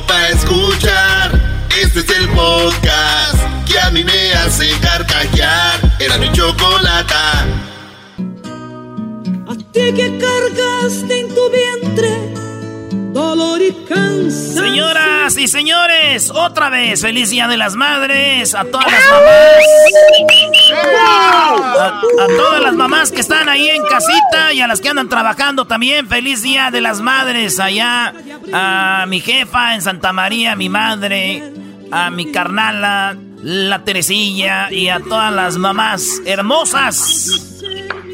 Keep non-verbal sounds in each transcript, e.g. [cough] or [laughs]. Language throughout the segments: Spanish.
Chido pa escuchar, este es el podcast que a mí me hace carcajear. Era mi chocolata. A ti que cargaste en tu vientre dolor y cansancio. Señoras y señores, otra vez, feliz Día de las Madres a todas las mamás. A, a todas las mamás que están ahí en casita y a las que andan trabajando también, feliz Día de las Madres allá. A mi jefa en Santa María, mi madre, a mi carnala, la Teresilla y a todas las mamás hermosas.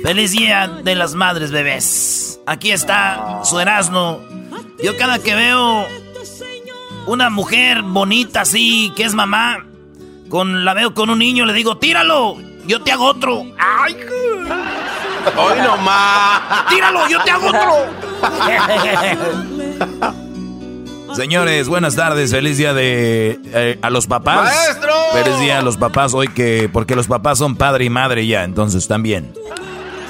Feliz Día de las Madres, bebés. Aquí está su Erasmo. Yo cada que veo una mujer bonita así, que es mamá, con la veo con un niño, le digo, tíralo, yo te hago otro. ¡Ay! ¡Hoy nomás! ¡Tíralo, yo te hago otro! Señores, buenas tardes. Feliz día de eh, a los papás. ¡Maestro! Feliz día a los papás hoy que porque los papás son padre y madre ya, entonces también.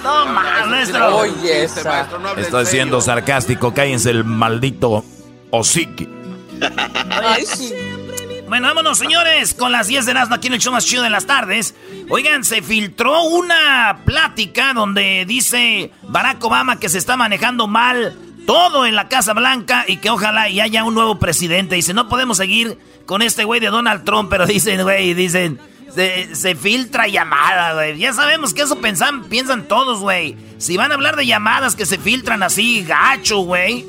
No, maestro. Oye, este maestro no habla en Estoy serio. siendo sarcástico. Cállense el maldito hocique. Bueno, vámonos, señores, con las 10 de Erasmo aquí en el show más chido de las tardes. Oigan, se filtró una plática donde dice Barack Obama que se está manejando mal todo en la Casa Blanca y que ojalá y haya un nuevo presidente. Dice, no podemos seguir con este güey de Donald Trump, pero dicen, güey, dicen, se, se filtra llamada, güey. Ya sabemos que eso pensan, piensan todos, güey. Si van a hablar de llamadas que se filtran así, gacho, güey.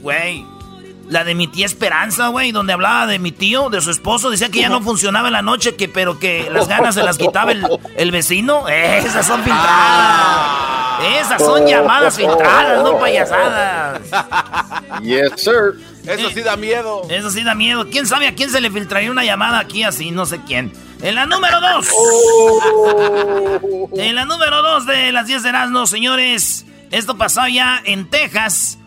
Güey. La de mi tía Esperanza, güey, donde hablaba de mi tío, de su esposo, decía que ya no [laughs] funcionaba en la noche, que pero que las ganas se las quitaba el, el vecino. Esas son filtradas. Esas son llamadas [laughs] filtradas, no payasadas. Yes, sir. Eso sí da miedo. Eso sí da miedo. ¿Quién sabe a quién se le filtraría una llamada aquí así? No sé quién. En la número dos. En la número dos de las 10 de Erasmo, señores. Esto pasó ya en Texas.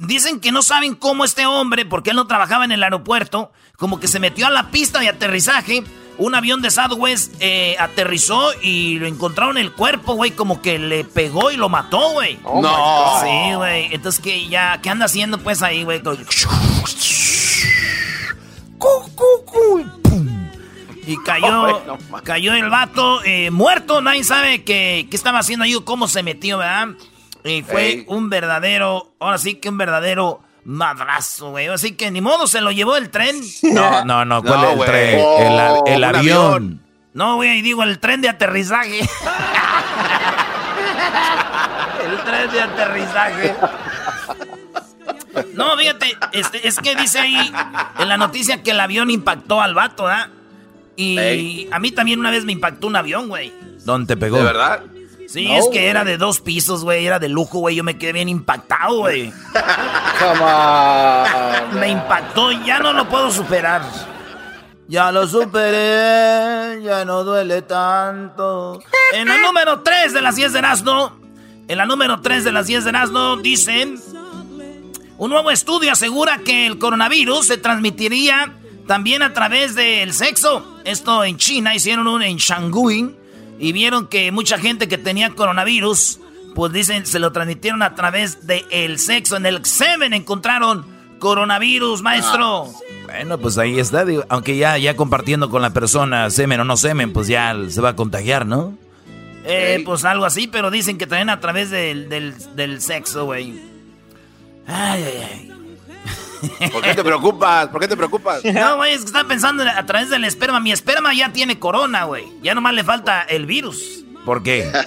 Dicen que no saben cómo este hombre, porque él no trabajaba en el aeropuerto, como que se metió a la pista de aterrizaje. Un avión de Southwest eh, aterrizó y lo encontraron el cuerpo, güey, como que le pegó y lo mató, güey. no. Sí, güey. Entonces, ¿qué, ya, ¿qué anda haciendo pues ahí, güey? Y cayó, [laughs] cayó el vato eh, muerto. Nadie sabe qué, qué estaba haciendo ahí o cómo se metió, ¿verdad? Y fue Ey. un verdadero, ahora sí que un verdadero madrazo, güey. Así que ni modo, se lo llevó el tren. [laughs] No, no, no. ¿Cuál No, es el tren? Oh, el, avión. avión. No, güey, digo el tren de aterrizaje. [laughs] el tren de aterrizaje. No, fíjate, este, es que dice ahí en la noticia que el avión impactó al vato, ¿ah? Y a mí también una vez me impactó un avión, güey. ¿Dónde te pegó? ¿De verdad? Sí, es que era de dos pisos, güey, era de lujo, güey. Yo me quedé bien impactado, güey. [laughs] Come on. Me impactó, ya no lo puedo superar. Ya lo superé, ya no duele tanto. En la número 3 de las 10 de Erasmo, en la número 3 de las 10 de Erasmo, dicen... Un nuevo estudio asegura que el coronavirus se transmitiría también a través del sexo. Esto en China, hicieron uno en Shanghai y vieron que mucha gente que tenía coronavirus, pues dicen, se lo transmitieron a través del sexo. En el semen encontraron coronavirus, maestro. Bueno, pues ahí está. digo, aunque ya, ya compartiendo con la persona, semen o no semen, pues ya se va a contagiar, ¿no? Eh, pues algo así, pero dicen que también a través del, del, del sexo, güey. Ay, ay, ay. ¿Por qué te preocupas? ¿Por qué te preocupas? [laughs] No, güey, es que estaba pensando a través del esperma. Mi esperma ya tiene corona, güey. Ya nomás le falta el virus. ¿Por qué? [laughs]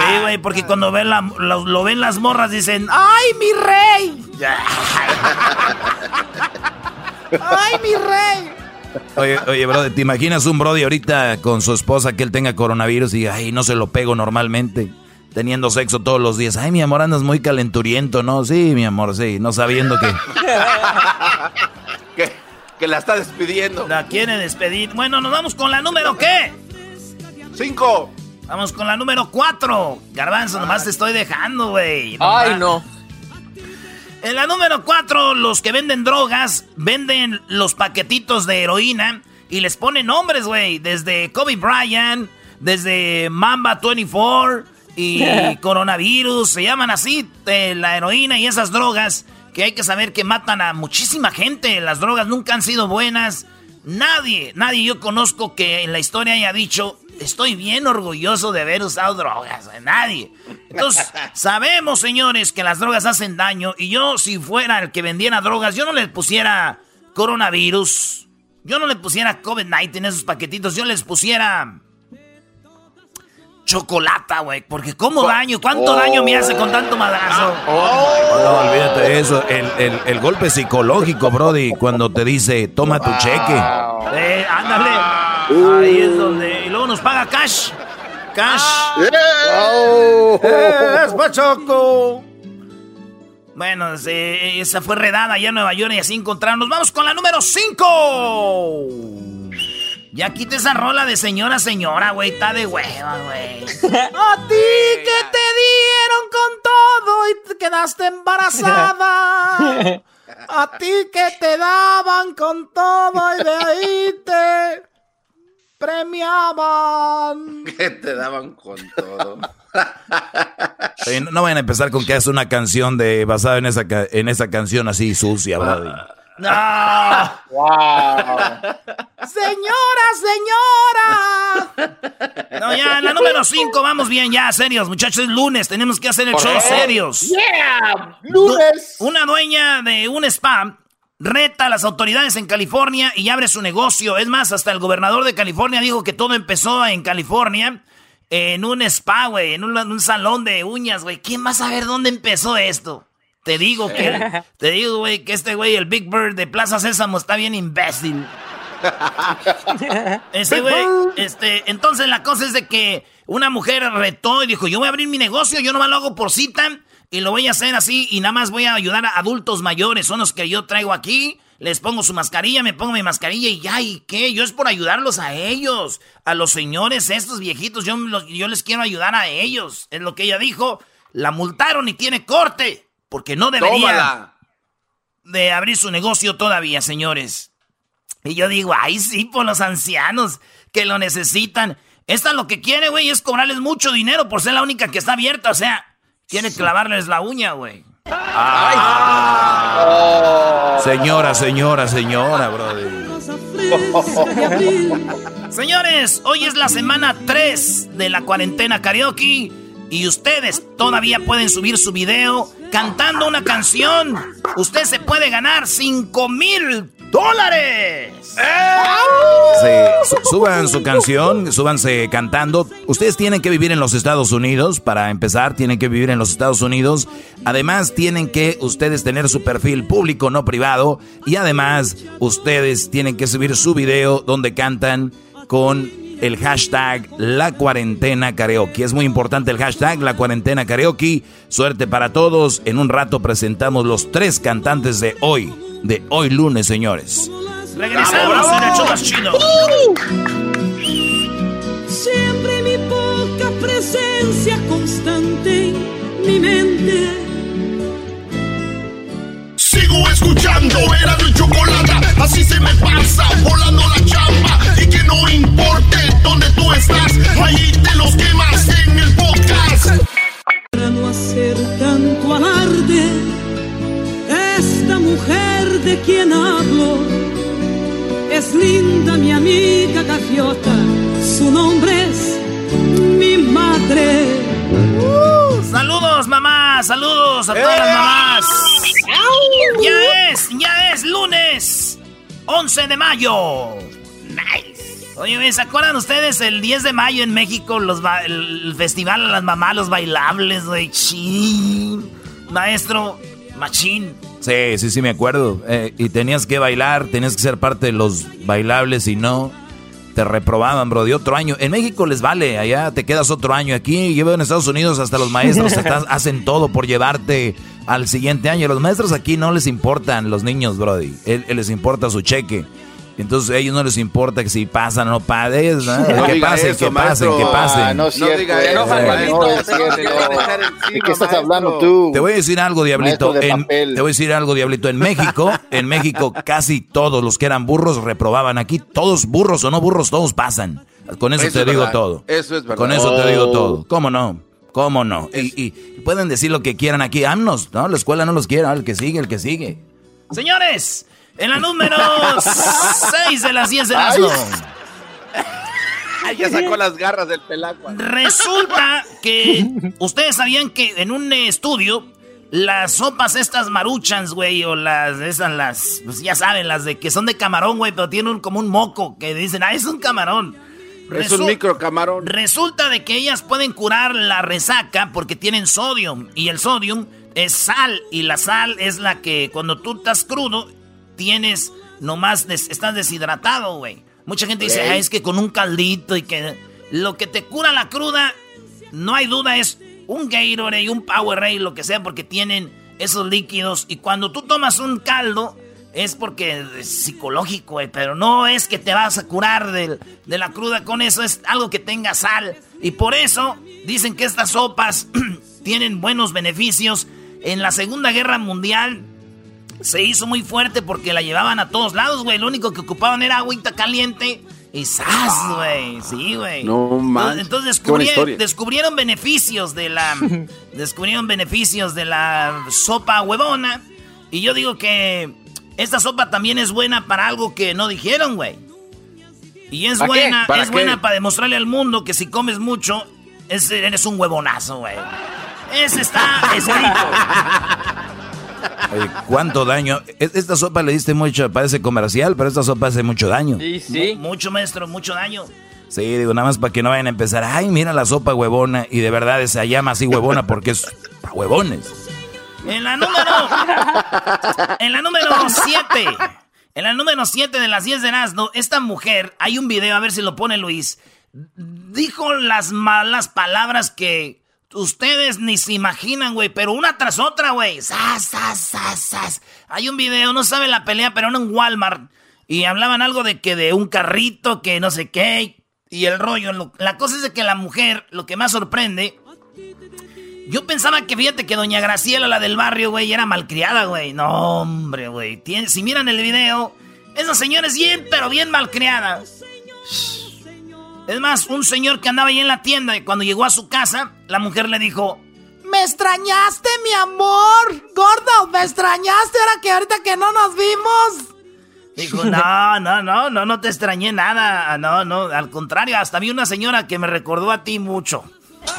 Sí, güey, porque cuando ven la- lo, lo ven las morras dicen, ¡ay, mi rey! [laughs] ¡Ay, mi rey! Oye, oye, brother, ¿te imaginas un brody ahorita con su esposa que él tenga coronavirus y ay, no se lo pego normalmente? Teniendo sexo todos los días. Ay, mi amor, andas muy calenturiento, ¿no? Sí, mi amor, sí. No sabiendo que... [laughs] que, que la está despidiendo. La quiere despedir. Bueno, nos vamos con la número ¿qué? Cinco. Vamos con la número cuatro. Garbanzo, nomás te estoy dejando, güey. Ay, no. En la número 4, los que venden drogas venden los paquetitos de heroína y les ponen nombres, güey. Desde Kobe Bryant, desde Mamba 24 y [laughs] coronavirus. Se llaman así eh, la heroína y esas drogas que hay que saber que matan a muchísima gente. Las drogas nunca han sido buenas. Nadie, nadie yo conozco que en la historia haya dicho, estoy bien orgulloso de haber usado drogas. güey". Nadie. Entonces, [laughs] sabemos, señores, que las drogas hacen daño. Y yo, si fuera el que vendiera drogas, yo no les pusiera coronavirus. Yo no le pusiera COVID-19 en esos paquetitos. Yo les pusiera chocolata, güey. Porque ¿cómo daño? ¿Cuánto daño me hace con tanto madrazo? No, olvídate de eso. El, el- el golpe psicológico, brody, cuando te dice, toma tu cheque. Eh, ándale. Ahí es donde. Y luego nos paga cash. Cash. Es Pachoco. Bueno, esa fue redada allá en Nueva York y así encontraron. Nos vamos con la número 5. Ya quita esa rola de señora, señora, güey. Está de hueva, güey. [laughs] A ti que te dieron con todo y te quedaste embarazada. [laughs] A ti que te daban con todo y de ahí te premiaban. Que te daban con todo. [laughs] No, no vayan a empezar con que es una canción de basada en esa, ca- en esa canción así sucia, brody. No. Wow. Señora, señora. No, ya, en la número 5, vamos bien, ya, serios, muchachos, es lunes, tenemos que hacer el show serios. Yeah. Lunes. Du- Una dueña de un spa reta a las autoridades en California y abre su negocio. Es más, hasta el gobernador de California dijo que todo empezó en California, en un spa, güey, en un, un salón de uñas, güey. ¿Quién va a saber dónde empezó esto? Te digo que, [laughs] te digo, güey, que este güey, el Big Bird de Plaza Sésamo, está bien imbécil. [laughs] Ese güey, este, entonces la cosa es de que una mujer retó y dijo, yo voy a abrir mi negocio, yo nomás lo hago por cita y lo voy a hacer así y nada más voy a ayudar a adultos mayores, son los que yo traigo aquí, les pongo su mascarilla, me pongo mi mascarilla y ya, ¿y qué? Yo es por ayudarlos a ellos, a los señores, estos viejitos, yo, los- yo les quiero ayudar a ellos, es lo que ella dijo, la multaron y tiene corte, porque no debería Tómala. de abrir su negocio todavía, señores. Y yo digo, ay, sí, por los ancianos que lo necesitan. Esta lo que quiere, güey, es cobrarles mucho dinero por ser la única que está abierta. O sea, quiere clavarles la uña, güey. Señora, señora, señora, de abril. [laughs] Señores, hoy es la semana 3 de la cuarentena karaoke. Y ustedes todavía pueden subir su video cantando una canción. Usted se puede ganar 5 mil dólares. Sí, su- suban su canción, súbanse cantando. Ustedes tienen que vivir en los Estados Unidos, para empezar, tienen que vivir en los Estados Unidos. Además, tienen que ustedes tener su perfil público, no privado. Y además, ustedes tienen que subir su video donde cantan con el hashtag La Cuarentena Karaoke. Es muy importante el hashtag La Cuarentena Karaoke. Suerte para todos. En un rato presentamos los tres cantantes de hoy, de hoy lunes, señores. Regresamos en el show más chido. Siempre mi poca presencia constante en mi mente. Escuchando, era mi chocolate, así se me pasa, volando la chamba. Y que no importe dónde tú estás, ahí te los quemas en el podcast. Para no hacer tanto alarde, esta mujer de quien hablo es linda mi amiga gaviota. Su nombre es mi madre. Saludos, mamá. Saludos a todas las mamás. Ya es, ya 11 de mayo. Nice. Oye, ¿se acuerdan ustedes el 10 de mayo en México, los el festival a las mamás, los bailables, güey? Maestro, machín. Sí, sí, sí, me acuerdo. Eh, y tenías que bailar, tenías que ser parte de los bailables y no te reprobaban, bro, de otro año. En México les vale, allá te quedas otro año. Aquí, yo veo en Estados Unidos hasta los maestros [laughs] hacen todo por llevarte al siguiente año. Los maestros aquí no les importan los niños, Brody. Él, les importa su cheque. Entonces a ellos no les importa que si pasan o no pases, [laughs] ¿no? que pasen, que pasen, que pasen. no, no diga eso, ¿De qué estás hablando tú? Te voy a decir algo, diablito. En, te voy a decir algo, diablito. En México, [laughs] en México casi todos los que eran burros reprobaban. Aquí todos burros o no burros, todos pasan. Con eso, te digo todo. Eso es verdad. Con eso te digo todo. ¿Cómo no? ¿Cómo no? Y, y, pueden decir lo que quieran aquí. Amnos, ¿no? La escuela no los quiere. El que sigue, el que sigue. Señores, en la número 6 de las 10 de las ya sacó las garras del pelaco. Resulta que ustedes sabían que en un estudio las sopas estas maruchans, güey, o las esas las, pues ya saben, las de que son de camarón, güey, pero tienen como un moco que dicen, "Ah, es un camarón." es un micro camarón. Resulta de que ellas pueden curar la resaca porque tienen sodio y el sodio es sal y la sal es la que cuando tú estás crudo tienes nomás, estás deshidratado, güey. Mucha gente dice, es que con un caldito y que lo que te cura la cruda, no hay duda, es un Gatorade, un Powerade, lo que sea, porque tienen esos líquidos. Y cuando tú tomas un caldo, es porque es psicológico, güey, pero no es que te vas a curar de, de la cruda con eso, es algo que tenga sal. Y por eso dicen que estas sopas [clears throat] tienen buenos beneficios. En la Segunda Guerra Mundial se hizo muy fuerte porque la llevaban a todos lados, güey. Lo único que ocupaban era agüita caliente. Y ¡zas, güey! Sí, güey. No más. Entonces descubrieron beneficios de la. [laughs] descubrieron beneficios de la sopa huevona. Y yo digo que esta sopa también es buena para algo que no dijeron, güey. Y es buena, es buena para demostrarle al mundo que si comes mucho, eres un huevonazo, güey. Ese está [laughs] escrito. ¿Cuánto daño? Esta sopa le diste mucho, parece comercial, pero esta sopa hace mucho daño. Sí, sí. mucho, maestro, mucho daño. Sí, digo, nada más para que no vayan a empezar. Ay, mira la sopa huevona. Y de verdad se llama así huevona porque es para huevones. En la número. en la número 7. En la número 7 de las 10 de Nazno, esta mujer, hay un video, a ver si lo pone Luis. Dijo las malas palabras que Ustedes ni se imaginan, güey, pero una tras otra, güey. ¡Sas, sas, sas, sas! Hay un video, no sabe la pelea, pero en Walmart. Y hablaban algo de que de un carrito, que no sé qué. Y el rollo. la cosa es que la mujer, lo que más sorprende. Yo pensaba que, fíjate, que doña Graciela, la del barrio, güey, era malcriada, güey. No, hombre, güey. Si miran el video, esa señora es bien, pero bien malcriada. Es más, un señor que andaba ahí en la tienda y cuando llegó a su casa, la mujer le dijo, ¿Me extrañaste, mi amor? Gordo, ¿me extrañaste ahora que ahorita que no nos vimos? Dijo, [laughs] no, no, no, no, no te extrañé nada. No, no, al contrario, hasta vi una señora que me recordó a ti mucho. [laughs]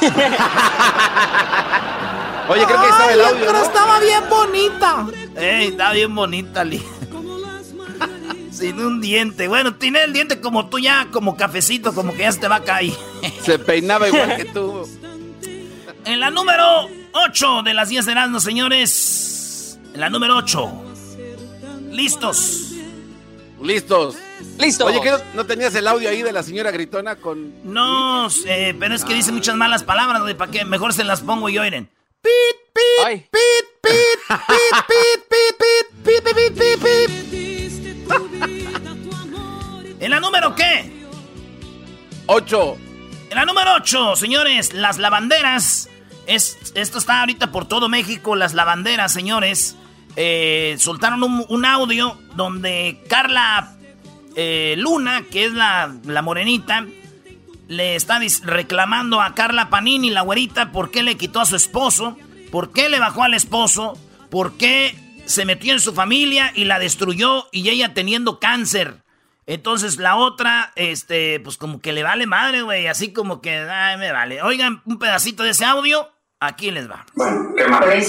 Oye, creo que estaba el audio. Pero estaba bien bonita. Ey, estaba bien bonita, Lee. Sin un diente. Bueno, tiene el diente como tú ya, como cafecito, como que ya se te va a caer. Se peinaba igual que tú. En la número 8 de las 10 de Erasmus, señores. En la número 8. Listos. Listos. Listo. Oye, ¿qué no, tenías el audio ahí de la señora gritona con. No, eh, pero es que dice muchas malas palabras, ¿Para qué? Mejor se las pongo y oiren. Pit, pit, pit, pit, pit, pit, pit, pit, pit, pit, pit, pit. ¿En la número qué? 8. En la número 8, señores, las lavanderas. Es, esto está ahorita por todo México, las lavanderas, señores. Eh, soltaron un, audio donde Carla eh, Luna, que es la, la morenita, le está reclamando a Carla Panini, la güerita, por qué le quitó a su esposo, por qué le bajó al esposo, por qué se metió en su familia y la destruyó y ella teniendo cáncer. Entonces la otra, este, pues como que le vale madre, güey, así como que, ay, me vale. Oigan un pedacito de ese audio, Aquí les va. Bueno,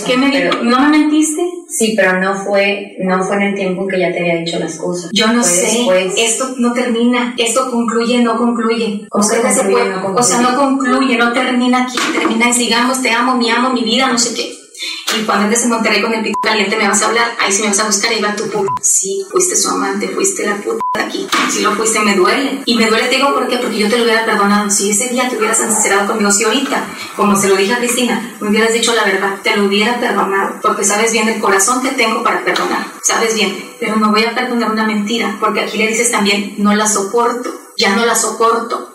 ¿qué me dijo? ¿No me mentiste? Sí, pero no fue, no fue en el tiempo en que ya te había dicho las cosas. Yo no sé. Esto no termina. Esto concluye, no concluye. O sea, se puede. o sea, no concluye, no termina aquí. Termina y sigamos, te amo, mi amo, mi vida, no sé qué. Y cuando andes en Monterrey con el pico caliente me vas a hablar, ahí sí me vas a buscar y va tu puta. Sí, fuiste su amante, fuiste la puta de aquí. Si lo fuiste, me duele. Y me duele, te digo, ¿por qué? Porque yo te lo hubiera perdonado. Si ese día te hubieras sincerado conmigo, si ahorita, como se lo dije a Cristina, me hubieras dicho la verdad, te lo hubiera perdonado. Porque sabes bien el corazón que tengo para perdonar. Sabes bien, pero no voy a perdonar una mentira, porque aquí le dices también, no la soporto, ya no la soporto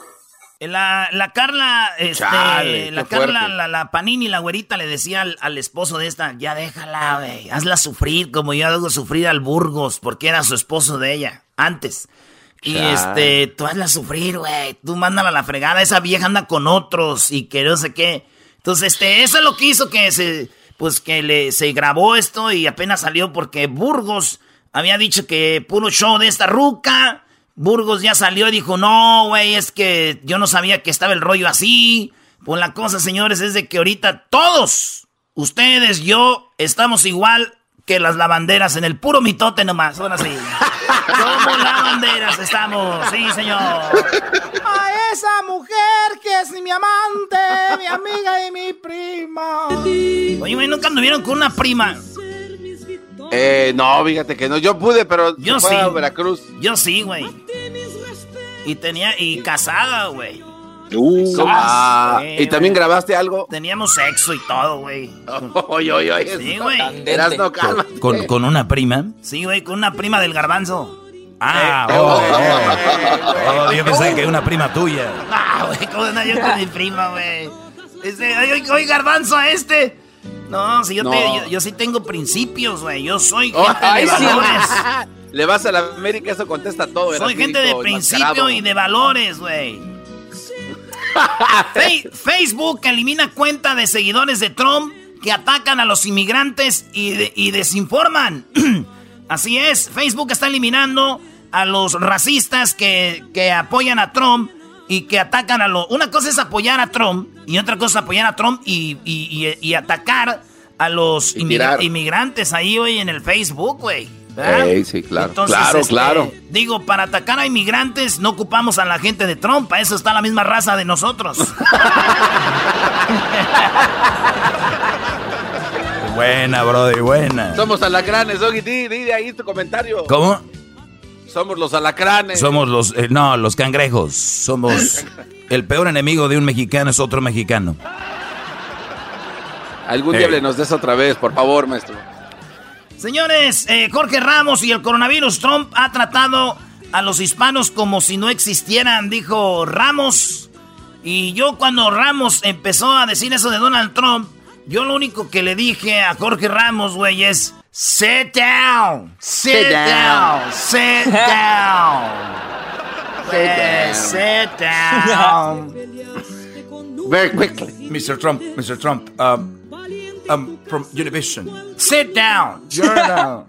la, la Carla, este, la Carla, la, la, Panini, la güerita le decía al, esposo de esta, ya déjala, güey, hazla sufrir como yo hago sufrir al Burgos, porque era su esposo de ella, antes. Y este, tú hazla sufrir, güey, tú mándala a la fregada, esa vieja anda con otros y que no sé qué. Entonces, este, eso es lo que hizo que se, pues que le, se grabó esto y apenas salió porque Burgos había dicho que puro show de esta ruca Burgos ya salió y dijo, no, güey, es que yo no sabía que estaba el rollo así. Pues la cosa, señores, es de que ahorita todos, ustedes, yo, estamos igual que las lavanderas en el puro mitote nomás. Ahora sí. [laughs] Como lavanderas estamos, sí, señor. A esa mujer que es mi amante, mi amiga y mi prima. Oye, güey, nunca anduvieron con una prima. Eh, no, fíjate que no. Yo pude, pero yo sí. A Veracruz. Yo sí, güey. Y tenía, y casada, güey. Uh, ah, ¿Y también grabaste algo? Teníamos sexo y todo, güey. Oye, oye, oye. Sí, güey. No ¿Con, ¿Con una prima? Sí, güey, con una prima del garbanzo. Ah, eh, oh, oh, oh, yo pensé que una prima tuya. [laughs] Ah, güey, ¿cómo no yo con mi prima, güey? Este, oye, garbanzo a este. No, si yo, yo, sí tengo principios, güey. Yo soy [laughs] oh, gente de valores. [laughs] Le vas a la América, eso contesta todo. Soy gente de principio y de valores, güey. [laughs] Facebook elimina cuenta de seguidores de Trump que atacan a los inmigrantes y, y desinforman. [clears throat] Así es, Facebook está eliminando a los racistas que, que apoyan a Trump y que atacan a los... Una cosa es apoyar a Trump y otra cosa es apoyar a Trump y, y, y, atacar a los inmigrantes ahí, hoy en el Facebook, güey. sí, claro. claro, este, claro. Digo, para atacar a inmigrantes no ocupamos a la gente de Trump, para eso está la misma raza de nosotros. [laughs] buena, brody, buena. Somos alacranes, Doggy, di, di ahí tu comentario. ¿Cómo? Somos los alacranes. Somos los, eh, no, los cangrejos. Somos [laughs] el peor enemigo de un mexicano es otro mexicano. Algún día le nos des otra vez, por favor, maestro. Señores, eh, Jorge Ramos y el coronavirus, Trump ha tratado a los hispanos como si no existieran, dijo Ramos. Y yo cuando Ramos empezó a decir eso de Donald Trump, yo lo único que le dije a Jorge Ramos, güey, es... Sit down. Sit, down. Sit [laughs] down. Sit [laughs] down. Very quickly. Mr. Trump, Mr. Trump, um, um, from Univision. Sit down. You're [laughs] down.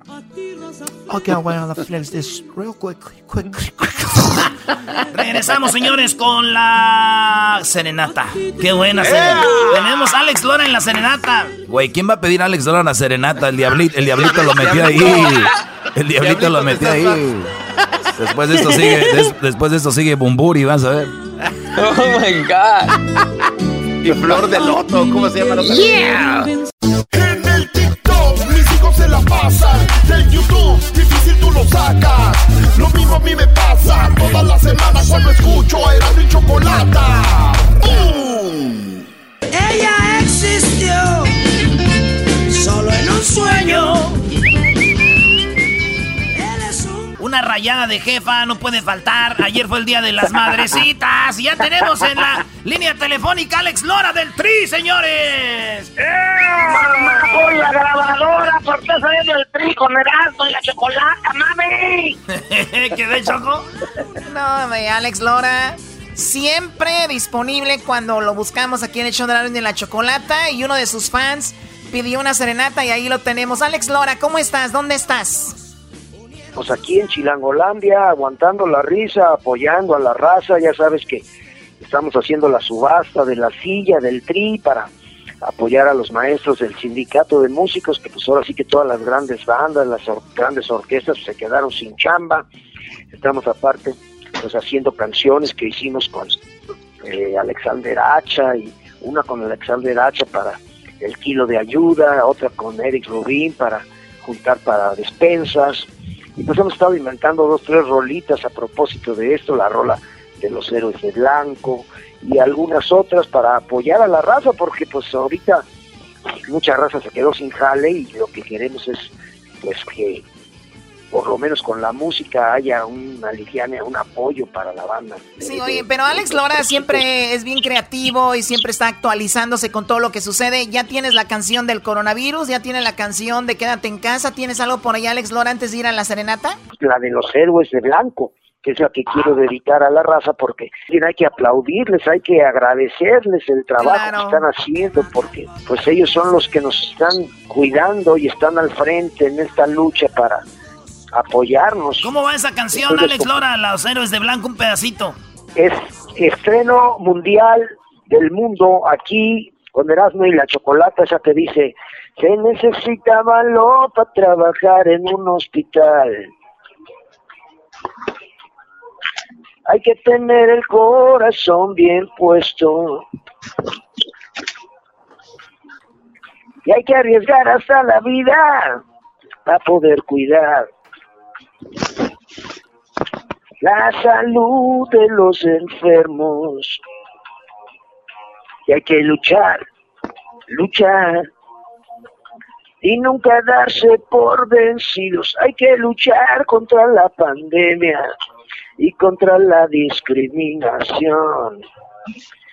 Okay, well, finish this real quick, quick, quick. [laughs] Regresamos, señores, con la serenata. Qué buena serenata. Tenemos a Alex Lora en la serenata. Güey, ¿quién va a pedir a Alex Lora en la serenata? El diablito, el diablito lo metió ahí. El diablito lo metió ahí. [laughs] Después de esto sigue, después de esto sigue Bumburi, vas a ver. Oh my god. Y Flor de Loto, ¿cómo se llama la Yeah. En el TikTok mis hijos se la pasan. Del YouTube difícil tú lo sacas. Lo mismo a mí me pasa toda la semana cuando escucho era mi chocolata. ¡Bum! Ella Una rayada de jefa no puede faltar. Ayer fue el día de las madrecitas. Y ya tenemos en la línea telefónica Alex Lora del Tri, señores. ¡Eh! la grabadora! ¿Por qué saliendo el Tri con el y la chocolate, mami? [laughs] ¿Qué de Choco? No, me Alex Lora. Siempre disponible cuando lo buscamos aquí en el show de la la chocolata. Y uno de sus fans pidió una serenata y ahí lo tenemos. Alex Lora, ¿cómo estás? ¿Dónde estás? Pues aquí en Chilangolandia, aguantando la risa, apoyando a la raza, ya sabes que estamos haciendo la subasta de la silla, del tri, para apoyar a los maestros del sindicato de músicos, que pues ahora sí que todas las grandes bandas, las grandes orquestas se quedaron sin chamba. Estamos aparte pues haciendo canciones que hicimos con eh, Alexander Hacha y una con Alexander Hacha para el kilo de ayuda, otra con Eric Rubin para juntar para despensas. Y pues hemos estado inventando dos, tres rolitas a propósito de esto, la rola de los héroes de blanco y algunas otras para apoyar a la raza, porque pues ahorita mucha raza se quedó sin jale y lo que queremos es pues que por lo menos con la música haya un aliviane, un apoyo para la banda. Sí, oye, pero Alex Lora siempre es bien creativo y siempre está actualizándose con todo lo que sucede. Ya tienes la canción del coronavirus, ya tienes la canción de Quédate en casa, ¿tienes algo por ahí Alex Lora antes de ir a la serenata? La de los héroes de blanco que es la que quiero dedicar a la raza, porque hay que aplaudirles, hay que agradecerles el trabajo que están haciendo, porque pues ellos son los que nos están cuidando y están al frente en esta lucha para apoyarnos. ¿Cómo va esa canción, Alex Lora, Los Héroes de Blanco, un pedacito? Es estreno mundial del mundo aquí con Erasmo y la Chocolata, esa que dice, se necesita valor para trabajar en un hospital. Hay que tener el corazón bien puesto. Y hay que arriesgar hasta la vida para poder cuidar la salud de los enfermos. Y hay que luchar, luchar y nunca darse por vencidos. Hay que luchar contra la pandemia y contra la discriminación.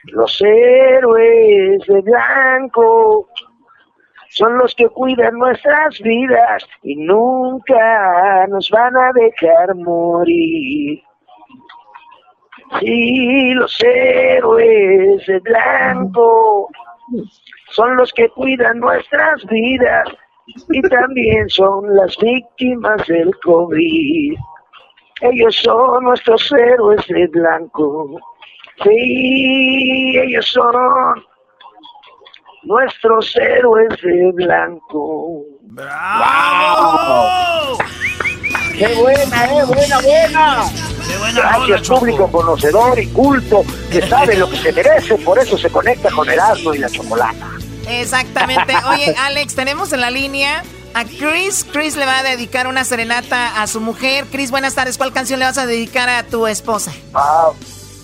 Los héroes de blanco son los que cuidan nuestras vidas y nunca nos van a dejar morir. Sí, los héroes de blanco son los que cuidan nuestras vidas y también son las víctimas del COVID. Ellos son nuestros héroes de blanco. Sí, ellos son nuestros héroes de blanco. ¡Bravo! ¡Qué buena, eh! ¡Buena, buena! ¡Qué buena Gracias, público conocedor y culto que [laughs] sabe lo que se merece, por eso se conecta con el asno y la chocolata. Exactamente. Oye, [laughs] Alex, tenemos en la línea a Chris. Chris le va a dedicar una serenata a su mujer. Chris, buenas tardes. ¿Cuál canción le vas a dedicar a tu esposa? Ah,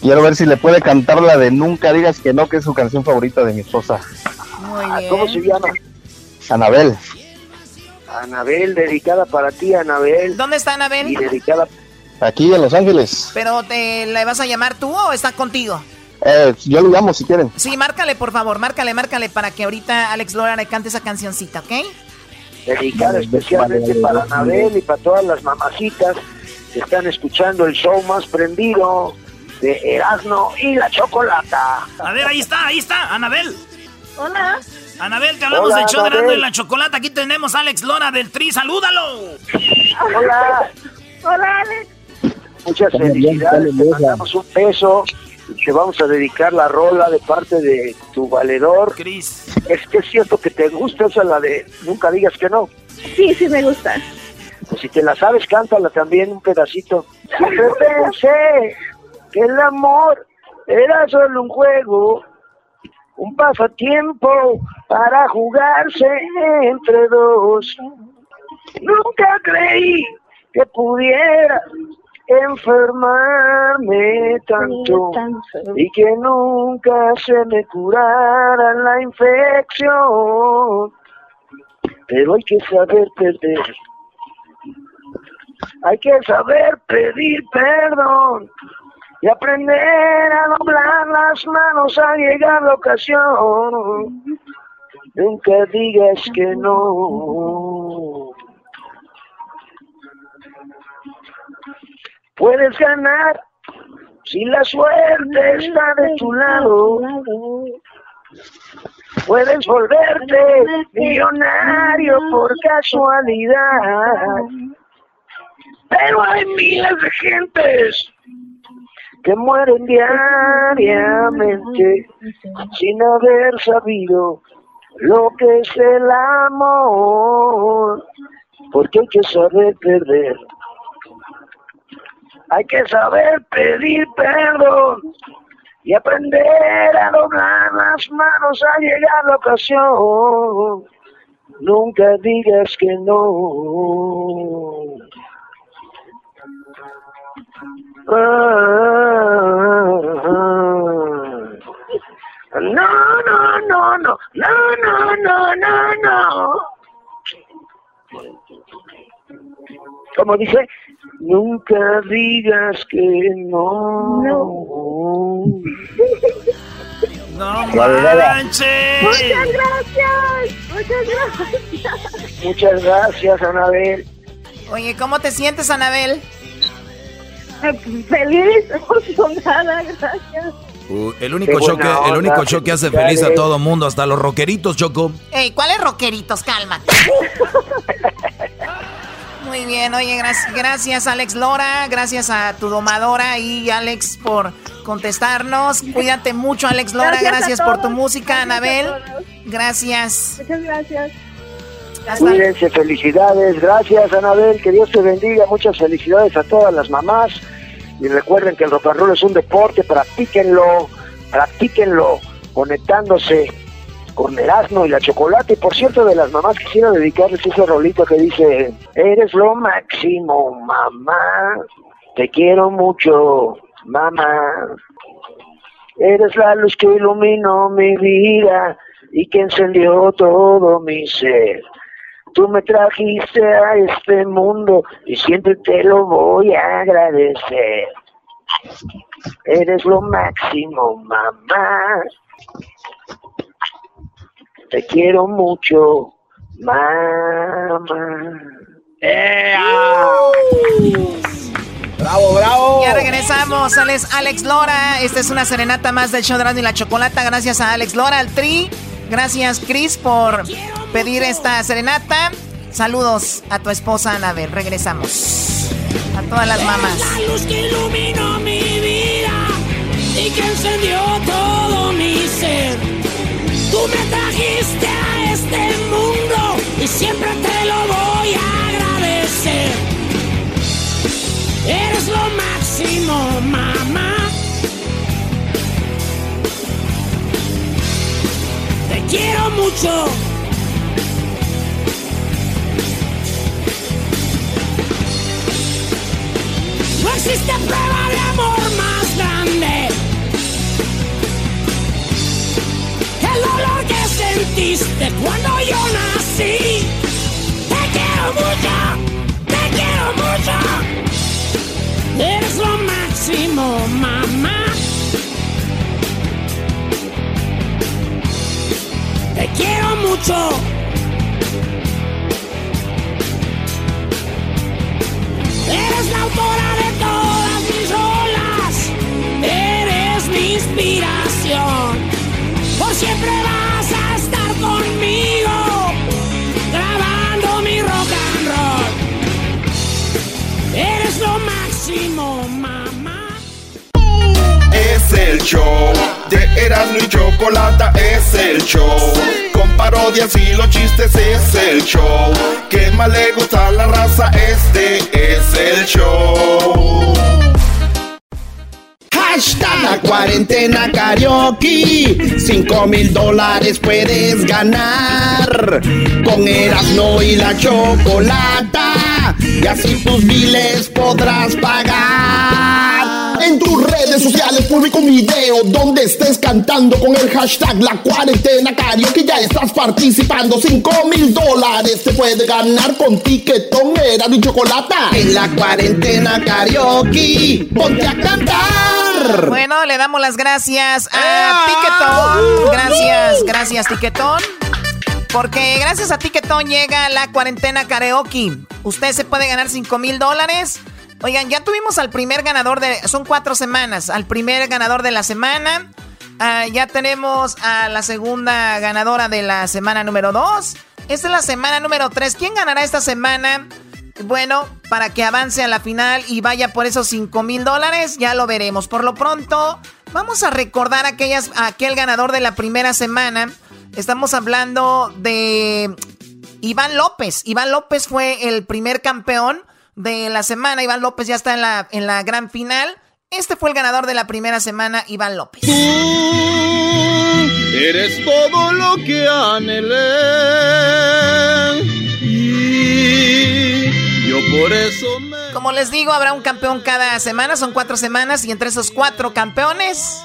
Quiero ver si le puede cantar la de Nunca digas que no, que es su canción favorita de mi esposa. Muy bien. ¿Cómo se llama? Anabel. Anabel, dedicada para ti, Anabel. ¿Dónde está Anabel? Y dedicada Aquí en Los Ángeles. ¿Pero te le vas a llamar tú o está contigo? Eh, yo lo llamo si quieren. Sí, márcale, por favor, márcale, márcale para que ahorita Alex Lora le cante esa cancioncita, ¿ok? dedicada especialmente para Anabel y para todas las mamacitas que están escuchando el show más prendido de Erasmo y la Chocolata. A ver, ahí está, ahí está, Anabel. Hola. Anabel, te hablamos Hola, del show de Anabel. Erasmo y la Chocolata. Aquí tenemos a Alex Lora del Tri, salúdalo. Hola, Hola, Alex. muchas felicidades. Te mandamos un peso y te vamos a dedicar la rola de parte de tu valedor. Cris. Es que es cierto que te gusta esa la de Nunca digas que no. Sí, sí me gusta. Pues si te la sabes, cántala también un pedacito. Siempre pensé que el amor era solo un juego, un pasatiempo para jugarse entre dos. Nunca creí que pudiera enfermarme tanto y que nunca se me curara la infección. Pero hay que saber perder. Hay que saber pedir perdón y aprender a doblar las manos al llegar la ocasión. Nunca digas que no. Puedes ganar si la suerte está de tu lado. Puedes volverte millonario por casualidad. Pero hay miles de gentes que mueren diariamente sin haber sabido lo que es el amor, porque hay que saber perder. Hay que saber pedir perdón y aprender a doblar las manos a llegar la ocasión. Nunca digas que no. No, no, no, no, no, no, no, no, no. Como dice, nunca digas que no. No manches. Muchas gracias. Muchas gracias. Muchas gracias, Anabel. Oye, ¿cómo te sientes, Anabel? Feliz, [laughs] emocionada, gracias. Uh, el único show que, el único show que hace feliz a todo mundo, hasta los rockeritos, Choco. Ey, ¿cuáles rockeritos? Cálmate. [laughs] Muy bien, oye, gracias, gracias Alex Lora, gracias a tu domadora y Alex por contestarnos. Cuídate mucho, Alex Lora, Gracias por tu música, Anabel. Gracias. Muchas gracias. Cuídense, felicidades, gracias Anabel, que Dios te bendiga, muchas felicidades a todas las mamás y recuerden que el rock and es un deporte, practíquenlo, practíquenlo, conectándose con Erasmo y la chocolate. Y por cierto, de las mamás quisiera dedicarles ese rolito que dice, eres lo máximo, mamá, te quiero mucho, mamá. Eres la luz que iluminó mi vida y que encendió todo mi ser. Tú me trajiste a este mundo y siempre te lo voy a agradecer. Eres lo máximo, mamá. Te quiero mucho, mamá. ¡Bravo, bravo! Ya regresamos, Alex, Alex Lora. Esta es una serenata más del show de y la Chocolata. Gracias a Alex Lora, al Tri. Gracias, Chris, por pedir esta serenata. Saludos a tu esposa, Anabel. Regresamos. A todas las mamás. La luz que iluminó mi vida y que encendió todo mi ser. Tú me trajiste a este mundo y siempre te lo voy a agradecer. Eres lo máximo, mamá. Quiero mucho. No existe prueba de amor más grande. El dolor que sentiste cuando yo nací. Te quiero mucho, te quiero mucho. Eres lo máximo, mamá. Quiero mucho. Eres la autora de todas mis rolas. Eres mi inspiración. Por siempre vas a estar conmigo. Grabando mi rock and roll. Eres lo máximo, mamá. Es el show de Erasmo y Chocolata, es el show. Con parodias y los chistes es el show. Que más le gusta a la raza, este es el show. Hashtag cuarentena karaoke. Cinco mil dólares puedes ganar. Con Erasmo y la chocolata. Y así tus biles podrás pagar. En tus redes sociales publica un video donde estés cantando con el hashtag La Cuarentena Karaoke. Ya estás participando. 5 mil dólares te puede ganar con tiquetón, era y chocolata. En la cuarentena karaoke. Ponte a cantar. Bueno, le damos las gracias a Tiquetón. Gracias, gracias, Tiquetón. Porque gracias a Tiquetón llega la cuarentena karaoke. Usted se puede ganar 5 mil dólares. Oigan, ya tuvimos al primer ganador de... Son cuatro semanas. Al primer ganador de la semana. Ah, ya tenemos a la segunda ganadora de la semana número dos. Esta es la semana número tres. ¿Quién ganará esta semana? Bueno, para que avance a la final y vaya por esos 5 mil dólares, ya lo veremos. Por lo pronto, vamos a recordar aquellas, a aquel ganador de la primera semana. Estamos hablando de Iván López. Iván López fue el primer campeón de la semana. Iván López ya está en la, en la gran final. Este fue el ganador de la primera semana, Iván López. Eres todo lo que anhelé. Y yo por eso me... Como les digo, habrá un campeón cada semana. Son cuatro semanas y entre esos cuatro campeones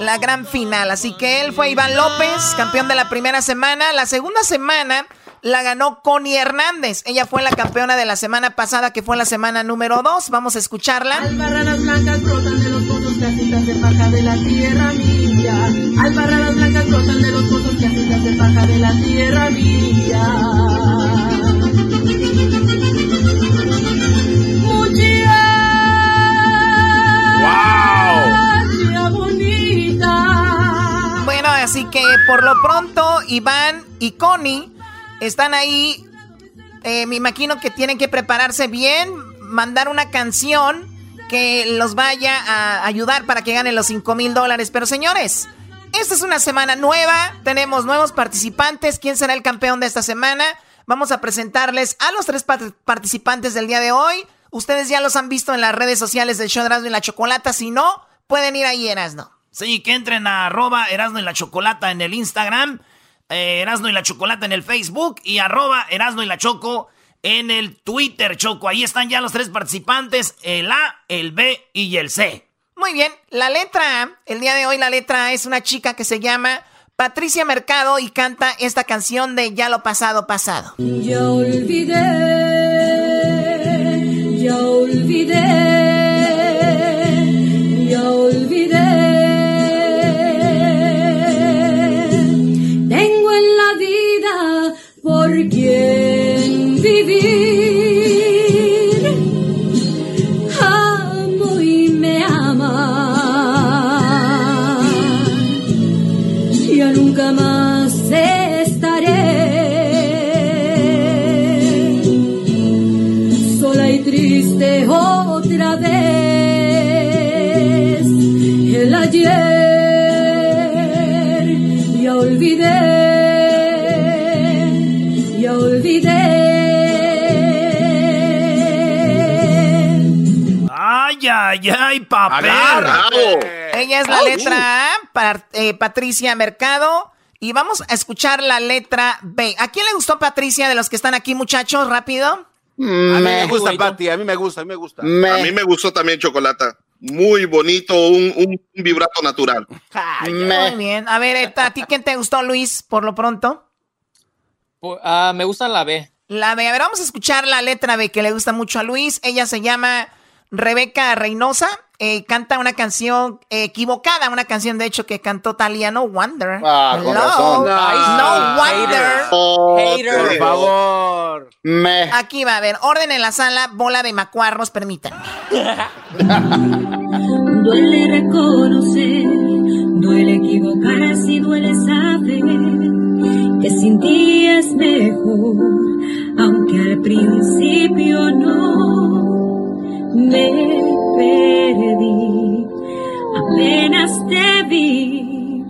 la gran final. Así que él fue Iván López, campeón de la primera semana. La segunda semana la ganó Connie Hernández. Ella fue la campeona de la semana pasada, que fue la semana número dos. Vamos a escucharla. Albarradas blancas brotan de los pozos, casitas de paja de la tierra mía. Albarradas blancas brotan de los pozos, casitas de paja de la tierra mía. Bueno, así que por lo pronto Iván y Connie están ahí. Eh, me imagino que tienen que prepararse bien, mandar una canción que los vaya a ayudar para que ganen los 5 mil dólares. Pero señores, esta es una semana nueva, tenemos nuevos participantes. ¿Quién será el campeón de esta semana? Vamos a presentarles a los tres participantes del día de hoy. Ustedes ya los han visto en las redes sociales del show de Erasmo y la Chocolata. Si no, pueden ir ahí, Erasmo. Sí, que entren a arroba Erasmo y la Chocolata en el Instagram, eh, Erasmo y la Chocolata en el Facebook y arroba Erasmo y la Choco en el Twitter, Choco. Ahí están ya los tres participantes, el A, el B y el C. Muy bien, la letra A, el día de hoy la letra A es una chica que se llama Patricia Mercado y canta esta canción de Ya lo pasado, pasado. Ya olvidé, ya olvidé, Ay, ay, ay, papel. Ella es la letra A, par- eh, Patricia Mercado. Y vamos a escuchar la letra B. ¿A quién le gustó Patricia de los que están aquí, muchachos? Rápido. A mí me gusta, Pati, a mí me gusta, a mí me gusta. A mí me gustó también Chocolata. Muy bonito, un, un- un vibrato natural. Muy bien. A ver, ¿a ti quién te gustó, Luis, por lo pronto? Ah, me gusta la B. La B. A ver, vamos a escuchar la letra B que le gusta mucho a Luis. Ella se llama Rebeca Reynosa. Eh, canta una canción eh, equivocada, una canción de hecho que cantó Talia, No Wonder. Ah, con Hello. razón. No Wonder. Por favor. Me. Aquí va a haber orden en la sala, bola de macuarros, permítanme. [laughs] Duele reconocer, duele equivocarse y duele saber que sin ti es mejor, aunque al principio no me perdí. Apenas te vi,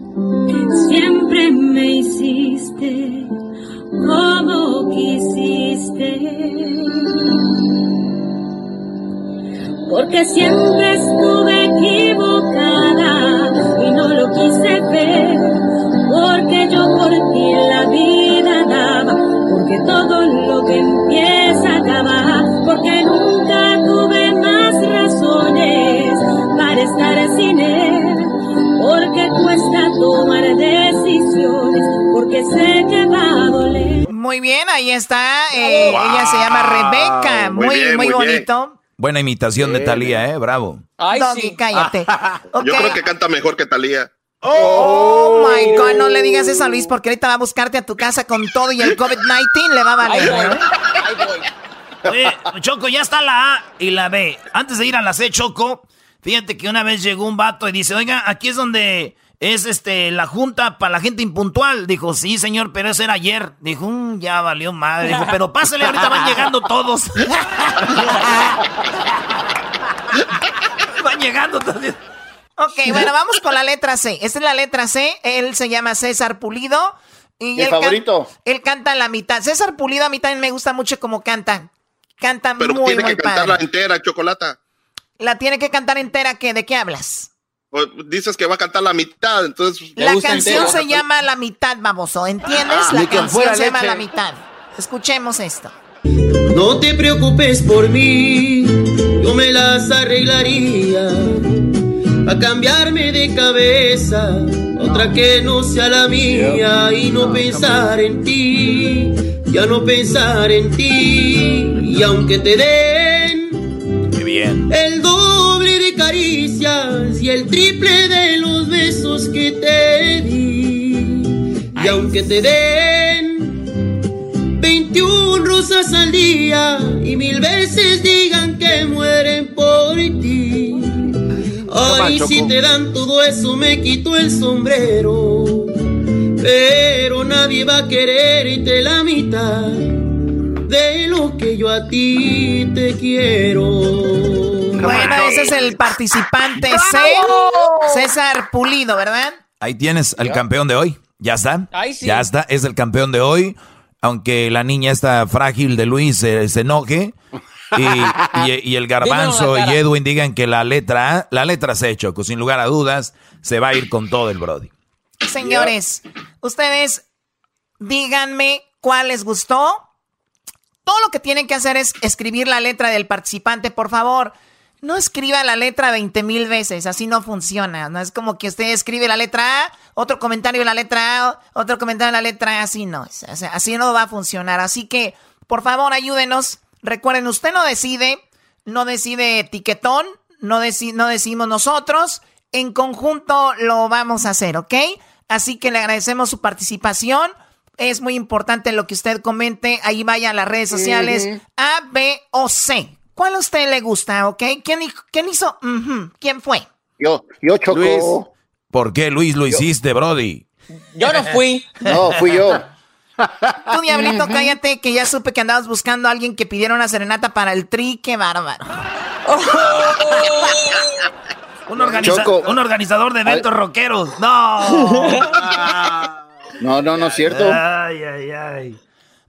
siempre me hiciste como quisiste porque siempre estuve equivocada y no lo quise ver, porque yo por ti la vida daba, porque todo lo que empieza acaba, porque estar sin él, porque cuesta tomar decisiones, porque sé que va a doler. Muy bien, ahí está. eh, Wow. Ella se llama Rebeca. Muy, Muy bien, bonito. Buena imitación de Talía, ¿eh? Bravo. Doggy, cállate. Ok. [laughs] Yo creo que canta mejor que Talía. Oh my God, no le digas eso a Luis porque ahorita va a buscarte a tu casa con todo y el COVID-19 le va a valer. ¿eh? Oye, Choco, ya está la A y la B. Antes de ir a la C, Choco, fíjate que una vez llegó un vato y dice, oiga, aquí es donde es este la junta para la gente impuntual. Dijo, sí, señor, pero eso era ayer. Dijo, "Mm, ya valió madre. Dijo, pero pásale, ahorita van llegando todos. [laughs] van llegando todos. Ok, bueno, vamos con la letra C. Esta es la letra C. Él se llama César Pulido. Y Mi él can- favorito. él canta la mitad. César Pulido a mí también me gusta mucho como canta. Canta Pero muy, tiene muy que cantarla entera, Chocolata. La tiene que cantar entera, ¿qué? ¿De qué hablas? O dices que va a cantar la mitad, entonces... La canción se llama La Mitad, baboso. ¿Entiendes? Ah, la canción se llama. La Mitad. Escuchemos esto. No te preocupes por mí, yo me las arreglaría a cambiarme de cabeza, otra que no sea la mía y no pensar en ti, ya no pensar en ti. Y aunque te den bien. el doble de caricias y el triple de los besos que te di, y aunque te den 21 rosas al día y mil veces digan que mueren por ti. Ay, si te dan todo eso me quito el sombrero. Pero nadie va a quererte la mitad de lo que yo a ti te quiero. Bueno, ese es el participante C, César Pulido, ¿verdad? Ahí tienes al campeón de hoy. Ya está. Ay, sí. Ya está. Es el campeón de hoy. Aunque la niña está frágil de Luis se, se enoje. Y, y- y el garbanzo y. Edwin digan que la letra A, la letra C, Choco, sin lugar a dudas, se va a ir con todo el Brody. Señores, ustedes díganme cuál les gustó. Todo lo que tienen que hacer es escribir la letra del participante, por favor. No escriba la letra 20 mil veces, así no funciona. No es como que usted escribe la letra A, otro comentario de la letra A, otro comentario de la letra A, así no. Así no va a funcionar. Así que, por favor, ayúdenos. Recuerden, usted no decide, no decide etiquetón, no, deci- no decimos nosotros. En conjunto lo vamos a hacer, ¿ok? Así que le agradecemos su participación. Es muy importante lo que usted comente. Ahí vaya a las redes sociales. A, B o C. ¿Cuál a usted le gusta, ok? ¿Quién, hizo? ¿Quién fue? Yo, yo Choco. Luis. ¿Por qué, Luis, lo hiciste, Brody? Yo no fui. [laughs] No, fui yo. Tú, Diablito, cállate, que ya supe que andabas buscando a alguien que pidiera una serenata para el tri. ¡Qué bárbaro! Un, organiza- Choco. un organizador de eventos rockeros. No. [laughs] No, no, no es cierto. Ay, ay, ay.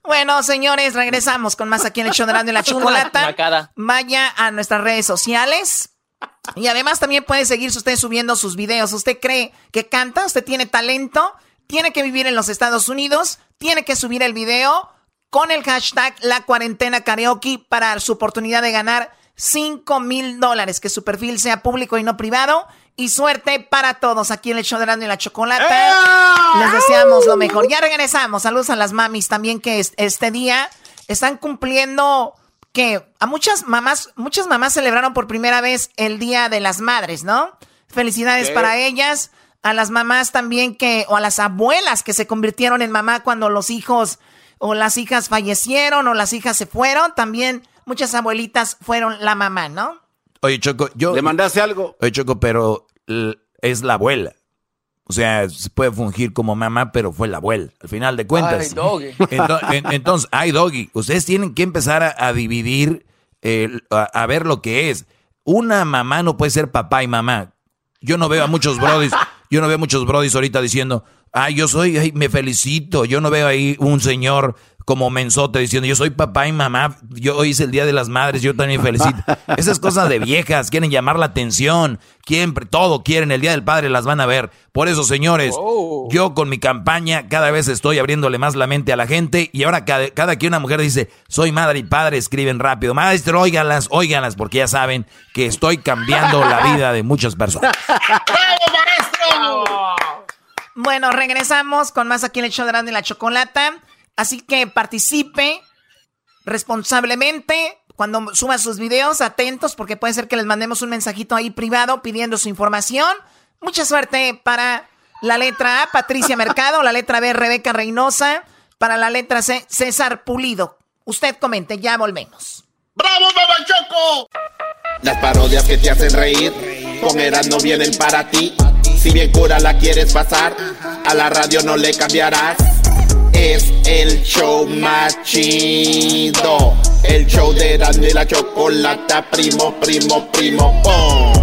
Bueno, señores, regresamos con más aquí en el show de Erasmo y la [laughs] Chocolata. Vaya a nuestras redes sociales. Y además también puede seguirse usted subiendo sus videos. ¿Usted cree que canta? ¿Usted tiene talento? Tiene que vivir en los Estados Unidos. Tiene que subir el video con el hashtag La Cuarentena Karaoke para su oportunidad de ganar 5 mil dólares. Que su perfil sea público y no privado. Y suerte para todos aquí en el show de Erasmo y la Chocolata. Les deseamos lo mejor. Ya regresamos. Saludos a las mamis también que es- este día están cumpliendo que a muchas mamás, muchas mamás celebraron por primera vez el Día de las Madres, ¿no? Felicidades para ellas, a las mamás también que, o a las abuelas que se convirtieron en mamá cuando los hijos o las hijas fallecieron o las hijas se fueron, también muchas abuelitas fueron la mamá, ¿no? Oye, Choco, yo... ¿Le mandaste algo? Oye, Choco, pero es la abuela. O sea, se puede fungir como mamá, pero fue la abuela, al final de cuentas. Ay, doggy. [laughs] Ento- en- entonces, ay, Doggy, ustedes tienen que empezar a, a dividir, a, a ver lo que es. Una mamá no puede ser papá y mamá. Yo no veo a muchos brodis, yo no veo a muchos brodis ahorita diciendo, ay, yo soy, ay, me felicito. Yo no veo ahí un señor como mensote diciendo, yo soy papá y mamá, yo hoy es el Día de las Madres, yo también felicito. [laughs] Esas cosas de viejas, quieren llamar la atención, quieren, todo quieren, el Día del Padre las van a ver. Por eso, señores, yo con mi campaña cada vez estoy abriéndole más la mente a la gente y ahora cada, cada que una mujer dice, soy madre y padre, escriben rápido, maestro, óiganlas, óiganlas, porque ya saben que estoy cambiando la vida de muchas personas. [laughs] Bueno, regresamos con más aquí en el show de la Chocolata. Así que participe responsablemente cuando suba sus videos, atentos porque puede ser que les mandemos un mensajito ahí privado pidiendo su información. Mucha suerte para la letra A, Patricia Mercado, la letra B, Rebeca Reynosa, para la letra C, César Pulido. Usted comente, ya volvemos. ¡Bravo, Baba Choco! Las parodias que te hacen reír, con Eras no vienen para ti. Si bien cura la quieres pasar, a la radio no le cambiarás. Es el show más chido. El show de y la chocolata, primo, primo, primo, pum.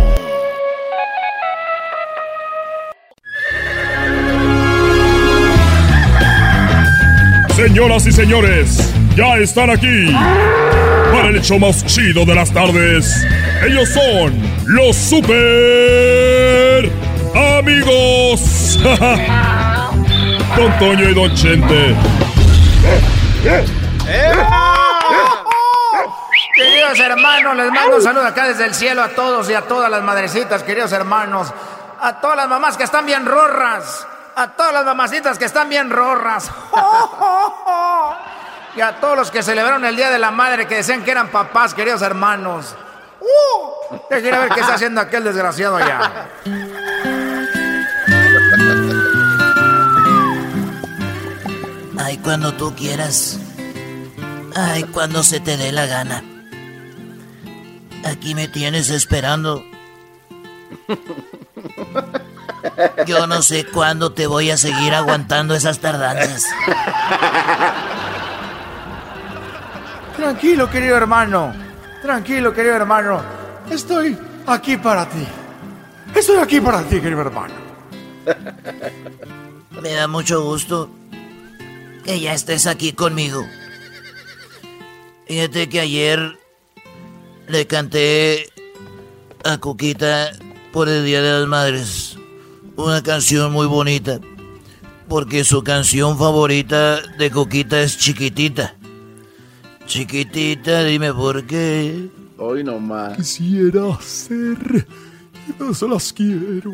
Señoras y señores, ya están aquí para el hecho más chido de las tardes. Ellos son los super amigos. [laughs] Don Toño y Don Chente. Queridos hermanos, les mando un saludo acá desde el cielo a todos y a todas las madrecitas, queridos hermanos. A todas las mamás que están bien rorras. A todas las mamacitas que están bien rorras. [laughs] Y a todos los que celebraron el Día de la Madre que decían que eran papás, queridos hermanos. ¡Uh! Ver qué está haciendo aquel desgraciado allá. Ay, cuando tú quieras. Ay, cuando se te dé la gana. Aquí me tienes esperando. Yo no sé cuándo te voy a seguir aguantando esas tardanzas. Tranquilo, querido hermano. Tranquilo, querido hermano. Estoy aquí para ti. Estoy aquí para ti, querido hermano. Me da mucho gusto que ya estés aquí conmigo. Fíjate que ayer le canté a Cuquita por el Día de las Madres una canción muy bonita. Porque su canción favorita de Cuquita es Chiquitita. Chiquitita, dime por qué. Hoy nomás. Quisiera ser. Se las quiero.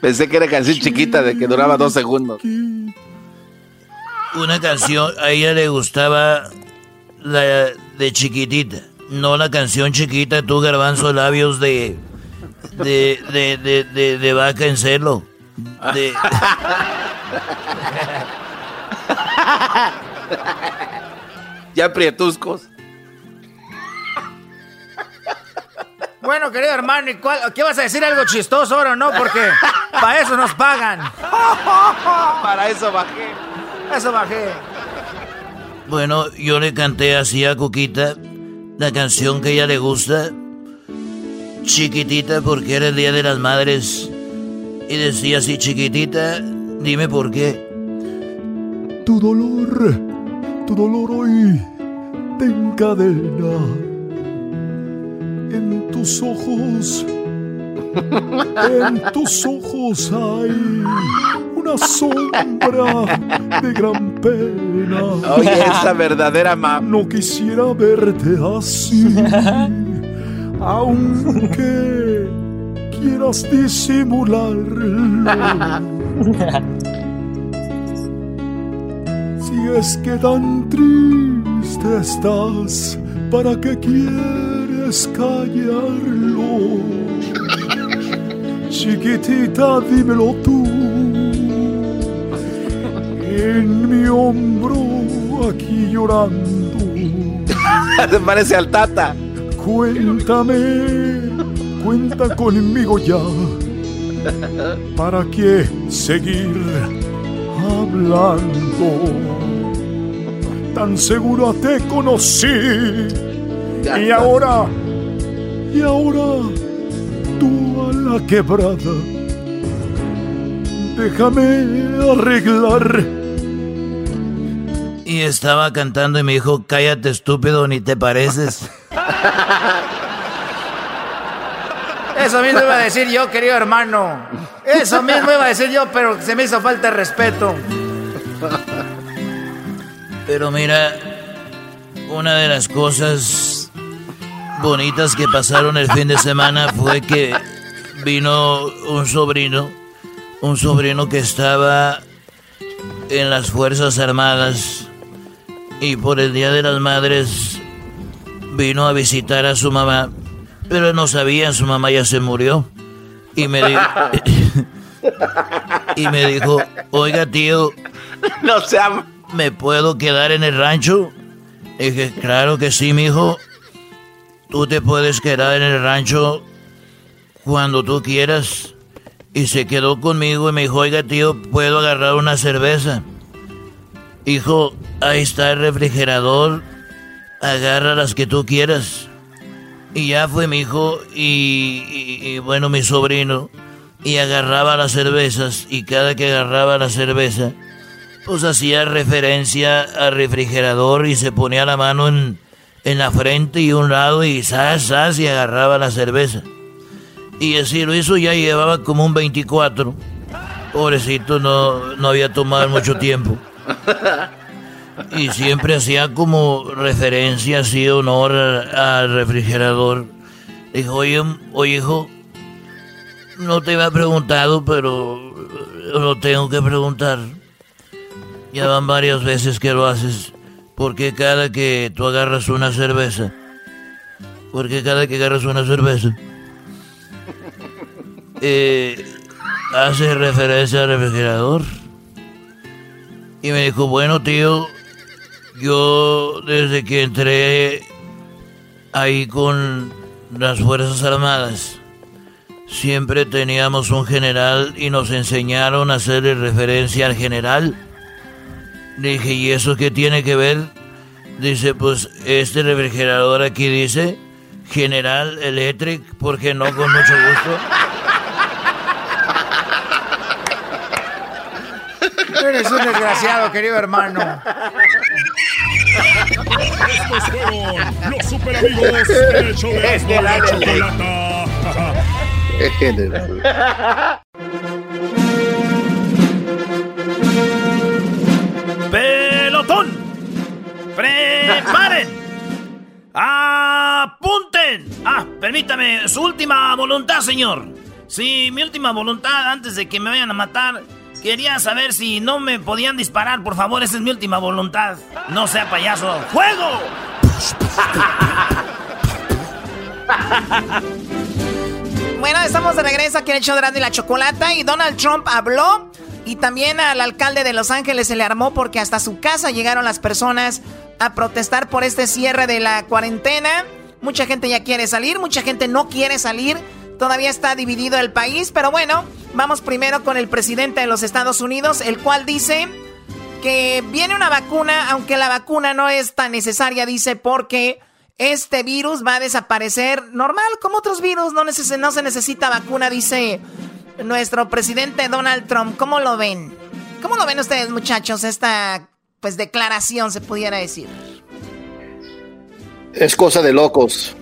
Pensé que era canción chiquita de que duraba dos segundos. Una canción, a ella le gustaba la de chiquitita. No la canción chiquita, tú garbanzo labios de. de. de. de, de, de vaca en celo. De. [laughs] ya prietuscos. Bueno, querido hermano, ¿y cuál- ¿qué vas a decir algo chistoso ahora o no? Porque para eso nos pagan. [laughs] Para eso bajé. Eso bajé. Bueno, yo le canté así a Cuquita la canción que a ella le gusta. Chiquitita, porque era el Día de las Madres. Y decía así, chiquitita, dime por qué. Tu dolor, tu dolor hoy te encadena en tus ojos. En tus ojos hay una sombra de gran pena. Oye, esa verdadera mamá. No quisiera verte así, aunque quieras disimularlo. Si es que tan triste estás, ¿para qué quieres callarlo? Chiquitita, dímelo tú. En mi hombro, aquí llorando. Se parece al Tata. Cuéntame, cuenta conmigo ya. ¿Para qué seguir hablando? Tan seguro te conocí. Y ahora, y ahora, tú a la quebrada. Déjame arreglar. Y estaba cantando y me dijo, cállate estúpido, ni te pareces. [laughs] Eso mismo iba a decir yo, querido hermano. Eso mismo iba a decir yo, pero se me hizo falta de respeto. Pero mira, una de las cosas bonitas que pasaron el fin de semana fue que vino un sobrino, un sobrino que estaba en las Fuerzas Armadas y por el Día de las Madres vino a visitar a su mamá, pero no sabía, su mamá ya se murió. Y me, di- y me dijo, oiga tío, no. ¿me puedo quedar en el rancho? Y dije, claro que sí, mijo. Tú te puedes quedar en el rancho cuando tú quieras. Y se quedó conmigo y me dijo, oiga tío, ¿puedo agarrar una cerveza? Hijo, ahí está el refrigerador. Agarra las que tú quieras. Y ya fue mi hijo y, y- bueno, mi sobrino. Y agarraba las cervezas y cada que agarraba la cerveza pues hacía referencia al refrigerador y se ponía la mano en, en la frente y un lado y zas, zas, y agarraba la cerveza. Y así lo hizo, ya llevaba como un 24. Pobrecito, no, no había tomado mucho tiempo. Y siempre hacía como referencia, así honor al refrigerador. Dijo, oye, oye, hijo, no te había preguntado, pero lo tengo que preguntar. Ya van varias veces que lo haces. ¿Por qué cada que tú agarras una cerveza? ¿Por qué cada que agarras una cerveza? [laughs] Eh, hace referencia al refrigerador. Y me dijo, bueno tío, yo desde que entré ahí con las Fuerzas Armadas, siempre teníamos un general y nos enseñaron a hacerle referencia al general. Dije, ¿y eso qué tiene que ver? Dice, pues este refrigerador aquí dice General Electric, porque no con mucho gusto. Eres un desgraciado, querido hermano. Estos fueron los super amigos del show de la chocolata. [laughs] Ah, permítame, su última voluntad, señor. Sí, mi última voluntad antes de que me vayan a matar. Quería saber si no me podían disparar, por favor, esa es mi última voluntad. No sea payaso. ¡Fuego! [laughs] Bueno, estamos de regreso aquí en el show y la Chocolata y Donald Trump habló y también al alcalde de Los Ángeles se le armó porque hasta su casa llegaron las personas a protestar por este cierre de la cuarentena. Mucha gente ya quiere salir, mucha gente no quiere salir. Todavía está dividido el país, pero bueno, vamos primero con el presidente de los Estados Unidos, el cual dice que viene una vacuna, aunque la vacuna no es tan necesaria, dice, porque este virus va a desaparecer normal, como otros virus, no, no se necesita vacuna, dice nuestro presidente Donald Trump. ¿Cómo lo ven? ¿Cómo lo ven ustedes, muchachos, esta pues declaración, se pudiera decir? Es cosa de locos.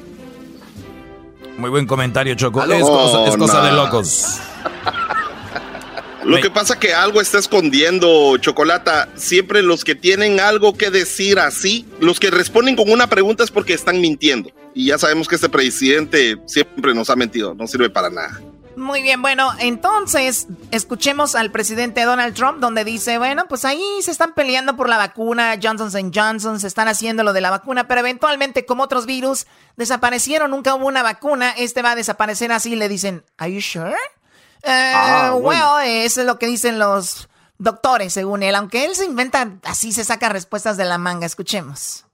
Muy buen comentario, Choco. es cosa, de locos. Lo que pasa que algo está escondiendo, Chocolata. Siempre los que tienen algo que decir así, los que responden con una pregunta es porque están mintiendo. Y ya sabemos que este presidente siempre nos ha mentido, no sirve para nada. Muy bien, bueno, entonces escuchemos al presidente Donald Trump donde dice, bueno, pues ahí se están peleando por la vacuna, Johnson Johnson, se están haciendo lo de la vacuna, pero eventualmente como otros virus desaparecieron, nunca hubo una vacuna, este va a desaparecer así, le dicen, ¿Are you sure? Eh, ah, well, eso es lo que dicen los doctores, según él, aunque él se inventa así, se saca respuestas de la manga, escuchemos.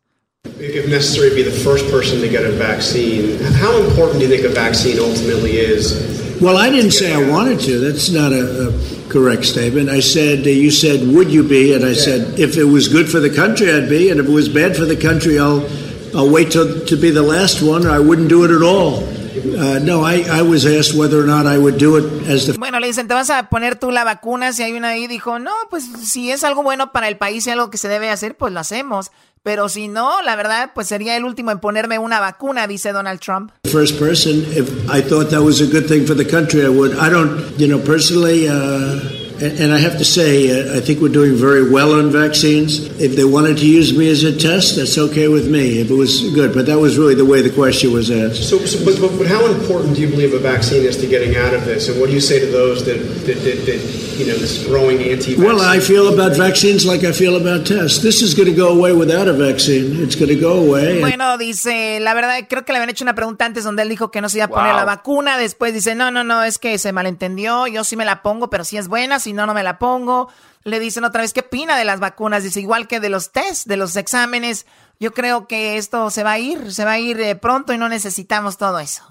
If necessary, be the first person to get a vaccine. How important do you think a vaccine ultimately is Well, I didn't say I wanted to. That's not a, a correct statement. I said, uh, you said, would you be? And I yeah. said, if it was good for the country, I'd be. And if it was bad for the country, I'll, I'll wait till, to be the last one or I wouldn't do it at all. Uh, no, I, I was asked whether or not I would do it as the... Bueno, le dicen, ¿te vas a poner tú la vacuna? Si hay una ahí, dijo, no, pues si es algo bueno para el país y algo que se debe hacer, pues lo hacemos. Pero si no, la verdad, pues sería el último en ponerme una vacuna, dice Donald Trump. First person, if I thought that was a good thing for the country, I would. I don't, you know, personally, uh, and I have to say, uh, I think we're doing very well on vaccines. If they wanted to use me as a test, that's okay with me. If it was good, but that was really the way the question was asked. So, so but, but, but, how important do you believe a vaccine is to getting out of this? And what do you say to those that, that, that, that you know, this growing anti Well, I feel about vaccines like I feel about tests. This is going to go away without a vaccine. It's going to go away. Bueno, dice, la verdad, creo que le habían hecho una pregunta antes donde él dijo que no se iba a poner wow. la vacuna. Después dice, no, no, no, es que se malentendió. Yo sí me la pongo, pero si es buena, si no, no me la pongo. Le dicen otra vez, ¿qué opina de las vacunas? Dice, igual que de los tests, de los exámenes. Yo creo que esto se va a ir, se va a ir eh, pronto y no necesitamos todo eso.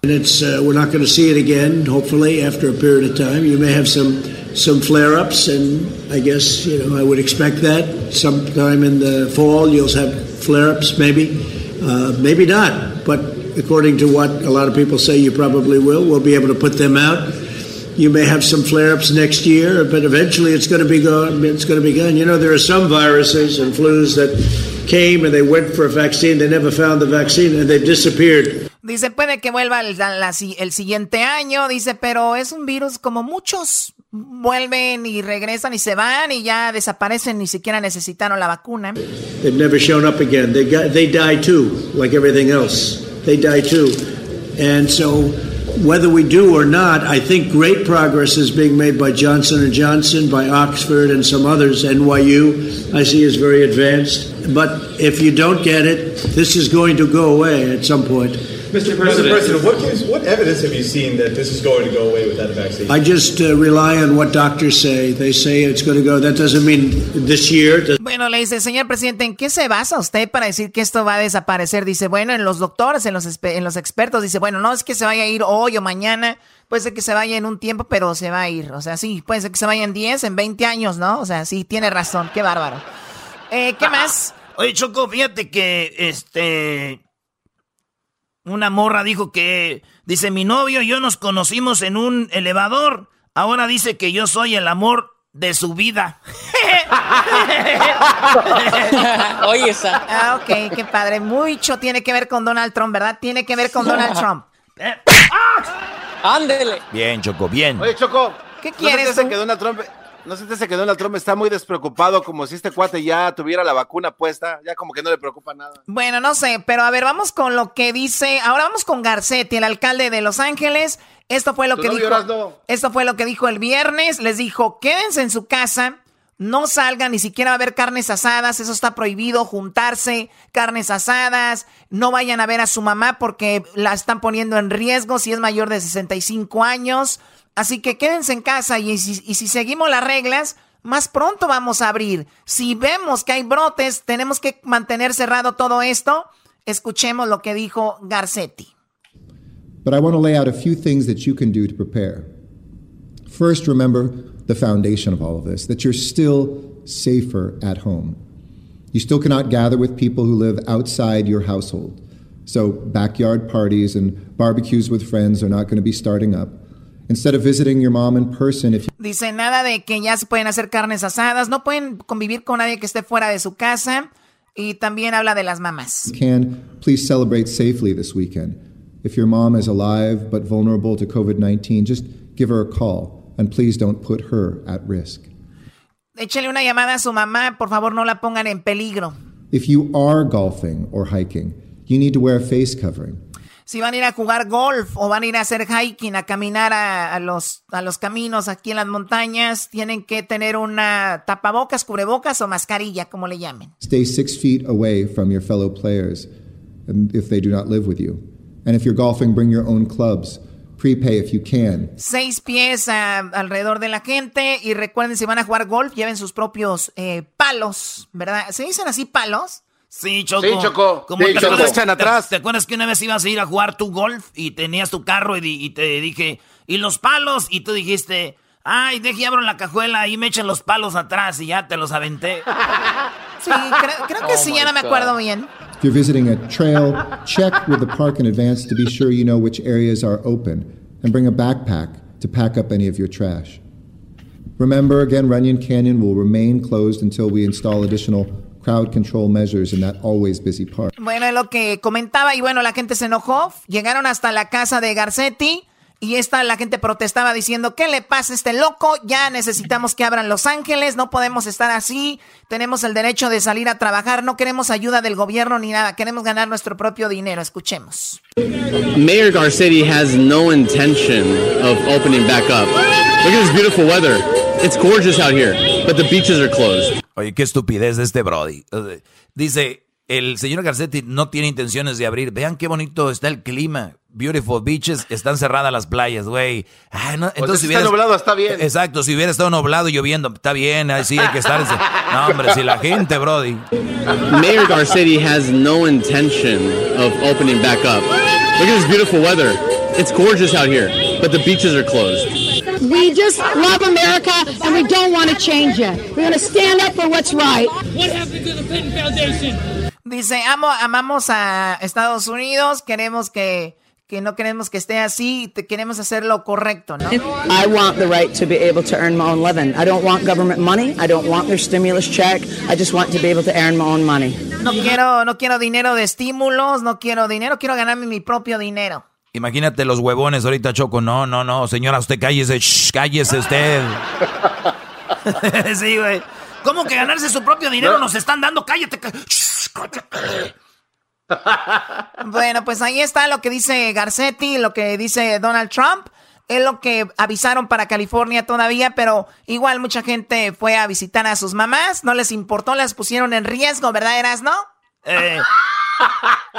Some flare-ups, and I guess, you know, I would expect that. Sometime in the fall, you'll have flare-ups, maybe. Uh, maybe not, but according to what a lot of people say, you probably will. We'll be able to put them out. You may have some flare-ups next year, but eventually it's going to be gone. It's going to be gone. You know, there are some viruses and flus that came and they went for a vaccine. They never found the vaccine and they've disappeared. Dice, puede que vuelva el, la, el siguiente año. Dice, pero es un virus como muchos vuelven y regresan y se van y ya desaparecen, ni siquiera necesitaron la vacuna. They've never shown up again. They, got, they die too, like everything else. They die too. And so whether we do or not, I think great progress is being made by Johnson & Johnson, by Oxford and some others. NYU, I see, is very advanced. But if you don't get it, this is going to go away at some point. Mr. President, Mr. President what, what evidence have you seen that this is going to go away with that vaccine? I just uh, rely on what doctors say. They say it's going to go. That doesn't mean this year. Bueno, le dice, señor presidente, ¿en qué se basa usted para decir que esto va a desaparecer? Dice, bueno, en los doctores, en los, en los expertos. Dice, bueno, no es que se vaya a ir hoy o mañana. Puede ser que se vaya en un tiempo, pero se va a ir. O sea, sí, puede ser que se vaya en 10, en 20 años, ¿no? O sea, sí, tiene razón. Qué bárbaro. Eh, ¿Qué más? Oye, Choco, fíjate que este una morra dijo que, dice, mi novio y yo nos conocimos en un elevador. Ahora dice que yo soy el amor de su vida. [laughs] Oye, esa. Ah, ok, qué padre. Mucho tiene que ver con Donald Trump, ¿verdad? Tiene que ver con Donald Trump. [laughs] Ándele. Bien, Choco, bien. Oye, Choco. ¿Qué quieres? que Donald Trump ¿No sientes que Donald Trump está muy despreocupado como si este cuate ya tuviera la vacuna puesta? Ya como que no le preocupa nada. Bueno, no sé, pero a ver, vamos con lo que dice. Ahora vamos con Garcetti, el alcalde de Los Ángeles. Esto fue lo que dijo. Esto fue lo que dijo el viernes. Les dijo: quédense en su casa. No salgan, ni siquiera va a haber carnes asadas, eso está prohibido, juntarse, carnes asadas, no vayan a ver a su mamá porque la están poniendo en riesgo si es mayor de 65 años. Así que quédense en casa y si, seguimos las reglas, más pronto vamos a abrir. Si vemos que hay brotes, tenemos que mantener cerrado todo esto. Escuchemos lo que dijo Garcetti. But I want to lay out a few things that you can do to prepare. First, remember the foundation of all of this that you're still safer at home. You still cannot gather with people who live outside your household. So, backyard parties and barbecues with friends are not going to be starting up. Instead of visiting your mom in person, if Dice nada de que ya se pueden hacer carnes asadas, no pueden convivir con nadie que esté fuera de su casa y también habla de las mamás. Can please celebrate safely this weekend. If your mom is alive but vulnerable to COVID-19, just give her a call and please don't put her at risk. Échale una llamada a su mamá, por favor no la pongan en peligro. If you are golfing or hiking, you need to wear a face covering. Si van a ir a jugar golf o van a ir a hacer hiking, a caminar a, los, a los caminos aquí en las montañas, tienen que tener una tapabocas, cubrebocas o mascarilla, como le llamen. Stay six feet away from your fellow players if they do not live with you. And if you're golfing, bring your own clubs. Prepay if you can. Seis pies alrededor de la gente y recuerden si van a jugar golf, lleven sus propios eh, palos, ¿verdad? ¿Se dicen así palos? Sí, Choco. Sí, Choco. Como te, Choco. echan atrás. ¿Te acuerdas que una vez ibas a ir a jugar tu golf y tenías tu carro y, te dije, ¿y los palos? Y tú dijiste, ay, deje abro la cajuela y me echen los palos atrás y ya te los aventé. [laughs] Sí, creo, que oh sí, ya no me acuerdo bien. If you're visiting a trail, check with the park in advance to be sure you know which areas are open and bring a backpack to pack up any of your trash. Remember, again, Runyon Canyon will remain closed until we install additional crowd control measures in that always busy park. Bueno, lo que comentaba y bueno, la gente se enojó, llegaron hasta la casa de Garcetti y esta la gente protestaba diciendo, ¿qué le pasa a este loco? Ya necesitamos que abran Los Ángeles, no podemos estar así, tenemos el derecho de salir a trabajar, no queremos ayuda del gobierno ni nada, queremos ganar nuestro propio dinero. Escuchemos. Mayor Garcetti has no intention of opening back up. Look at this beautiful weather. It's gorgeous out here, but the beaches are closed. Oye, qué estupidez de este Brody. Dice, el señor Garcetti no tiene intenciones de abrir. Vean qué bonito está el clima. Beautiful beaches, están cerradas las playas, güey. no, entonces, si, está nublado, está bien. Exacto, si hubiera estado nublado y lloviendo, está bien, ahí sí hay que estar. No, hombre, si la gente, Brody. Mayor Garcetti has no intention of opening back up. Look at this beautiful weather. It's gorgeous out here, but the beaches are closed. We just love America and we don't want to change it. We're going to stand up for what's right. What happened to the Clinton Foundation? Dice, Amo, amamos a Estados Unidos, queremos que, que no queremos que esté así, te queremos hacer lo correcto, ¿no? I want the right to be able to earn my own living. I don't want government money. I don't want their stimulus check. I just want to be able to earn my own money. No quiero, no quiero dinero de estímulos, no quiero dinero, quiero ganarme mi propio dinero. Imagínate los huevones ahorita, Choco. No, no, no, señora, usted cállese, shh, cállese usted. [laughs] sí, güey. ¿Cómo que ganarse su propio dinero nos están dando? Cállate, shh, cállate. bueno, pues ahí está lo que dice Garcetti, lo que dice Donald Trump. Es lo que avisaron para California todavía, pero igual mucha gente fue a visitar a sus mamás, no les importó, las pusieron en riesgo, ¿verdad, Eras, no? Eh,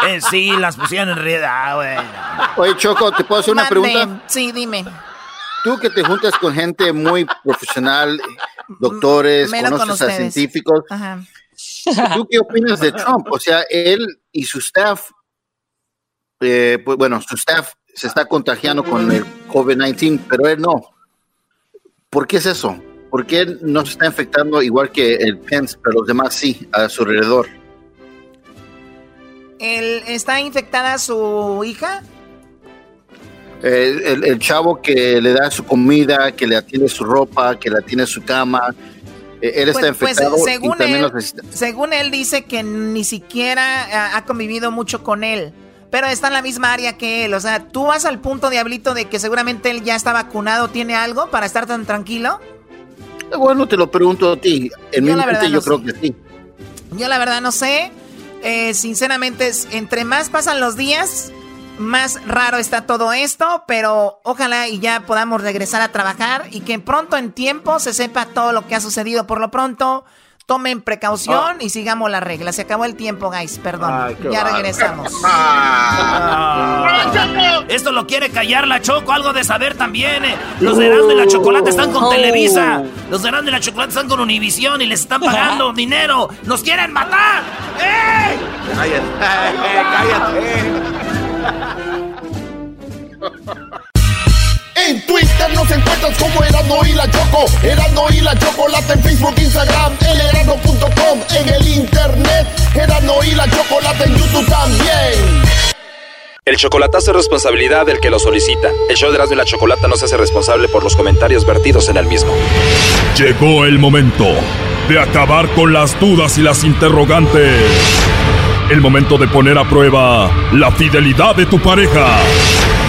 eh, sí, las pusieron en riesgo. Ah, Oye, Choco, ¿te puedo hacer una pregunta? Sí, dime. Tú que te juntas con gente muy profesional, doctores, conoces a científicos. Ajá. ¿Tú qué opinas de Trump? O sea, él y su staff, eh, pues bueno, su staff se está contagiando con el COVID-19, pero él no. ¿Por qué es eso? ¿Por qué no se está infectando igual que el Pence, pero los demás sí, a su alrededor? ¿El, ¿Está infectada su hija? El, el, chavo que le da su comida, que le atiende su ropa, que le atiende su cama, eh, él está pues, pues, infectado según y también él, Según él dice que ni siquiera ha convivido mucho con él, pero está en la misma área que él. O sea, ¿tú vas al punto, Diablito, de que seguramente él ya está vacunado, tiene algo para estar tan tranquilo? Eh, bueno, te lo pregunto a ti. En yo mi mente yo creo que sí. Yo la verdad no sé. Eh, sinceramente, entre más pasan los días, más raro está todo esto, pero ojalá y ya podamos regresar a trabajar y que pronto en tiempo se sepa todo lo que ha sucedido. Por lo pronto, tomen precaución y sigamos la regla. Se acabó el tiempo, guys, perdón. ya regresamos. [laughs] Ah. Esto lo quiere callar la Choco, algo de saber también. Eh. Los de Erasmo y la Chocolate están con Televisa. Los de Erasmo y la Chocolate están con Univisión y les están pagando dinero. ¡Nos quieren matar! ¡Eh! cállate. En Twitter nos encuentras como Erasmo y la Choco, Erasmo y la Chocolate en Facebook, Instagram, elerasmo.com, en el internet, Erasmo y la Chocolate en YouTube también. El chocolatazo es responsabilidad del que lo solicita. El show de Erasmo y la Chocolata no se hace responsable por los comentarios vertidos en el mismo. Llegó el momento de acabar con las dudas y las interrogantes. El momento de poner a prueba la fidelidad de tu pareja.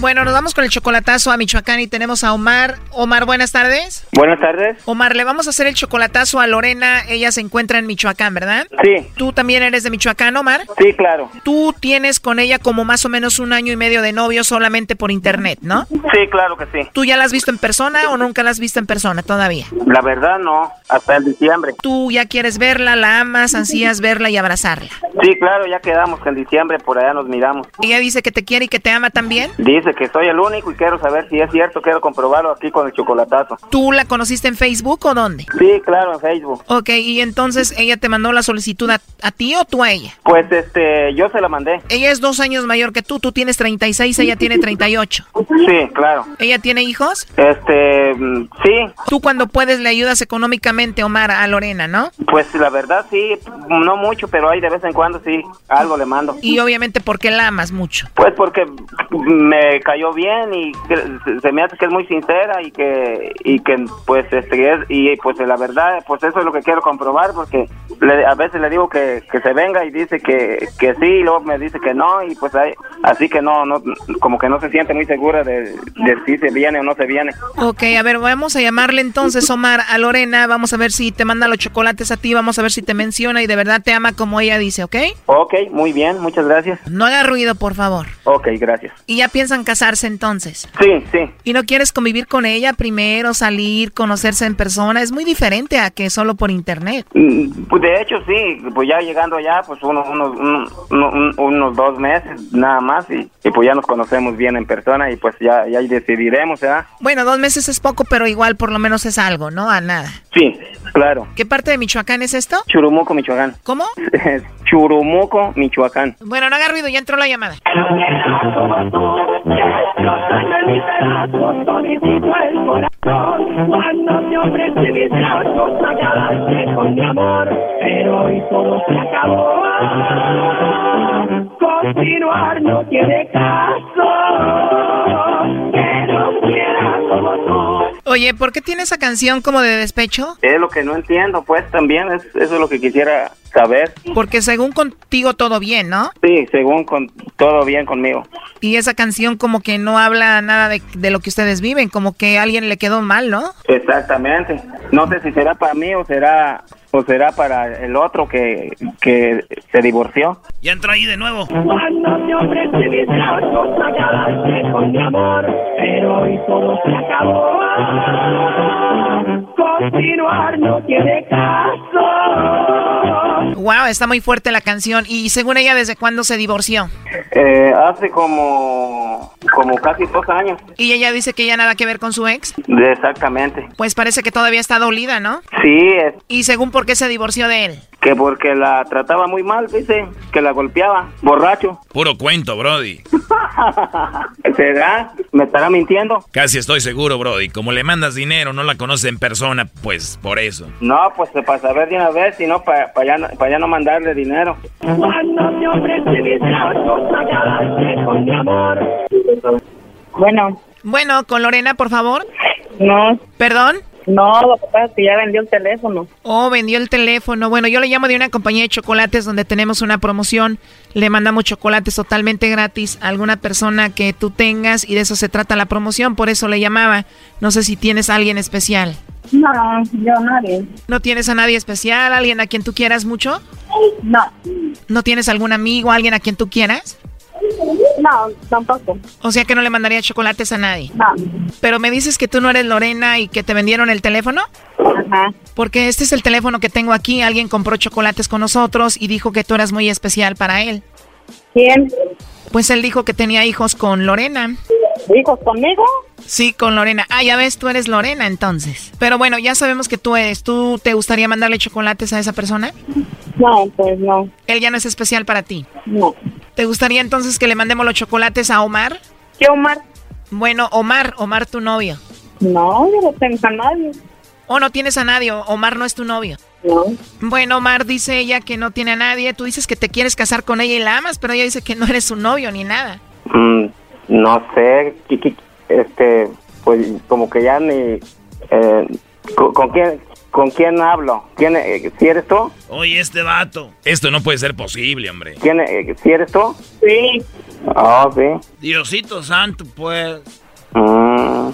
Bueno, nos vamos con el chocolatazo a Michoacán y tenemos a Omar. Omar, buenas tardes. Buenas tardes. Omar, le vamos a hacer el chocolatazo a Lorena. Ella se encuentra en Michoacán, ¿verdad? Sí. ¿Tú también eres de Michoacán, Omar? Sí, claro. Tú tienes con ella como más o menos un año y medio de novio solamente por internet, ¿no? Sí, claro que sí. ¿Tú ya la has visto en persona o nunca la has visto en persona todavía? La verdad no, hasta el diciembre. ¿Tú ya quieres verla, la amas, ansías verla y abrazarla? Sí, claro, ya quedamos que en diciembre por allá nos miramos. ¿Ella dice que te quiere y que te ama también? Dice que soy el único y quiero saber si es cierto, quiero comprobarlo aquí con el chocolatazo. ¿Tú la conociste en Facebook o dónde? Sí, claro, en Facebook. Ok, y entonces ella te mandó la solicitud a, a ti o tú a ella? Pues este, yo se la mandé. Ella es dos años mayor que tú, tú tienes 36, ella tiene 38. Sí, claro. ¿Ella tiene hijos? Este, mm, sí. Tú cuando puedes le ayudas económicamente, Omar, a Lorena, ¿no? Pues la verdad sí, no mucho, pero ahí de vez en cuando sí, algo le mando. Y obviamente porque la amas mucho. Pues porque me cayó bien y se me hace que es muy sincera y que y que pues este es y pues la verdad pues eso es lo que quiero comprobar porque le- a veces le digo que, que se venga y dice que, que sí y luego me dice que no y pues ahí- así que no no como que no se siente muy segura de, de si se viene o no se viene. Ok, a ver, vamos a llamarle entonces, Omar, a Lorena. Vamos a ver si te manda los chocolates a ti. Vamos a ver si te menciona y de verdad te ama como ella dice, ¿ok? Ok, muy bien, muchas gracias. No haga ruido, por favor. Ok, gracias. Y ya piensan casarse entonces. Sí, sí. ¿Y no quieres convivir con ella primero, salir, conocerse en persona? Es muy diferente a que solo por internet. Mm, Pues de hecho sí, pues ya llegando allá, pues unos, unos, unos, unos- unos dos meses nada más y, y pues ya nos conocemos bien en persona y pues ya, ya decidiremos, ¿verdad? Bueno, dos meses es poco, pero igual por lo menos es algo, ¿no? A nada. Sí, Claro. ¿Qué parte de Michoacán es esto? Churumuco, Michoacán. ¿Cómo? Churumuco, Michoacán. Bueno, no haga ruido, ya entró la llamada. Cuando te ofrecí mis brazos quedarte con mi amor, pero hoy todo se acabó. Continuar no tiene caso, que no quiera como tú. Oye, ¿por qué tiene esa canción como de despecho? Es lo que no entiendo, pues también es, eso es lo que quisiera saber. Porque según contigo todo bien, ¿no? Sí, según con todo bien conmigo. Y esa canción como que no habla nada de, de lo que ustedes viven, como que a alguien le quedó mal, ¿no? Exactamente. No sé si será para mí o será o será para el otro que, que se divorció. Ya entró ahí de nuevo. Cuando te ofrecí mis brazos a quedarte con mi amor, pero hoy todo se acabó. Continuar no tiene caso. Wow, está muy fuerte la canción. Y según ella, ¿desde cuándo se divorció? Eh, hace como como casi dos años. Y ella dice que ya nada que ver con su ex. Exactamente. Pues parece que todavía está dolida, ¿no? Sí, es Y según por qué se divorció de él. Que porque la trataba muy mal, dice, que la golpeaba, borracho. Puro cuento, Brody. [laughs] ¿Será? ¿Me estará mintiendo? Casi estoy seguro, Brody. Como le mandas dinero, no la conoces en persona, pues por eso. No, pues para saber de una vez, si no, para ya, no- pa' ya no mandarle dinero. Cuando te ofrecí mis brazos a quedarte con mi amor. Bueno. Bueno, con Lorena, por favor. No. ¿Perdón? No, lo que pasa es que ya vendió el teléfono. Oh, vendió el teléfono. Bueno, yo le llamo de una compañía de chocolates donde tenemos una promoción. Le mandamos chocolates totalmente gratis a alguna persona que tú tengas y de eso se trata la promoción. Por eso le llamaba. No sé si tienes a alguien especial. No, yo nadie. ¿No tienes a nadie especial? ¿Alguien a quien tú quieras mucho? No. ¿No tienes algún amigo, alguien a quien tú quieras? No, tampoco. O sea que no le mandaría chocolates a nadie. No. Pero me dices que tú no eres Lorena y que te vendieron el teléfono. Ajá. Porque este es el teléfono que tengo aquí. Alguien compró chocolates con nosotros y dijo que tú eras muy especial para él. ¿Quién? Pues él dijo que tenía hijos con Lorena. ¿Hijos conmigo? Sí, con Lorena. Ah, ya ves, tú eres Lorena entonces. Pero bueno, ya sabemos que tú eres. ¿Tú te gustaría mandarle chocolates a esa persona? No, pues no. Él ya no es especial para ti. No. ¿Te gustaría entonces que le mandemos los chocolates a Omar? ¿Qué Omar? Bueno, Omar, Omar tu novio. No, yo no tengo a nadie. ¿O no tienes a nadie? Omar no es tu novio. No. Bueno, Omar dice ella que no tiene a nadie. Tú dices que te quieres casar con ella y la amas, pero ella dice que no eres su novio ni nada. Mm, no sé, qui- este, pues como que ya ni... eh, ¿con, con quién, ¿Con quién hablo? ¿Quién, eh, ¿Si eres tú? Oye, este vato. Esto no puede ser posible, hombre. ¿Quién, eh, ¿Si eres tú? Sí. Oh, sí. Diosito santo, pues. Mm,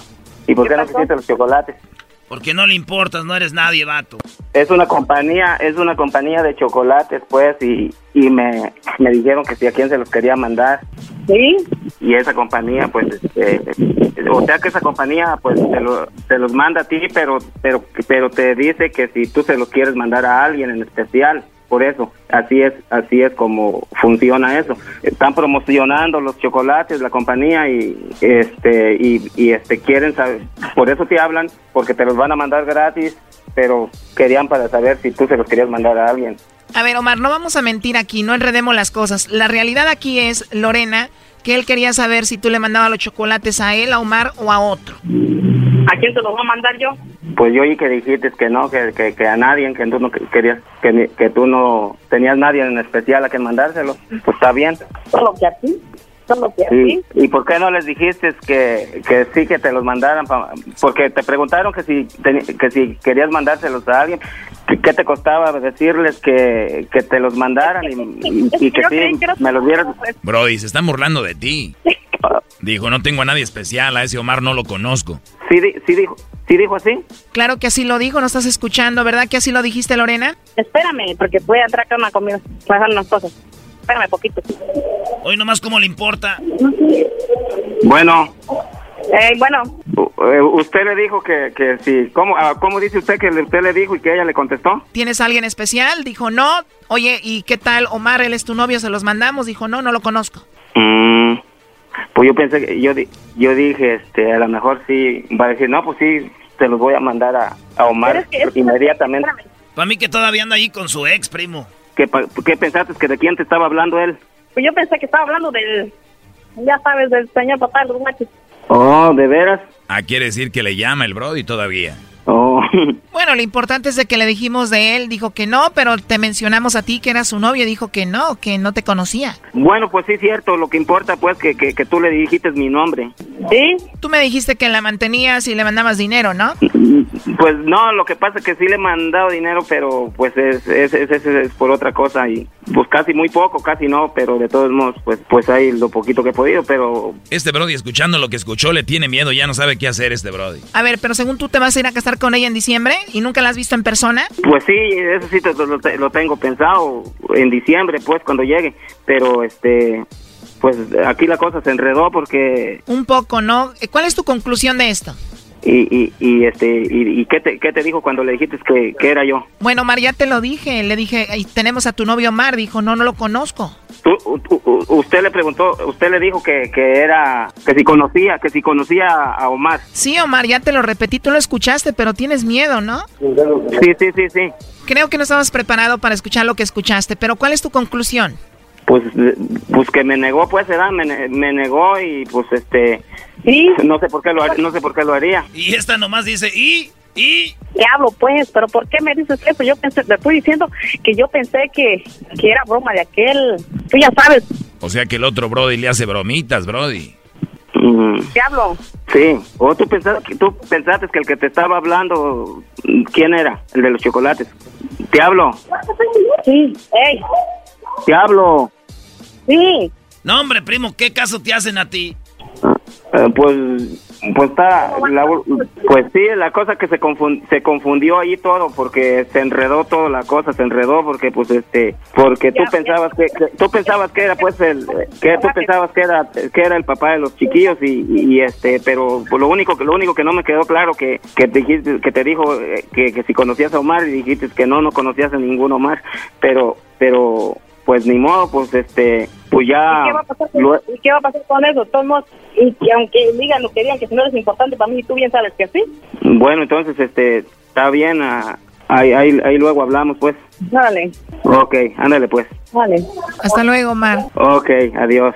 ¿Y por qué no quisiste los chocolates? Porque no le importas, no eres nadie, vato. Es una compañía, es una compañía de chocolates, pues, y, y me, me dijeron que si a quién se los quería mandar. Sí. Y esa compañía, pues, este, o sea que esa compañía, pues, te, lo- te los manda a ti, pero, pero, pero te dice que si tú se los quieres mandar a alguien en especial. Por eso, así es, así es como funciona eso. Están promocionando los chocolates, la compañía y este y, y, este quieren saber, por eso te hablan, porque te los van a mandar gratis, pero querían para saber si tú se los querías mandar a alguien. A ver, Omar, no vamos a mentir aquí, no enredemos las cosas. La realidad aquí es, Lorena, que él quería saber si tú le mandabas los chocolates a él, a Omar o a otro. ¿A quién te los voy a mandar yo? Pues yo oí que dijiste que no, que, que, que a nadie, que tú no querías, que, que tú no tenías nadie en especial a quien mandárselo. Pues está bien. Solo que a ti. Solo que a ¿Y, ti. ¿Y por qué no les dijiste que, que sí que te los mandaran? pa- porque te preguntaron que si que si querías mandárselos a alguien, ¿qué, te costaba decirles que, que te los mandaran y, y- y que sí me los dieras? Brody, se están burlando de ti. [laughs] Dijo, no tengo a nadie especial, a ese Omar no lo conozco. Sí, di- sí dijo, sí dijo así. Claro que así lo dijo, no estás escuchando, ¿verdad que así lo dijiste, Lorena? Espérame, porque voy a entrar a una comida. Voy a hacer unas cosas. Espérame poquito. Hoy nomás cómo le importa. Bueno, Eh, bueno, eh, usted le dijo que, que sí. ¿Cómo, ah, ¿Cómo dice usted que le- usted le dijo y que ella le contestó? ¿Tienes a alguien especial? Dijo, no. Oye, ¿y qué tal Omar? Él es tu novio, se los mandamos. Dijo, no, no lo conozco. Mm, pues yo pensé que yo, di- yo dije, este, a lo mejor sí, va a decir, no, pues sí, te los voy a mandar a, a Omar inmediatamente. Para mí que todavía anda ahí con su ex, primo. ¿Qué, ¿Qué pensaste que de quién te estaba hablando él? Pues yo pensé que estaba hablando del, ya sabes, del señor papá de los machos. Oh, ¿de veras? Ah, quiere decir que le llama el Brody todavía. Oh. [laughs] Bueno, lo importante es de que le dijimos de él, dijo que no, pero te mencionamos a ti que era su novio, dijo que no, que no te conocía. Bueno, pues sí es cierto, lo que importa pues que, que, que tú le dijiste mi nombre. ¿Sí? Tú me dijiste que la mantenías y le mandabas dinero, ¿no? Pues no, lo que pasa es que sí le he mandado dinero, pero pues es, es, es, es, por otra cosa y pues casi muy poco, casi no, pero de todos modos pues, pues hay lo poquito que he podido, pero... Este Brody escuchando lo que escuchó le tiene miedo, ya no sabe qué hacer este Brody. A ver, pero según tú te vas a ir a casar con ella en diciembre y nunca la has visto en persona. Pues sí, eso sí lo, lo tengo pensado en diciembre, pues cuando llegue, pero este pues aquí la cosa se enredó porque... Un poco, ¿no? ¿Cuál es tu conclusión de esto? Y, y, y este y, y, ¿qué, te, qué te dijo cuando le dijiste que, que era yo? Bueno, Omar, ya te lo dije. Le dije, tenemos a tu novio Omar. Dijo, no, no lo conozco. usted le preguntó, usted le dijo que, que era, que si conocía, que si conocía a Omar. Sí, Omar, ya te lo repetí, tú lo escuchaste, pero tienes miedo, ¿no? Sí, sí, sí, sí. Creo que no estabas preparado para escuchar lo que escuchaste, pero ¿cuál es tu conclusión? Pues, pues que me negó, pues, ¿verdad? Me, me negó y pues este ¿Sí? No sé por qué lo no sé por qué lo haría. Y esta nomás dice, "Y y Diablo, pues, pero ¿por qué me dices eso? Yo pensé, te estoy diciendo que yo pensé que, que era broma de aquel, tú ya sabes. O sea que el otro Brody le hace bromitas, Brody. Diablo. Sí, o tú pensaste, tú pensaste que el que te estaba hablando, ¿quién era? El de los chocolates. Te hablo. Sí, hey. Te hablo. Sí. No, hombre, primo, ¿qué caso te hacen a ti? Uh, pues pues está la, pues sí la cosa que se confund, se confundió ahí todo porque se enredó toda la cosa se enredó porque pues este porque tú pensabas que, que, tú pensabas que era pues el que tú pensabas que era que era el papá de los chiquillos y, y este pero pues, lo único que lo único que no me quedó claro que que te dijiste que te dijo que, que si conocías a Omar y dijiste que no no conocías a ninguno más pero pero pues ni modo, pues este, pues ya... ¿Y qué va a pasar con, lo... ¿y qué va a pasar con eso? Todos y que aunque digan lo que digan, que si no eres importante para mí, tú bien sabes que sí. Bueno, entonces, este, está bien, uh, ahí, ahí, ahí luego hablamos, pues. Dale. Ok, ándale, pues. Dale. Hasta luego, Omar. Ok, adiós.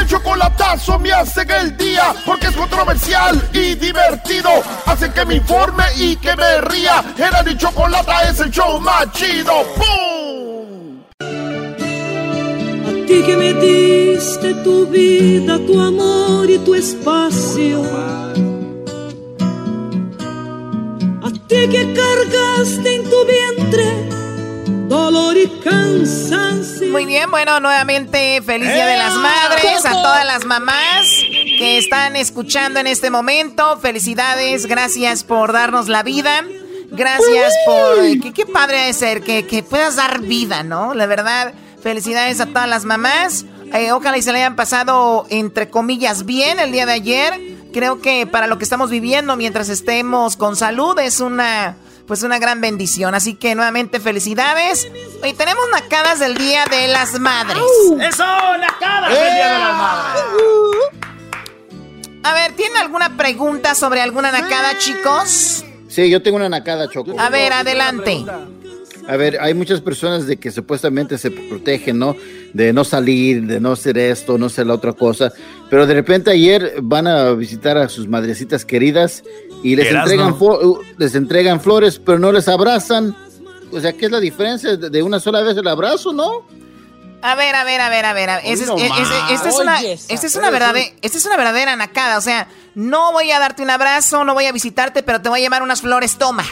el chocolatazo me hacen el día porque es controversial y divertido. Hacen que me informe y que me ría. Era mi chocolata es el show más chido. ¡Pum! A ti que me diste tu vida, tu amor y tu espacio. A ti que cargaste en tu vientre dolor y cansancio. Muy bien, bueno, nuevamente feliz Día de las Madres a todas las mamás que están escuchando en este momento. Felicidades, gracias por darnos la vida. Gracias por... Qué, qué padre de ser, que, que, puedas dar vida, ¿no? La verdad, felicidades a todas las mamás. Eh, ojalá y se le hayan pasado, entre comillas, bien el día de ayer. Creo que para lo que estamos viviendo mientras estemos con salud es una pues una gran bendición. Así que nuevamente felicidades. Hoy tenemos nacadas del Día de las Madres. ¡Eso! ¡Nacadas del Día de las Madres! A ver, ¿tienen alguna pregunta sobre alguna nacada, chicos? Sí, yo tengo una nacada, Choco. A ver, adelante. A ver, hay muchas personas de que supuestamente se protegen, ¿no? De no salir, de no hacer esto, no hacer la otra cosa. Pero de repente ayer van a visitar a sus madrecitas queridas y les entregan, les entregan flores, pero no les abrazan. O sea, ¿qué es la diferencia de una sola vez el abrazo, no? A ver, a ver, a ver, a ver. Esta es, es, es, una, esta es una verdadera, esta es una verdadera nacada. O sea, no voy a darte un abrazo, no voy a visitarte, pero te voy a llevar unas flores, toma.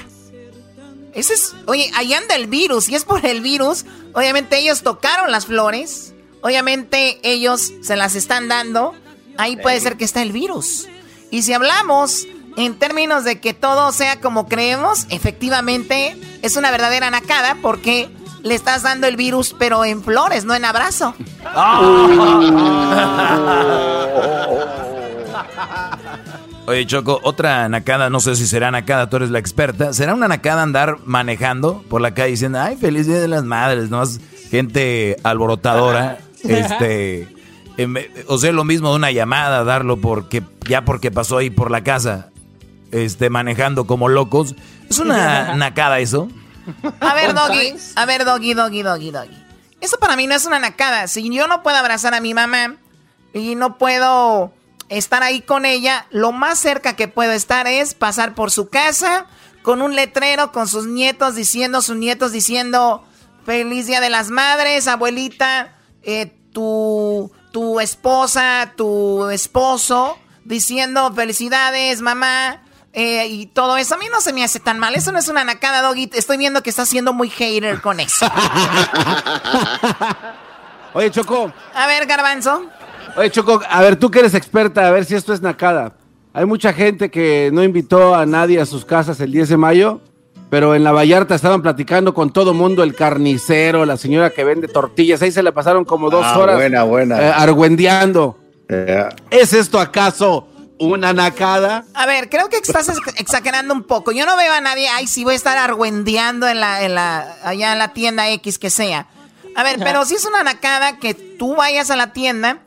Ese es, oye, ahí anda el virus, y es por el virus. Obviamente ellos tocaron las flores, obviamente ellos se las están dando. Ahí puede ser que está el virus. Y si hablamos en términos de que todo sea como creemos, efectivamente es una verdadera nacada porque le estás dando el virus, pero en flores, no en abrazo. [laughs] Oye, Choco, otra nacada, no sé si será nacada, tú eres la experta. ¿Será una nacada andar manejando por la calle diciendo, ay, feliz día de las madres, no gente alborotadora? [laughs] este, o sea, lo mismo de una llamada, darlo porque ya porque pasó ahí por la casa, este, manejando como locos. ¿Es una nacada eso? A ver, Doggy, a ver, Doggy, Doggy, Doggy, Doggy. Eso para mí no es una nacada. Si yo no puedo abrazar a mi mamá y no puedo estar ahí con ella, lo más cerca que puedo estar es pasar por su casa con un letrero con sus nietos diciendo, sus nietos diciendo, feliz día de las madres, abuelita, eh, tu, tu esposa, tu esposo, diciendo felicidades, mamá. Eh, y todo eso a mí no se me hace tan mal. Eso no es una nacada, Doggy. Estoy viendo que estás siendo muy hater con eso. [laughs] Oye, Choco. A ver, Garbanzo. Oye, Choco, a ver, tú que eres experta, a ver si esto es nacada. Hay mucha gente que no invitó a nadie a sus casas el 10 de mayo, pero en la Vallarta estaban platicando con todo mundo, el carnicero, la señora que vende tortillas, ahí se le pasaron como dos Ah, horas buena, buena. eh, argüendeando. ¿Es esto acaso una nacada? A ver, creo que estás ex- exagerando un poco. Yo no veo a nadie, ay, sí voy a estar argüendeando en la, en la, allá en la tienda X que sea. A ver, pero si es una nacada que tú vayas a la tienda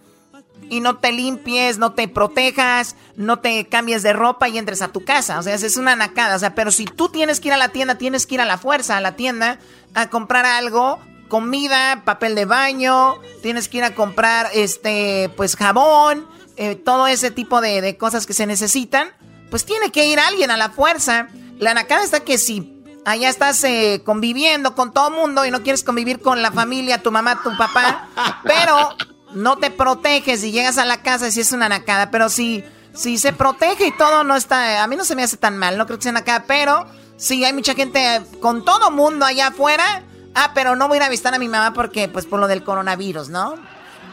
y no te limpies, no te protejas, no te cambies de ropa y entres a tu casa. O sea, es una nacada. O sea, pero si tú tienes que ir a la tienda, tienes que ir a la fuerza a la tienda a comprar algo, comida, papel de baño, tienes que ir a comprar, este, pues jabón, eh, todo ese tipo de, de cosas que se necesitan. Pues tiene que ir alguien a la fuerza. La nacada está que si allá estás eh, conviviendo con todo mundo y no quieres convivir con la familia, tu mamá, tu papá, [laughs] pero no te proteges y llegas a la casa y si es una nacada, pero si, si se protege y todo no está, a mí no se me hace tan mal, no creo que sea nacada, pero si hay mucha gente eh, con todo mundo allá afuera, ah, pero no voy a ir a visitar a mi mamá porque, pues por lo del coronavirus, ¿no?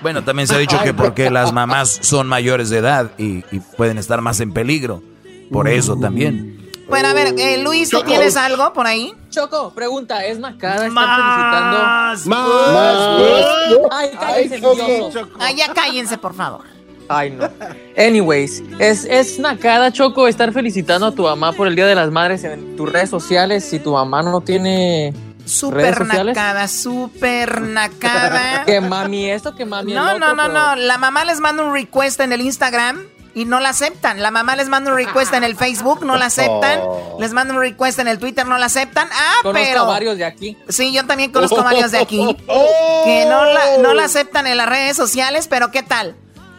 Bueno, también se ha dicho que porque las mamás son mayores de edad y, y pueden estar más en peligro. Por eso también. Bueno, a ver, eh, Luis, ¿tú tienes algo por ahí? Choco, pregunta, ¿es Nacada estar Más, felicitando? más, Ay, cállense, Ay, Choco. idioso. Ah, ya cállense, por favor. Ay, no. Anyways, es, es Nacada, Choco, estar felicitando a tu mamá por el Día de las Madres en tus redes sociales si tu mamá no tiene Súper nacada, súper nacada. [laughs] Que mami esto, que mami el No, otro, no, no, pero- no. La mamá les manda un request en el Instagram y no la aceptan. La mamá les manda un request en el Facebook, no la aceptan. Oh. Les manda un request en el Twitter, no la aceptan. Ah, Conozco pero. varios de aquí. Sí, yo también conozco varios de aquí [laughs] que no la, no la aceptan en las redes sociales, pero ¿qué tal?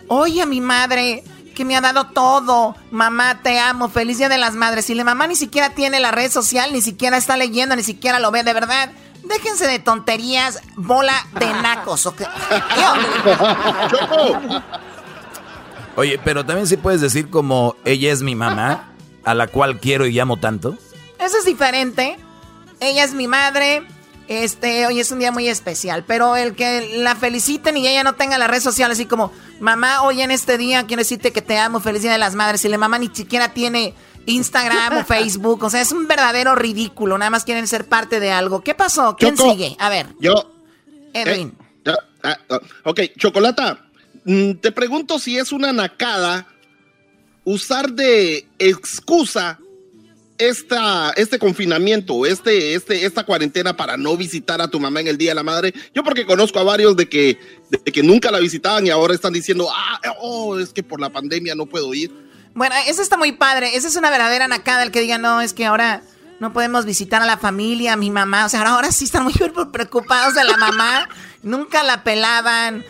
Oye, a mi madre que me ha dado todo. Mamá, te amo. Feliz Día de las Madres. Y la mamá ni siquiera tiene la red social, ni siquiera está leyendo, ni siquiera lo ve de verdad. Déjense de tonterías, bola de nacos. ¿ok? Oye, pero también sí puedes decir como ella es mi mamá, a la cual quiero y llamo tanto. Eso es diferente. Ella es mi madre. Este, hoy es un día muy especial. Pero el que la feliciten y ella no tenga la red social así como, mamá, hoy en este día quiero decirte que te amo, feliz día de las madres. Y la mamá ni siquiera tiene Instagram o [laughs] Facebook. O sea, es un verdadero ridículo. Nada más quieren ser parte de algo. ¿Qué pasó? ¿Quién Choco, sigue? A ver, Yo. Edwin. Eh, ya, ah, ah, ok, Chocolata, mm, te pregunto si es una nacada usar de excusa esta, este confinamiento, este, este, esta cuarentena para no visitar a tu mamá en el Día de la Madre. Yo porque conozco a varios de que, de que nunca la visitaban y ahora están diciendo, ah, oh, es que por la pandemia no puedo ir. Bueno, eso está muy padre. Esa es una verdadera nacada el que diga, no, es que ahora no podemos visitar a la familia, a mi mamá. O sea, ahora, sí están muy [laughs] preocupados de la mamá. nunca la pelaban.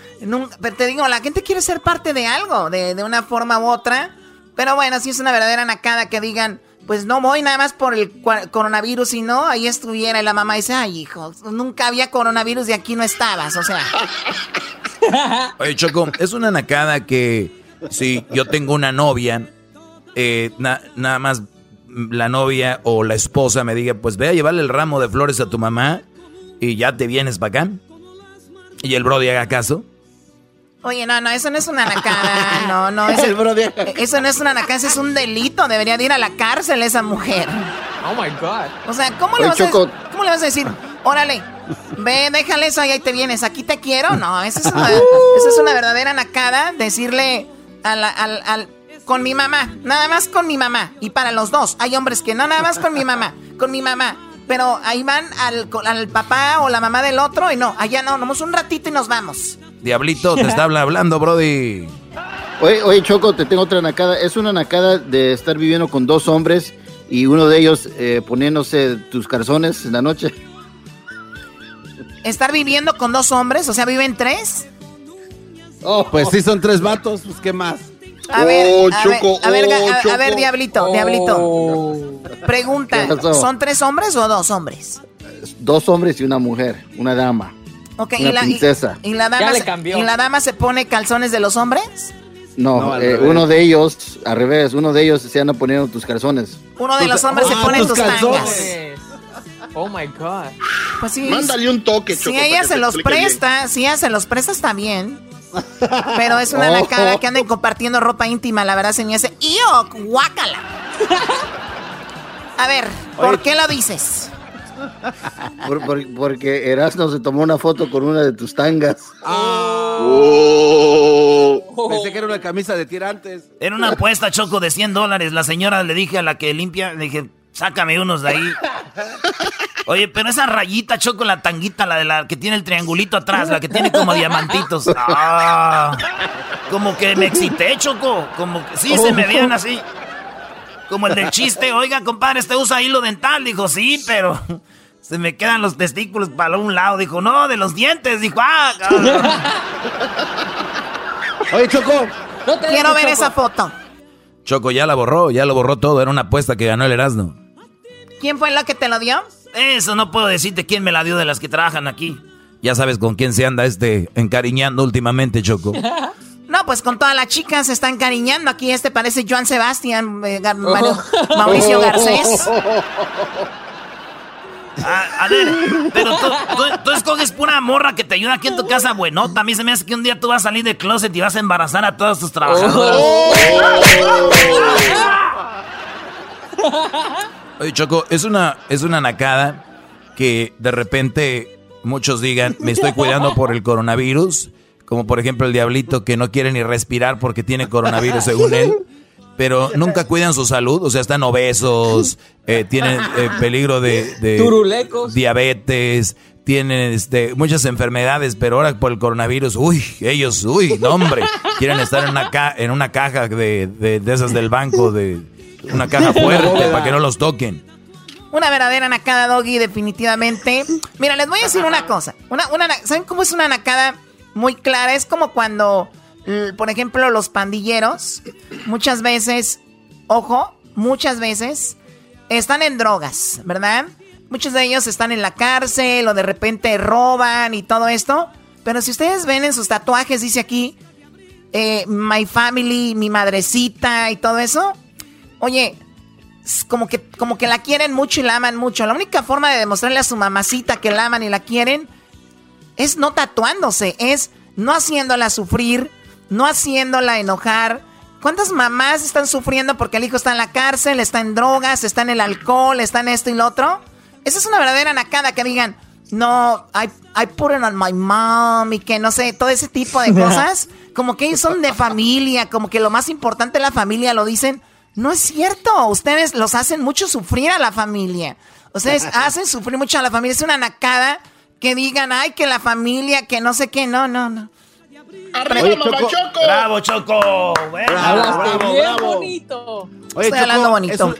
Pero te digo, la gente quiere ser parte de algo, de, de una forma u otra. Pero bueno, sí es una verdadera nacada que digan, pues no voy nada más por el coronavirus y no, ahí estuviera y la mamá dice, ay hijo, nunca había coronavirus y aquí no estabas, o sea. [laughs] Oye, Choco, es una nacada que si yo tengo una novia, eh, na- nada más la novia o la esposa me diga, pues ve a llevarle el ramo de flores a tu mamá y ya te vienes para acá. Y el Brody haga caso. Oye, no, no, eso no es una nacada, [laughs] no, no, eso, eso no es una nacada, eso es un delito, debería de ir a la cárcel esa mujer. Oh my God. O sea, ¿cómo le, Oye, vas a. ¿cómo le vas a decir? Órale, Ve, déjale eso y ahí te vienes. Aquí te quiero. No, esa es una, esa es una verdadera nacada. Decirle al, al, con mi mamá, nada más con mi mamá. Y para los dos, hay hombres que no, nada más con mi mamá, con mi mamá. Pero ahí van al, al papá o la mamá del otro y no, allá no, nomás un ratito y nos vamos. Diablito, te está hablando, Brody. Oye, oye, Choco, te tengo otra nacada. Es una nacada de estar viviendo con dos hombres y uno de ellos eh, poniéndose tus calzones en la noche. ¿Estar viviendo con dos hombres? O sea, ¿viven tres? Oh, pues sí, son tres vatos, pues ¿qué más? A ver, oh, a, ver a, ver, a, ver, Diablito, Diablito. Oh. Pregunta, ¿son tres hombres o dos hombres? Dos hombres y una mujer, una dama. Ok, y, la, y, la dama se, ¿y la dama se pone calzones de los hombres? No, eh, uno de ellos, al revés, uno de ellos se anda poniendo tus calzones. Uno de los hombres se pone tus, tangas. Oh my God. Pues sí. Mándale un toque, Si ella se los presta, si ella se los presta, está bien. Pero es una [laughs] oh. que anden compartiendo ropa íntima, la verdad se me hace. ¡Iyo! ¡Guácala! A ver, ¿por qué lo dices? Porque Erasmo se tomó una foto con una de tus tangas. Oh. Pensé que era una camisa de tirantes. Era una apuesta, Choco, de 100 dólares. La señora le dije a la que limpia, le dije, sácame unos de ahí. Oye, pero esa rayita, Choco, la tanguita, la de la que tiene el triangulito atrás, la que tiene como diamantitos. Ah, como que me excité, Choco. Como que sí, se me veían así. Como el del chiste, oiga, compadre, ¿este usa hilo dental? Dijo, sí, pero se me quedan los testículos para un lado. Dijo, no, de los dientes. Dijo, ah, Oye, Choco. Quiero ver esa foto. Choco ya la borró, ya lo borró todo. Era una apuesta que ganó el Erasmo. ¿Quién fue la que te lo dio? Eso no puedo decirte quién me la dio de las que trabajan aquí. Ya sabes con quién se anda este encariñando últimamente, Choco. [laughs] No, pues con todas las chicas se está encariñando. Aquí este parece Joan Sebastián, eh, [laughs] Mauricio Garcés. Ah, a, ver, pero tú, escoges pura morra que te ayuda aquí en tu casa, bueno. También se me hace que un día tú vas a salir de closet y vas a embarazar a todos tus trabajadores. Oye, Choco, es una, es una nacada que de repente muchos digan, me estoy cuidando por el coronavirus como por ejemplo el diablito que no quiere ni respirar porque tiene coronavirus según él, pero nunca cuidan su salud, o sea, están obesos, eh, tienen eh, peligro de, diabetes, tienen este, muchas enfermedades, pero ahora por el coronavirus, uy, ellos, uy, no hombre, quieren estar en una, en una caja de, de, esas del banco, de una caja fuerte para que no los toquen. Una verdadera nacada, Doggy, definitivamente. Mira, les voy a decir una cosa. Una, una, ¿Saben cómo es una nacada? Muy clara. Es como cuando, por ejemplo, los pandilleros, muchas veces, ojo, muchas veces están en drogas, ¿verdad? Muchos de ellos están en la cárcel o de repente roban y todo esto. Pero si ustedes ven en sus tatuajes, dice aquí, eh, my family, mi madrecita y todo eso. Oye, como que, como que la quieren mucho y la aman mucho. La única forma de demostrarle a su mamacita que la aman y la quieren es no tatuándose, es no haciéndola sufrir, no haciéndola enojar. ¿Cuántas mamás están sufriendo porque el hijo está en la cárcel, está en drogas, está en el alcohol, está en esto y lo otro? Esa es una verdadera nacada que digan, no, I, I put it on my mom y que no sé, todo ese tipo de [laughs] cosas. Como que son de familia, como que lo más importante de la familia lo dicen. No es cierto, ustedes los hacen mucho sufrir a la familia. Ustedes [laughs] hacen sufrir mucho a la familia. Es una nacada que digan, ay, que la familia, que no sé qué, no, no, no. ¡Arriba, Choco. Choco! ¡Bravo, Choco! Bueno, bravo, bien bonito. Oye, Estoy hablando bonito.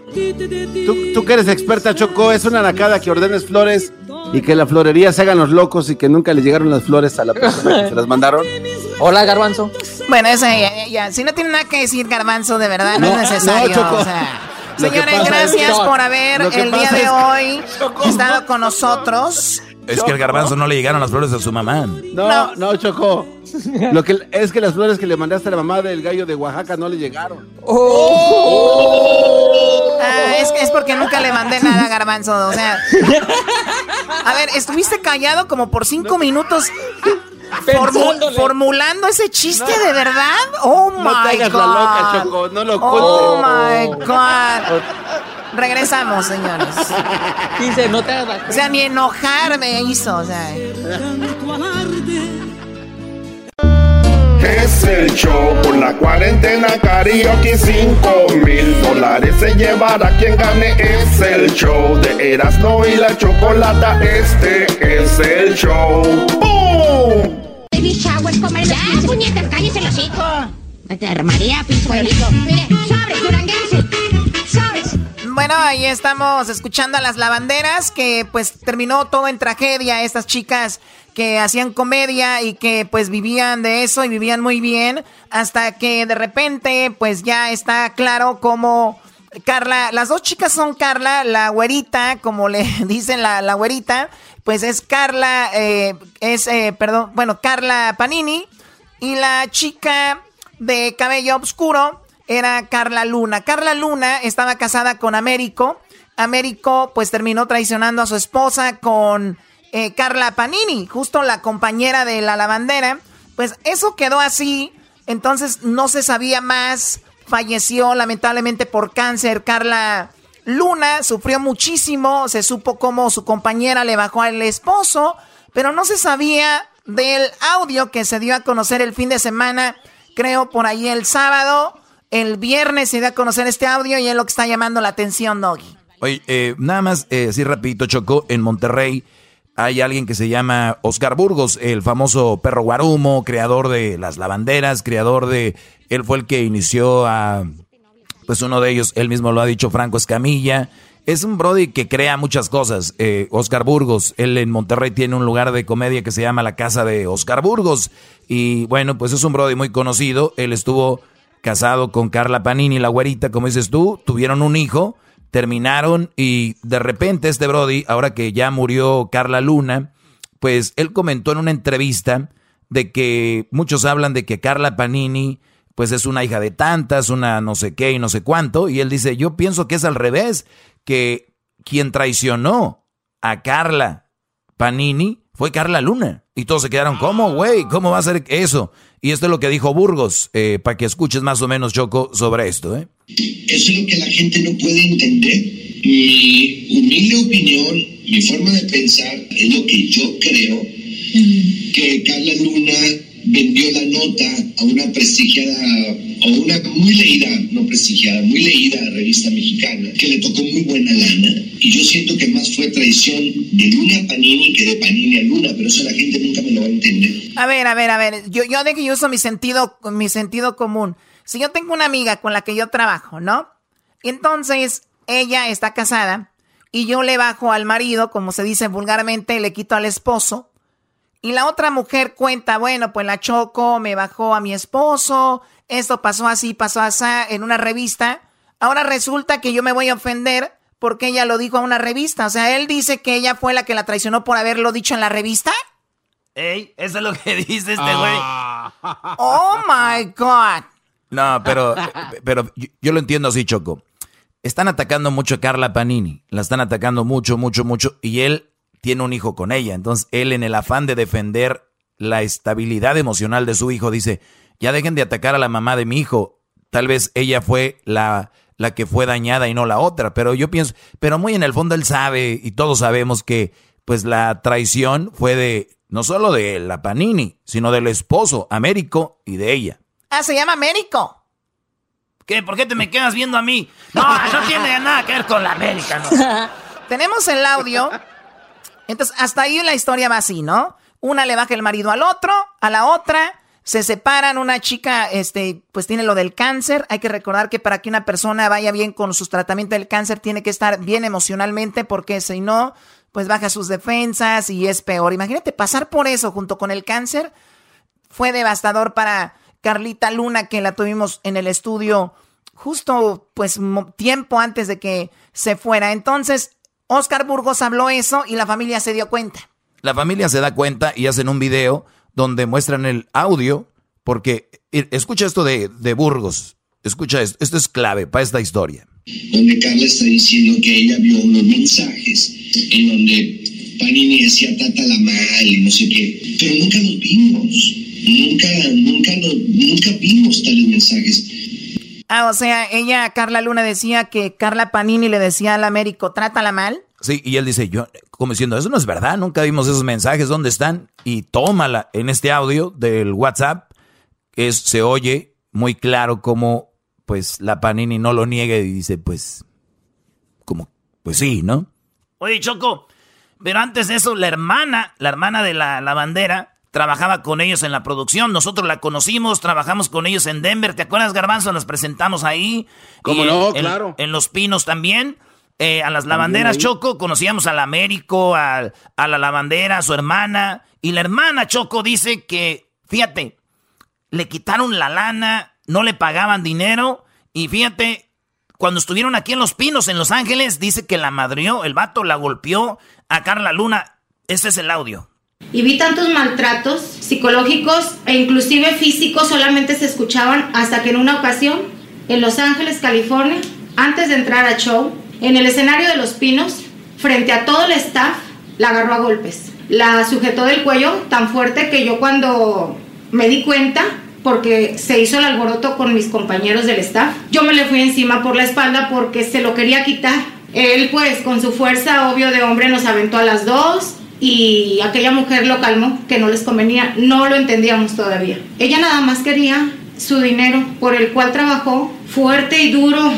tú, tú, que eres experta, Choco, es una nacada que ordenes flores y que la florería se hagan los locos y que nunca le llegaron las flores a la persona que se las mandaron. [laughs] Hola, Garbanzo. Bueno, eso ya, ya, Si no tiene nada que decir, Garbanzo, de verdad, no, es necesario. Choco. O sea, señores, gracias por haber el día de hoy estado con nosotros. Es que el garbanzo no le llegaron las flores a su mamá. No, no, Choco. [laughs] Lo que es que las flores que le mandaste a la mamá del gallo de Oaxaca no le llegaron. Oh. Ah, es, es porque nunca le mandé nada a garbanzo. O sea. A ver, estuviste callado como por cinco minutos. [laughs] formulando ese chiste de verdad. Oh my no te hagas God. la loca, Choco. No lo oh cuentes. Oh my God. Regresamos, señores. [laughs] Dice, no te hagas. O sea, ni enojarme hizo, o sea. Es el show por la cuarentena karaoke 5 mil dólares se llevará quien gane Es el show de Erasmo y la Chocolata Este es el show ¡Bum! Baby shower, comer ya, puñetas, cállese los hijos. María, pinche Mire, sobres, duranguense. Bueno, ahí estamos escuchando a las lavanderas que pues terminó todo en tragedia. Estas chicas que hacían comedia y que pues vivían de eso y vivían muy bien hasta que de repente pues ya está claro cómo Carla, las dos chicas son Carla, la güerita, como le [laughs] dicen la, la güerita, pues es Carla, eh, es, eh, perdón, bueno, Carla Panini y la chica de cabello oscuro era Carla Luna. Carla Luna estaba casada con Américo. Américo pues terminó traicionando a su esposa con eh, Carla Panini, justo la compañera de la lavandera. Pues eso quedó así, entonces no se sabía más. Falleció lamentablemente por cáncer Carla Luna, sufrió muchísimo, se supo cómo su compañera le bajó al esposo, pero no se sabía del audio que se dio a conocer el fin de semana, creo por ahí el sábado. El viernes se dio a conocer este audio y es lo que está llamando la atención, Doggy. Oye, eh, nada más, eh, así rapidito, Chocó, en Monterrey hay alguien que se llama Oscar Burgos, el famoso perro guarumo, creador de las lavanderas, creador de... Él fue el que inició a... Pues uno de ellos, él mismo lo ha dicho, Franco Escamilla. Es un Brody que crea muchas cosas. Eh, Oscar Burgos, él en Monterrey tiene un lugar de comedia que se llama La Casa de Oscar Burgos. Y bueno, pues es un Brody muy conocido. Él estuvo casado con Carla Panini, la güerita, como dices tú. Tuvieron un hijo terminaron y de repente este Brody, ahora que ya murió Carla Luna, pues él comentó en una entrevista de que muchos hablan de que Carla Panini pues es una hija de tantas, una no sé qué y no sé cuánto, y él dice, yo pienso que es al revés, que quien traicionó a Carla Panini fue Carla Luna. Y todos se quedaron, ¿cómo, güey? ¿Cómo va a ser eso? Y esto es lo que dijo Burgos, eh, para que escuches más o menos, Choco, sobre esto. ¿eh? Eso es lo que la gente no puede entender. Mi humilde opinión, mi forma de pensar, es lo que yo creo, que Carla Luna vendió la nota a una prestigiada, a una muy leída, no prestigiada, muy leída revista mexicana, que le tocó muy buena lana. Y yo siento que más fue traición de Luna Panini que de Panini a Luna, pero eso la gente nunca me lo va a entender. A ver, a ver, a ver, yo, yo de que yo uso mi sentido, mi sentido común. Si yo tengo una amiga con la que yo trabajo, ¿no? Entonces, ella está casada y yo le bajo al marido, como se dice vulgarmente, le quito al esposo y la otra mujer cuenta, bueno, pues la Choco me bajó a mi esposo, esto pasó así, pasó así en una revista. Ahora resulta que yo me voy a ofender porque ella lo dijo a una revista. O sea, él dice que ella fue la que la traicionó por haberlo dicho en la revista. Ey, eso es lo que [laughs] dice este güey. Oh my God. No, pero, pero yo, lo entiendo así, Choco. Están atacando mucho a Carla Panini. La están atacando mucho, mucho, mucho. Y él tiene un hijo con ella. Entonces él en el afán de defender la estabilidad emocional de su hijo dice, ya dejen de atacar a la mamá de mi hijo. Tal vez ella fue la, la que fue dañada y no la otra. Pero yo pienso, pero muy en el fondo él sabe y todos sabemos que pues la traición fue de, no solo de la Panini, sino del esposo, Américo, y de ella. Ah, se llama Américo. ¿Qué? ¿Por qué te me quedas viendo a mí? No, no tiene nada que ver con la América, no. [laughs] Tenemos el audio entonces, hasta ahí la historia va así, ¿no? Una le baja el marido al otro, a la otra, se separan, una chica, este, pues tiene lo del cáncer. Hay que recordar que para que una persona vaya bien con sus tratamientos del cáncer, tiene que estar bien emocionalmente, porque si no, pues baja sus defensas y es peor. Imagínate pasar por eso junto con el cáncer. Fue devastador para Carlita Luna, que la tuvimos en el estudio justo, pues, tiempo antes de que se fuera. Entonces, Oscar Burgos habló eso y la familia se dio cuenta. La familia se da cuenta y hacen un video donde muestran el audio, porque escucha esto de, Burgos, escucha esto, esto es clave para esta historia. Donde Carla está diciendo que ella vio unos mensajes en donde Panini decía tata la mal y no sé qué, pero nunca los vimos, nunca, nunca, nunca vimos tales mensajes. Ah, o sea, ella, Carla Luna, decía que Carla Panini le decía al Américo, trátala mal. Sí, y él dice, yo, como diciendo, eso no es verdad, nunca vimos esos mensajes, ¿dónde están? Y tómala en este audio del WhatsApp, es, se oye muy claro como, pues, la Panini no lo niega y dice, pues, como, pues sí, ¿no? Oye, Choco, pero antes de eso, la hermana, la hermana de la, la bandera, trabajaba con ellos en la producción. Nosotros la conocimos, trabajamos con ellos en Denver. ¿Te acuerdas, Garbanzo? Nos presentamos ahí. ¿Cómo no? claro. En Los Pinos también. Eh, a las lavanderas Choco, conocíamos al Américo, a, a la lavandera, a su hermana. Y la hermana Choco dice que, fíjate, le quitaron la lana, no le pagaban dinero. Y fíjate, cuando estuvieron aquí en Los Pinos, en Los Ángeles, dice que la madrió, el vato la golpeó a Carla Luna. Este es el audio. Y vi tantos maltratos psicológicos e inclusive físicos solamente se escuchaban hasta que en una ocasión, en Los Ángeles, California, antes de entrar a show, en el escenario de Los Pinos, frente a todo el staff, la agarró a golpes. La sujetó del cuello tan fuerte que yo cuando me di cuenta, porque se hizo el alboroto con mis compañeros del staff, yo me le fui encima por la espalda porque se lo quería quitar. Él pues con su fuerza obvio de hombre nos aventó a las dos, y aquella mujer lo calmó, que no les convenía, no lo entendíamos todavía. Ella nada más quería su dinero por el cual trabajó fuerte y duro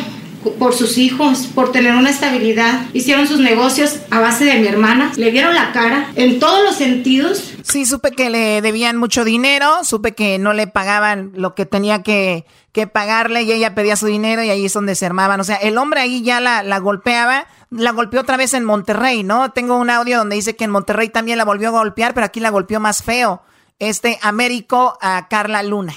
por sus hijos, por tener una estabilidad. Hicieron sus negocios a base de mi hermana, le dieron la cara en todos los sentidos. Sí, supe que le debían mucho dinero, supe que no le pagaban lo que tenía que, que pagarle y ella pedía su dinero y ahí es donde se armaban. O sea, el hombre ahí ya la, la golpeaba la golpeó otra vez en Monterrey, ¿no? Tengo un audio donde dice que en Monterrey también la volvió a golpear, pero aquí la golpeó más feo. Este Américo a Carla Luna.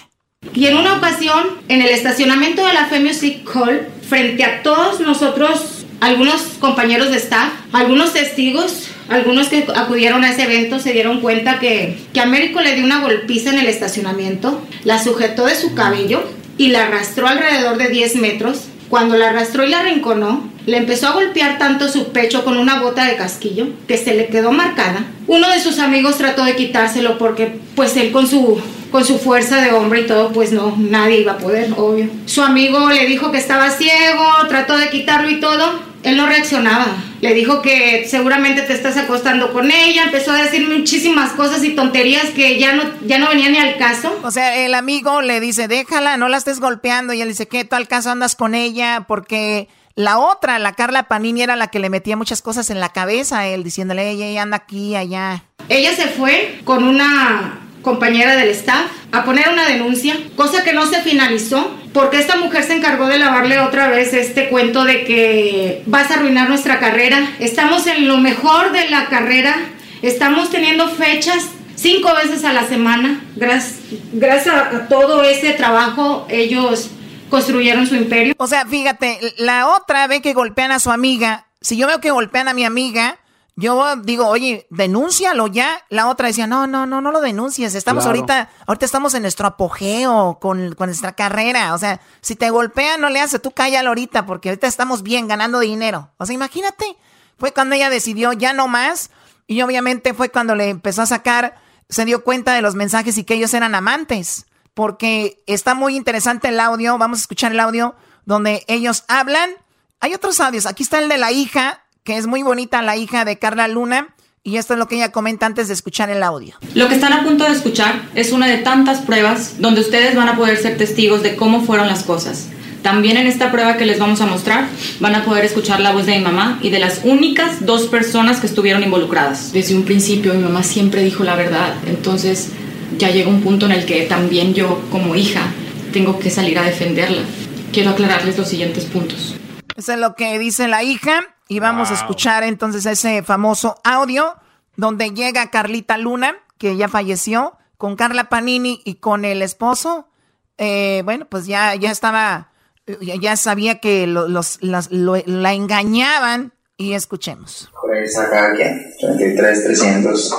Y en una ocasión, en el estacionamiento de la Music Hall, frente a todos nosotros, algunos compañeros de staff, algunos testigos, algunos que acudieron a ese evento se dieron cuenta que, que Américo le dio una golpiza en el estacionamiento, la sujetó de su cabello y la arrastró alrededor de 10 metros cuando la arrastró y la arrinconó, le empezó a golpear tanto su pecho con una bota de casquillo que se le quedó marcada. Uno de sus amigos trató de quitárselo porque pues él con su con su fuerza de hombre y todo, pues no, nadie iba a poder, obvio. Su amigo le dijo que estaba ciego, trató de quitarlo y todo. Él no reaccionaba. Le dijo que seguramente te estás acostando con ella. Empezó a decir muchísimas cosas y tonterías que ya no, ya no venían ni al caso. O sea, el amigo le dice, déjala, no la estés golpeando. Y él dice, ¿qué? ¿Tú al caso andas con ella? Porque la otra, la Carla Panini, era la que le metía muchas cosas en la cabeza a él, diciéndole, ella, ella anda aquí, allá. Ella se fue con una compañera del staff, a poner una denuncia, cosa que no se finalizó, porque esta mujer se encargó de lavarle otra vez este cuento de que vas a arruinar nuestra carrera. Estamos en lo mejor de la carrera, estamos teniendo fechas cinco veces a la semana. Gracias, gracias a todo ese trabajo, ellos construyeron su imperio. O sea, fíjate, la otra ve que golpean a su amiga. Si yo veo que golpean a mi amiga, yo digo, oye, denúncialo ya. La otra decía, no, no, no, no lo denuncies. Estamos ahorita, ahorita estamos en nuestro apogeo con, nuestra carrera. O sea, si te golpean, no le haces, tú cállalo ahorita, porque ahorita estamos bien ganando dinero. O sea, imagínate. Fue cuando ella decidió ya no más. Y obviamente fue cuando le empezó a sacar, se dio cuenta de los mensajes y que ellos eran amantes. Porque está muy interesante el audio. Vamos a escuchar el audio donde ellos hablan. Hay otros audios. Aquí está el de la hija que es muy bonita la hija de Carla Luna. Y esto es lo que ella comenta antes de escuchar el audio. Lo que están a punto de escuchar es una de tantas pruebas donde ustedes van a poder ser testigos de cómo fueron las cosas. También en esta prueba que les vamos a mostrar van a poder escuchar la voz de mi mamá y de las únicas dos personas que estuvieron involucradas. Desde un principio mi mamá siempre dijo la verdad, entonces ya llega un punto en el que también yo como hija tengo que salir a defenderla. Quiero aclararles los siguientes puntos. Eso es lo que dice la hija. Y vamos a escuchar entonces ese famoso audio donde llega Carlita Luna, que ya falleció, con Carla Panini y con el esposo. Eh, bueno, pues ya, ya estaba, ya, sabía que los, la engañaban y escuchemos. saca quién? 33, 300.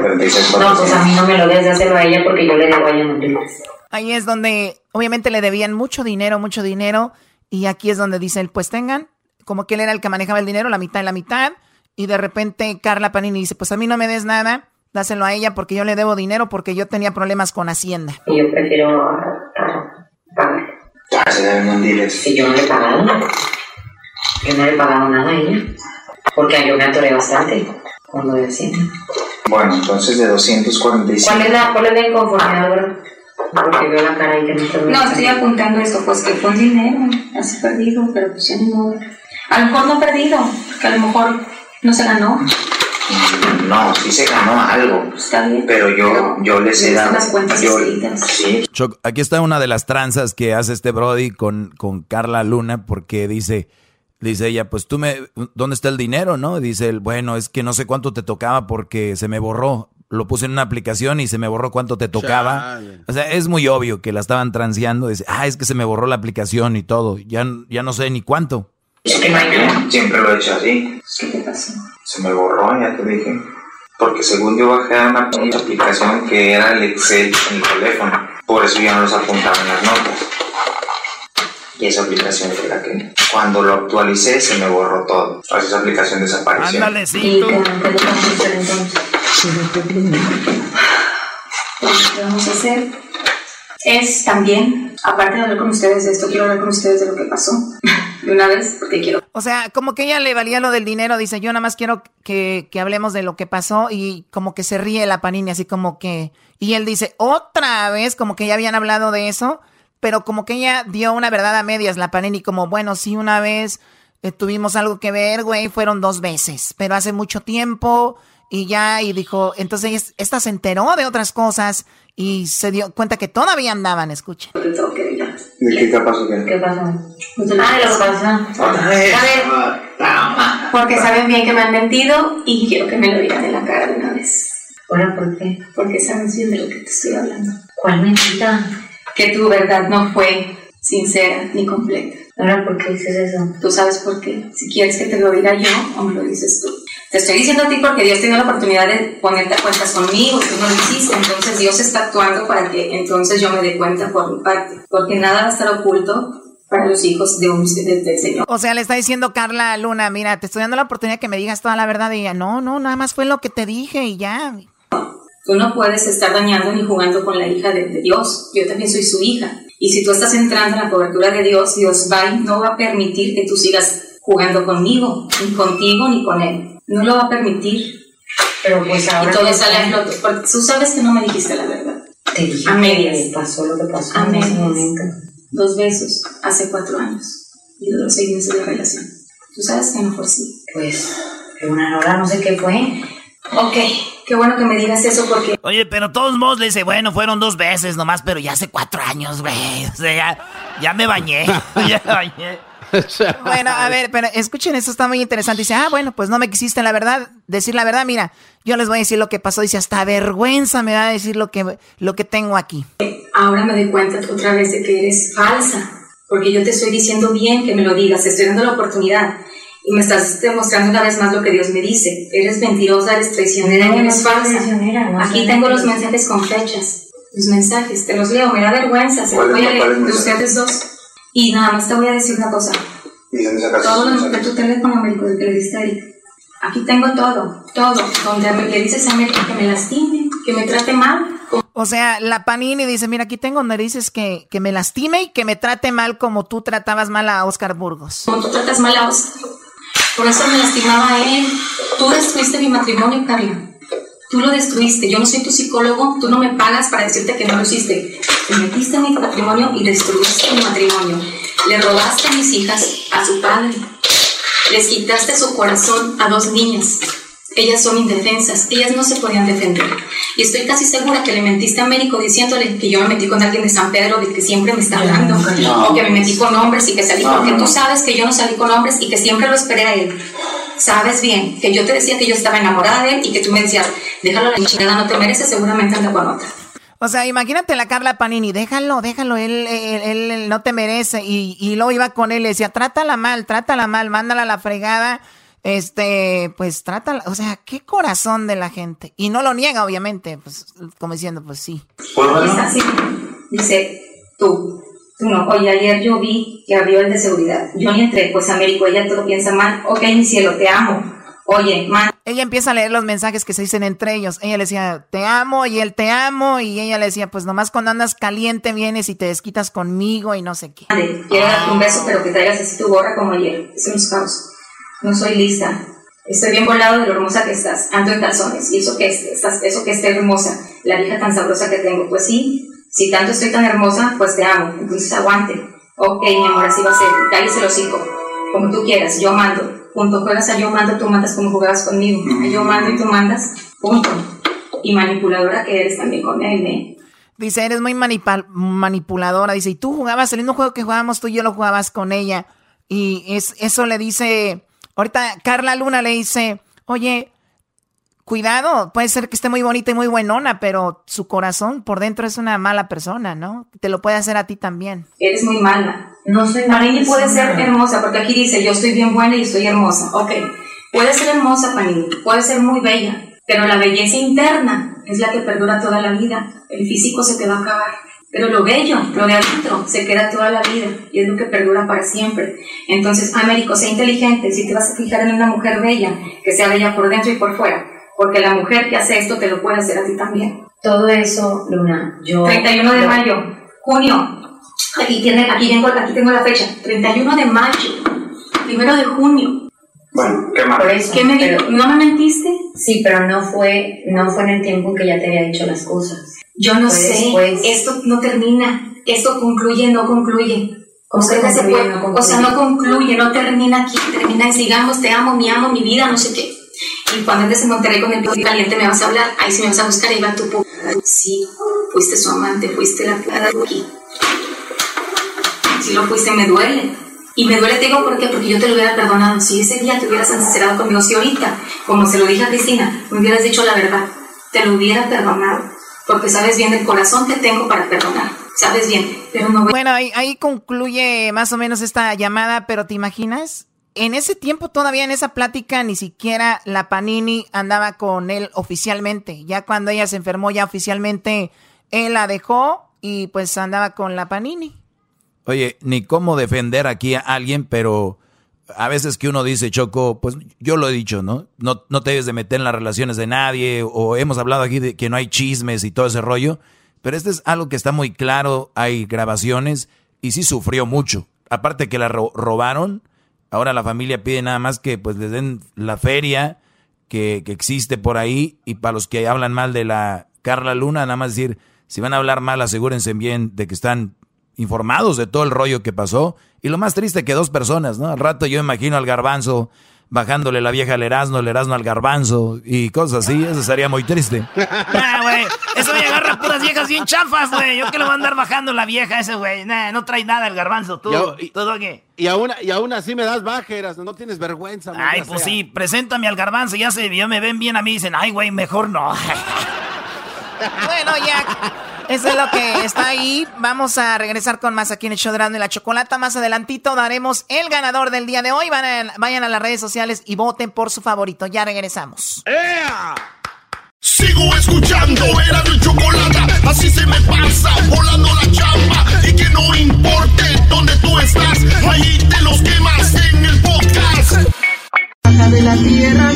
No, pues a mí no me lo des, hacerlo a ella porque yo le debo a ella mucho Ahí es donde obviamente le debían mucho dinero, mucho dinero. Y aquí es donde dicen, pues tengan, como que él era el que manejaba el dinero, la mitad y la mitad. Y de repente Carla Panini dice, pues a mí no me des nada, dáselo a ella porque yo le debo dinero porque yo tenía problemas con Hacienda. Y yo prefiero. Sí, yo no le he pagado nada. Yo no le he pagado nada a ella. Porque yo me atoré bastante cuando de Hacienda. Bueno, entonces de 245. ¿Cuál es la, cuál es la inconformidad, bro? Porque veo la cara ahí que me está No, estoy apuntando esto, pues que fue un dinero, así perdido, pero pues ya no. A lo mejor no perdido, porque a lo mejor no se ganó. No, sí se ganó algo. Está bien. Pero yo, yo les he dado. las cuentas yo- sí, Choc, aquí está una de las tranzas que hace este Brody con, con Carla Luna porque dice, dice ella, pues tú me, ¿dónde está el dinero, no? Dice él, bueno, es que no sé cuánto te tocaba porque se me borró. Lo puse en una aplicación y se me borró cuánto te tocaba. Chale. O sea, es muy obvio que la estaban transeando. Dice, ah, es que se me borró la aplicación y todo. Ya, ya no sé ni cuánto. siempre lo he hecho así. ¿Qué te pasó? Se me borró, ya te dije. Porque según yo bajé a una pinche aplicación que era el Excel en el teléfono. Por eso ya no los apuntaba en las notas. Y esa aplicación fue la que cuando lo actualicé se me borró todo. O sea, esa aplicación desapareció. Ándale, sí, ¿Y tú. qué, qué es lo que Pues, ¿Qué vamos a hacer? Es también, aparte de hablar con ustedes de esto, quiero hablar con ustedes de lo que pasó. De una vez, porque quiero O sea, como que ella le valía lo del dinero, dice, yo nada más quiero que, que hablemos de lo que pasó y como que se ríe la Panini, así como que... Y él dice, otra vez, como que ya habían hablado de eso, pero como que ella dio una verdad a medias, la Panini, como, bueno, sí, una vez eh, tuvimos algo que ver, güey, fueron dos veces, pero hace mucho tiempo y ya, y dijo, entonces esta se enteró de otras cosas y se dio cuenta que todavía andaban, escuchen. ¿De qué te pasó? ¿Qué? ¿Qué pasó? Ah, lo que pasó. Otra vez. A ver, porque saben bien que me han mentido y quiero que me lo digan en la cara de una vez. Bueno, ¿por qué? Porque sabes bien de lo que te estoy hablando. ¿Cuál mentira? Que tu verdad no fue sincera ni completa. Ahora, ¿por qué dices eso? Tú sabes por qué. Si quieres que te lo diga yo o me lo dices tú. Te estoy diciendo a ti porque Dios tiene la oportunidad de ponerte a cuentas conmigo, tú no lo hiciste, entonces Dios está actuando para que entonces yo me dé cuenta por mi parte, porque nada va a estar oculto para los hijos de un, de- del Señor. O sea, le está diciendo Carla Luna, mira, te estoy dando la oportunidad que me digas toda la verdad y ella, no, no, nada más fue lo que te dije y ya. Tú no puedes estar dañando ni jugando con la hija de, de Dios. Yo también soy su hija. Y si tú estás entrando en la cobertura de Dios, Dios va y no va a permitir que tú sigas jugando conmigo, ni contigo, ni con Él. No lo va a permitir. Pero pues ahora Y todo sale a. Porque tú sabes que no me dijiste la verdad. Te dije A medias. que pasó lo que pasó A en ese momento. Dos besos hace cuatro años. Y duró seis meses de relación. Tú sabes que no fue así. Pues, una hora no sé qué fue. Ok, qué bueno que me digas eso porque Oye, pero todos modos le dice, bueno, fueron dos veces nomás, pero ya hace cuatro años, güey. O sea, ya, ya me bañé. [laughs] [laughs] ya me bañé. [laughs] Bueno, a ver, pero escuchen, esto está muy interesante. Dice, ah, bueno, pues no me quisiste la verdad, decir la verdad. Mira, yo les voy a decir lo que pasó. Dice, hasta vergüenza me da decir lo que, lo que tengo aquí. ahora me doy cuenta otra vez de que eres falsa. Porque yo te estoy diciendo bien que me lo digas, te estoy dando la oportunidad. Y me estás demostrando una vez más lo que Dios me dice. Eres mentirosa, eres traicionera No, y eres no falsa. traicionera, no Aquí tengo los mensajes con fechas. Los mensajes, te los leo, me da vergüenza. Se los ¿Cuáles- voy a leer ustedes dos. Y nada más te voy a decir una cosa. ¿Y dónde sacaste Todo lo de mensajes? tu teléfono, Américo, que le diste a Erika. Aquí tengo todo, todo. Donde me- le dices a Américo que me lastime, que me trate mal. O sea, la Panini dice, mira, aquí tengo donde dices que, que me lastime y que me trate mal como tú tratabas mal a Oscar Burgos. Como tú tratas mal a Oscar. Por eso me lastimaba a él. Tú destruiste mi matrimonio, Carla. Tú lo destruiste. Yo no soy tu psicólogo. Tú no me pagas para decirte que no lo hiciste. Te metiste en mi matrimonio y destruiste mi matrimonio. Le robaste a mis hijas a su padre. Les quitaste su corazón a dos niñas. Ellas son indefensas. Ellas no se podían defender. Y estoy casi segura que le mentiste a Américo diciéndole que yo me metí con alguien de San Pedro, de que siempre me está hablando. No. O que me metí con hombres y que salí. Porque tú sabes que yo no salí con hombres y que siempre lo esperé a él. Sabes bien que yo te decía que yo estaba enamorada de él y que tú me decías, déjalo la chingada, no te mereces, seguramente anda con otra. O sea, imagínate la Carla Panini, déjalo, déjalo, él, él, él- él no te merece. Y, y luego iba con él y decía, trátala mal, trátala mal, mándala a la fregada. Este, pues trátala, o sea, qué corazón de la gente. Y no lo niega, obviamente, pues como diciendo, pues sí. Es así. Dice, tú, tú no. Oye, ayer yo vi que abrió el de seguridad. Yo ni entré, pues Américo, ella todo piensa mal. Ok, mi cielo, te amo. Oye, man. ella empieza a leer los mensajes que se dicen entre ellos. Ella le decía, te amo, y él te amo, y ella le decía, pues nomás cuando andas caliente vienes y te desquitas conmigo y no sé qué. Quiero darte un beso, pero que traigas así tu gorra como ayer. Es un caos. No soy lista. Estoy bien volado de lo hermosa que estás. Ando en calzones. Y eso que estás, eso que esté hermosa. La vieja tan sabrosa que tengo. Pues sí, si tanto estoy tan hermosa, pues te amo. Entonces aguante. Ok, mi amor, así va a ser. Cállese el hocico. Como tú quieras. Yo mando punto, juegas a yo mando, tú mandas como jugabas conmigo. yo mando y tú mandas, punto. Y manipuladora que eres también con él, ¿eh? Dice, eres muy manipuladora. Dice, y tú jugabas, el mismo juego que jugábamos tú y yo lo jugabas con ella. Y es, eso le dice, ahorita Carla Luna le dice, oye, cuidado, puede ser que esté muy bonita y muy buenona, pero su corazón por dentro es una mala persona, ¿no? Te lo puede hacer a ti también. Eres muy mala. No soy Panini puede ser hermosa, porque aquí dice, yo estoy bien buena y estoy hermosa. Ok, puede ser hermosa, Panini, puede ser muy bella, pero la belleza interna es la que perdura toda la vida. El físico se te va a acabar. Pero lo bello, lo de adentro, se queda toda la vida y es lo que perdura para siempre. Entonces, Américo, sé inteligente. Si te vas a fijar en una mujer bella, que sea bella por dentro y por fuera, porque la mujer que hace esto te lo puede hacer a ti también. Todo eso, Luna, yo... 31 de mayo, junio, aquí, tiene, aquí, tengo, aquí tengo la fecha, 31 de mayo, primero de junio. Bueno, ¿qué más? ¿Qué me ¿No me mentiste? Sí, pero no fue, no fue en el tiempo en que ya te había dicho las cosas. Yo no sé, esto no termina, esto concluye, no concluye. O sea, no o sea, no concluye, no termina aquí, termina en sigamos, te amo, mi amo, mi vida, no sé qué. Y cuando andes en Monterrey con el piso caliente me vas a hablar, ahí sí me vas a buscar y va tu Sí, fuiste su amante, fuiste la de aquí. Si lo fuiste, me duele. Y me duele, te digo, ¿por qué? Porque yo te lo hubiera perdonado. Si ese día te hubieras sincerado conmigo, si ahorita, como se lo dije a Cristina, me hubieras dicho la verdad, te lo hubiera perdonado. Porque sabes bien el corazón que tengo para perdonar. Sabes bien, pero no Bueno, ahí, ahí concluye más o menos esta llamada, pero ¿te imaginas? En ese tiempo todavía en esa plática ni siquiera la Panini andaba con él oficialmente. Ya cuando ella se enfermó ya oficialmente él la dejó y pues andaba con la Panini. Oye, ni cómo defender aquí a alguien, pero a veces que uno dice, Choco, pues yo lo he dicho, ¿no? No, no te debes de meter en las relaciones de nadie, o hemos hablado aquí de que no hay chismes y todo ese rollo, pero este es algo que está muy claro, hay grabaciones, y sí sufrió mucho. Aparte que la robaron, Ahora la familia pide nada más que pues les den la feria que, existe por ahí y para los que hablan mal de la Carla Luna, nada más decir, si van a hablar mal, asegúrense bien de que están informados de todo el rollo que pasó. Y lo más triste que dos personas, ¿no? Al rato yo imagino al garbanzo bajándole la vieja al Erasmo, el Erasmo al garbanzo y cosas así, eso sería muy triste. [laughs] Nah, güey, eso me agarra puras viejas bien chafas, güey. Yo que le voy a andar bajando la vieja ese, güey. Nah, no trae nada el garbanzo, tú. Y, ¿Todo qué? Y aún, y aún así me das bajeras, no tienes vergüenza. Ay, pues sí, preséntame al garbanzo, ya se, ya me ven bien a mí y dicen, ay, güey, mejor no. [laughs] [laughs] bueno, ya eso es lo que está ahí. Vamos a regresar con más aquí en el show de la Chocolata. Más adelantito daremos el ganador del día de hoy. vayan a las redes sociales y voten por su favorito. Ya regresamos. Sigo escuchando, era mi chocolata, así se me pasa, volando la chamba, y que no importe dónde tú estás, ahí te los quemas en el podcast de la tierra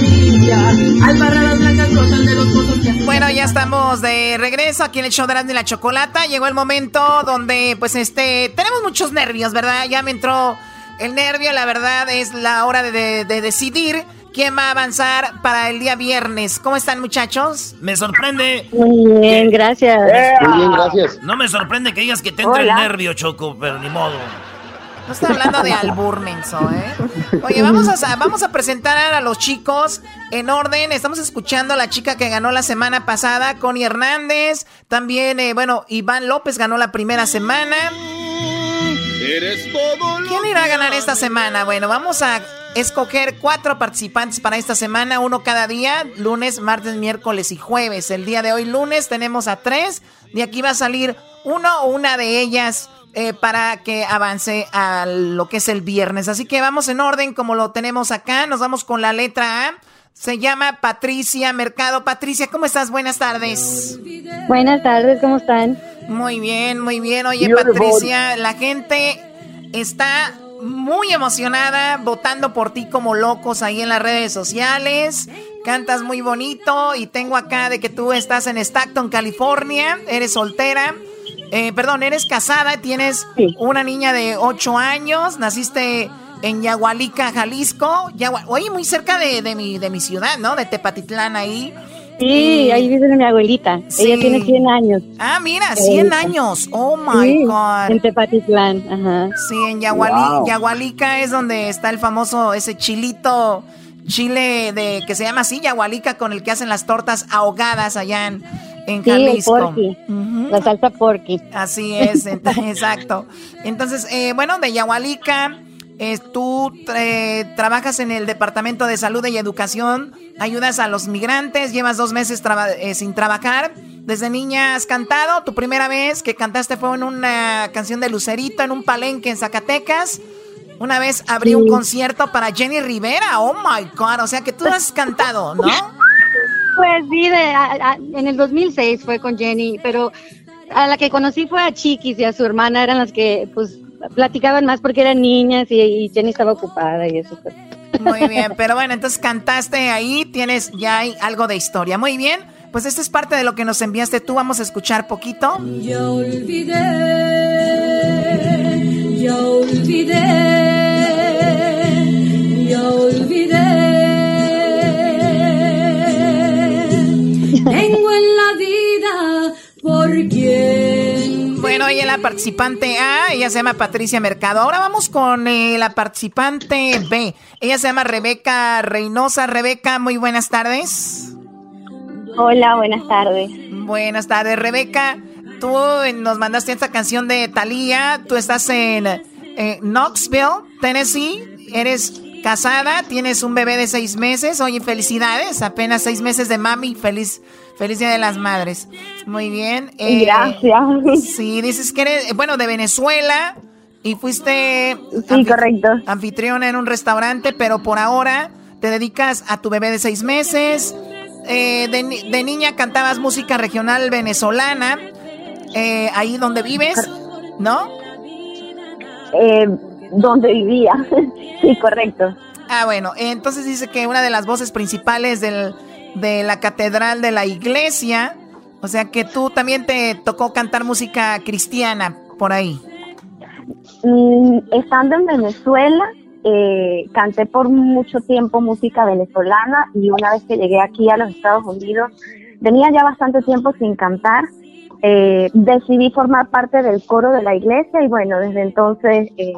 Bueno, ya estamos de regreso aquí en el show de la Chocolata. Llegó el momento donde, pues, este, tenemos muchos nervios, ¿verdad? Ya me entró el nervio, la verdad es la hora de, decidir quién va a avanzar para el día viernes. ¿Cómo están, muchachos? Me sorprende. Muy bien, gracias. Muy bien, gracias. No me sorprende que digas que te entre el nervio, Choco, pero ni modo. No está hablando de albur, ¿eh? Oye, vamos a, vamos a presentar a los chicos en orden. Estamos escuchando a la chica que ganó la semana pasada, Connie Hernández. También, eh, bueno, Iván López ganó la primera semana. ¿Quién irá a ganar esta semana? Bueno, vamos a escoger cuatro participantes para esta semana, uno cada día, lunes, martes, miércoles y jueves. El día de hoy, lunes, tenemos a tres. De aquí va a salir uno o una de ellas eh, para que avance a lo que es el viernes. Así que vamos en orden como lo tenemos acá. Nos vamos con la letra A. Se llama Patricia Mercado. Patricia, ¿cómo estás? Buenas tardes. Buenas tardes, ¿cómo están? Muy bien, muy bien. Oye, Patricia, la gente está muy emocionada votando por ti como locos ahí en las redes sociales. Cantas muy bonito y tengo acá de que tú estás en Stockton, California, eres soltera. Eh, perdón, eres casada, tienes una niña de 8 años, naciste en Yagualica, Jalisco. oye, muy cerca de, mi, de mi ciudad, ¿no? De Tepatitlán ahí. Sí, ahí vive mi abuelita. Ella tiene 100 años. Ah, mira, 100 años. Oh my God. En Tepatitlán, ajá. Sí, en Yagualica es donde está el famoso, ese chilito, chile de que se llama así, Yagualica, con el que hacen las tortas ahogadas allá en, en Jalisco. La salsa porky. Así es, [laughs] exacto. Entonces, eh, bueno, de Yagualica eh, tú eh, trabajas en el Departamento de Salud y Educación, ayudas a los migrantes, llevas dos meses eh, sin trabajar. Desde niña has cantado. Tu primera vez que cantaste fue en una canción de Lucerito en un palenque en Zacatecas. Una vez abrí un concierto para Jenny Rivera. Oh my God. O sea que tú has cantado, ¿no? Pues sí, en el 2006 fue con Jenny, pero a la que conocí fue a Chiquis y a su hermana, eran las que pues platicaban más porque eran niñas y, Jenny estaba ocupada y eso. Muy bien, pero bueno, entonces cantaste ahí, tienes ya algo de historia. Muy bien, pues esto es parte de lo que nos enviaste tú, vamos a escuchar poquito. Ya olvidé, ya olvidé, por bueno, ella es la participante A, ella se llama Patricia Mercado. Ahora vamos con eh, la participante B. Ella se llama Rebeca Reynosa. Rebeca, muy buenas tardes. Hola, buenas tardes. Buenas tardes, Rebeca. Tú nos mandaste esta canción de Thalía. Tú estás en Knoxville, Tennessee. Eres casada, tienes un bebé de seis meses. Oye, felicidades. Apenas seis meses de mami. Feliz Feliz Día de las Madres. Muy bien. Eh, Gracias. Sí, dices que eres, bueno, de Venezuela y fuiste sí, correcto. anfitriona en un restaurante, pero por ahora te dedicas a tu bebé de seis meses. Eh, de, niña cantabas música regional venezolana, eh, ahí donde vives, ¿no? donde vivía, [laughs] sí, correcto. Ah, bueno, entonces dice que una de las voces principales del de la catedral de la iglesia. O sea que tú también te tocó cantar música cristiana por ahí. Mm, estando en Venezuela, eh, canté por mucho tiempo música venezolana y una vez que llegué aquí a los Estados Unidos, tenía ya bastante tiempo sin cantar. Eh, decidí formar parte del coro de la iglesia y bueno, desde entonces eh,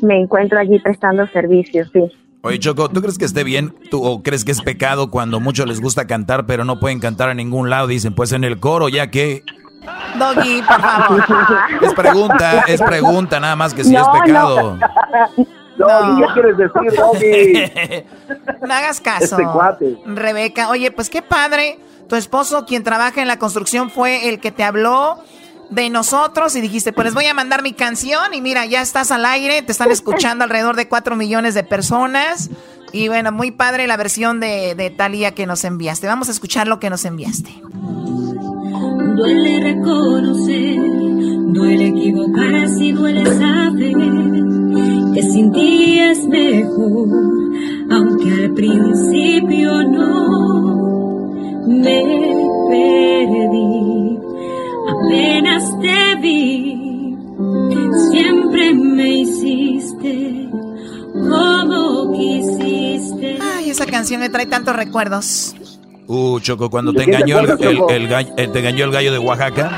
me encuentro allí prestando servicios, sí. Oye, Choco, ¿tú crees que esté bien? ¿Tú o crees que es pecado cuando muchos les gusta cantar, pero no pueden cantar a ningún lado? Dicen, pues en el coro, ya que. Doggy, por favor. [laughs] Es pregunta, es pregunta, nada más que si es pecado. No, ¿qué quieres decir, Doggy? [laughs] no hagas caso. Este Rebeca, oye, pues qué padre. Tu esposo, quien trabaja en la construcción, fue el que te habló de nosotros y dijiste, pues les voy a mandar mi canción y mira, ya estás al aire, te están escuchando alrededor de 4 millones de personas. Y bueno, muy padre la versión de, de Talía que nos enviaste. Vamos a escuchar lo que nos enviaste. Duele reconocer, duele equivocarse y duele saber que sin ti es mejor, aunque al principio no me perdí Apenas te vi, siempre me hiciste como quisiste. Ay, esa canción me trae tantos recuerdos. Uh, Choco, cuando te engañó el, el, gallo, eh, te engañó el gallo de Oaxaca.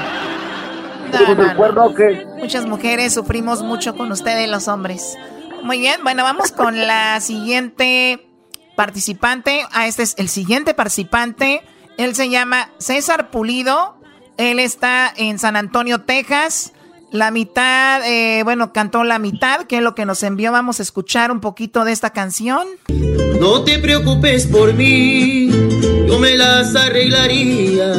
Muchas mujeres sufrimos mucho con ustedes los hombres. Muy bien, bueno, vamos con la siguiente participante. Ah, este es el siguiente participante. Él se llama César Pulido. Él está en San Antonio, Texas. La mitad, eh, bueno, cantó la mitad, que es lo que nos envió. Vamos a escuchar un poquito de esta canción. No te preocupes por mí, yo me las arreglaría.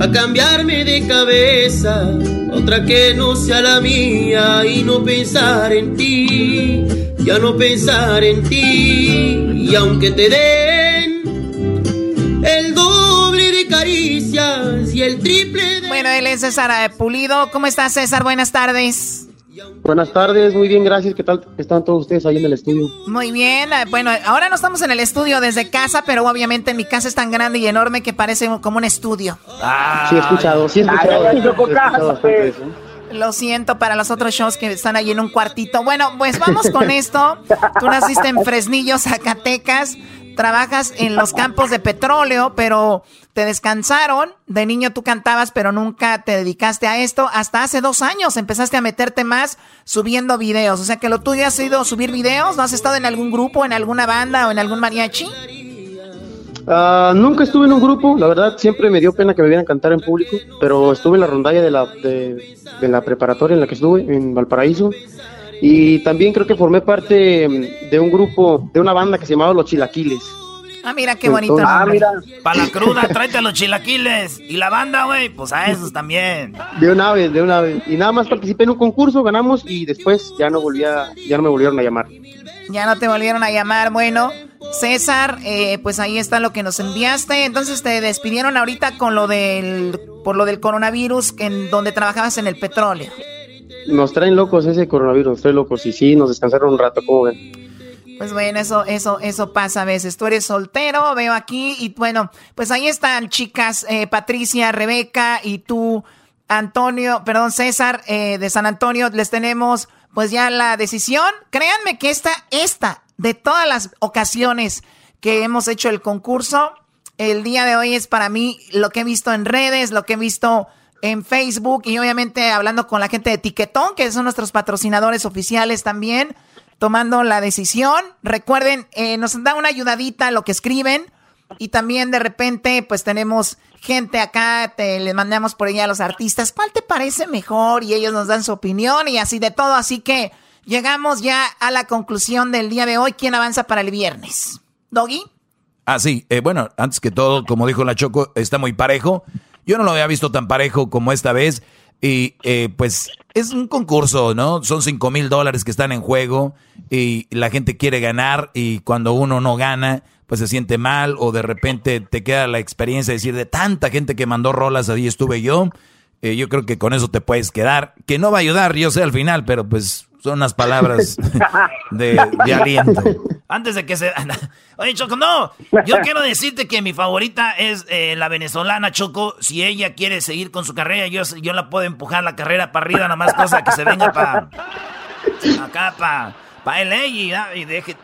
A cambiarme de cabeza, otra que no sea la mía y no pensar en ti, ya no pensar en ti. Y aunque te den y el triple Bueno, él es César Pulido. ¿Cómo estás, César? Buenas tardes. Buenas tardes, muy bien, gracias. ¿Qué tal están todos ustedes ahí en el estudio? Muy bien, eh, bueno, ahora no estamos en el estudio desde casa, pero obviamente mi casa es tan grande y enorme que parece como un estudio. sí, he escuchado, sí he escuchado. Lo siento para los otros shows que están ahí en un cuartito. Bueno, pues vamos con esto. Tú naciste en Fresnillo, Zacatecas trabajas en los campos de petróleo, pero te descansaron. De niño tú cantabas, pero nunca te dedicaste a esto. Hasta hace dos años empezaste a meterte más subiendo videos. O sea que lo tuyo ha sido subir videos. ¿No has estado en algún grupo, en alguna banda o en algún mariachi? Ah, nunca estuve en un grupo, la verdad siempre me dio pena que me vieran cantar en público, pero estuve en la rondalla de la, de, de la preparatoria en la que estuve, en Valparaíso, y también creo que formé parte mm, de un grupo, de una banda que se llamaba Los Chilaquiles. Ah, mira qué bonito. ah, mira. Para la cruda, tráete a los chilaquiles. Y la banda, güey, pues a esos también. De una vez, de una vez. Y nada más participé en un concurso, ganamos y después ya no volvía, ya no me volvieron a llamar. Ya no te volvieron a llamar. Bueno, César, eh, pues ahí está lo que nos enviaste. Entonces te despidieron ahorita con lo del, por lo del coronavirus, en donde trabajabas en el petróleo nos traen locos ese coronavirus, nos trae locos y sí, nos descansaron un rato, ¿cómo ven? Pues bueno, eso, eso, eso pasa a veces. Tú eres soltero, veo aquí, y bueno, pues ahí están chicas, eh, Patricia, Rebeca y tú, Antonio, perdón, César, eh, de San Antonio, les tenemos pues ya la decisión. Créanme que esta, esta, de todas las ocasiones que hemos hecho el concurso, el día de hoy es para mí lo que he visto en redes, lo que he visto en Facebook y obviamente hablando con la gente de Tiquetón, que son nuestros patrocinadores oficiales también, tomando la decisión. Recuerden, eh, nos da una ayudadita lo que escriben y también de repente pues tenemos gente acá, te les mandamos por allá a los artistas, ¿cuál te parece mejor? Y ellos nos dan su opinión y así de todo, así que llegamos ya a la conclusión del día de hoy. ¿Quién avanza para el viernes? ¿Doggy? Ah, sí, eh, bueno, antes que todo, como dijo la Choco, está muy parejo. Yo no lo había visto tan parejo como esta vez. Y eh, pues es un concurso, ¿no? Son cinco mil dólares que están en juego y la gente quiere ganar y cuando uno no gana, pues se siente mal o de repente te queda la experiencia de decir de tanta gente que mandó rolas, ahí estuve yo. Eh, yo creo que con eso te puedes quedar, que no va a ayudar, yo sé al final, pero pues son unas palabras [laughs] de, aliento. Antes de que se... [laughs] Oye, Choco, no. Yo quiero decirte que mi favorita es eh, la venezolana, Choco. Si ella quiere seguir con su carrera, yo, yo la puedo empujar la carrera para arriba, nada más cosa que se venga para... Acá, para pa LA y, y deje...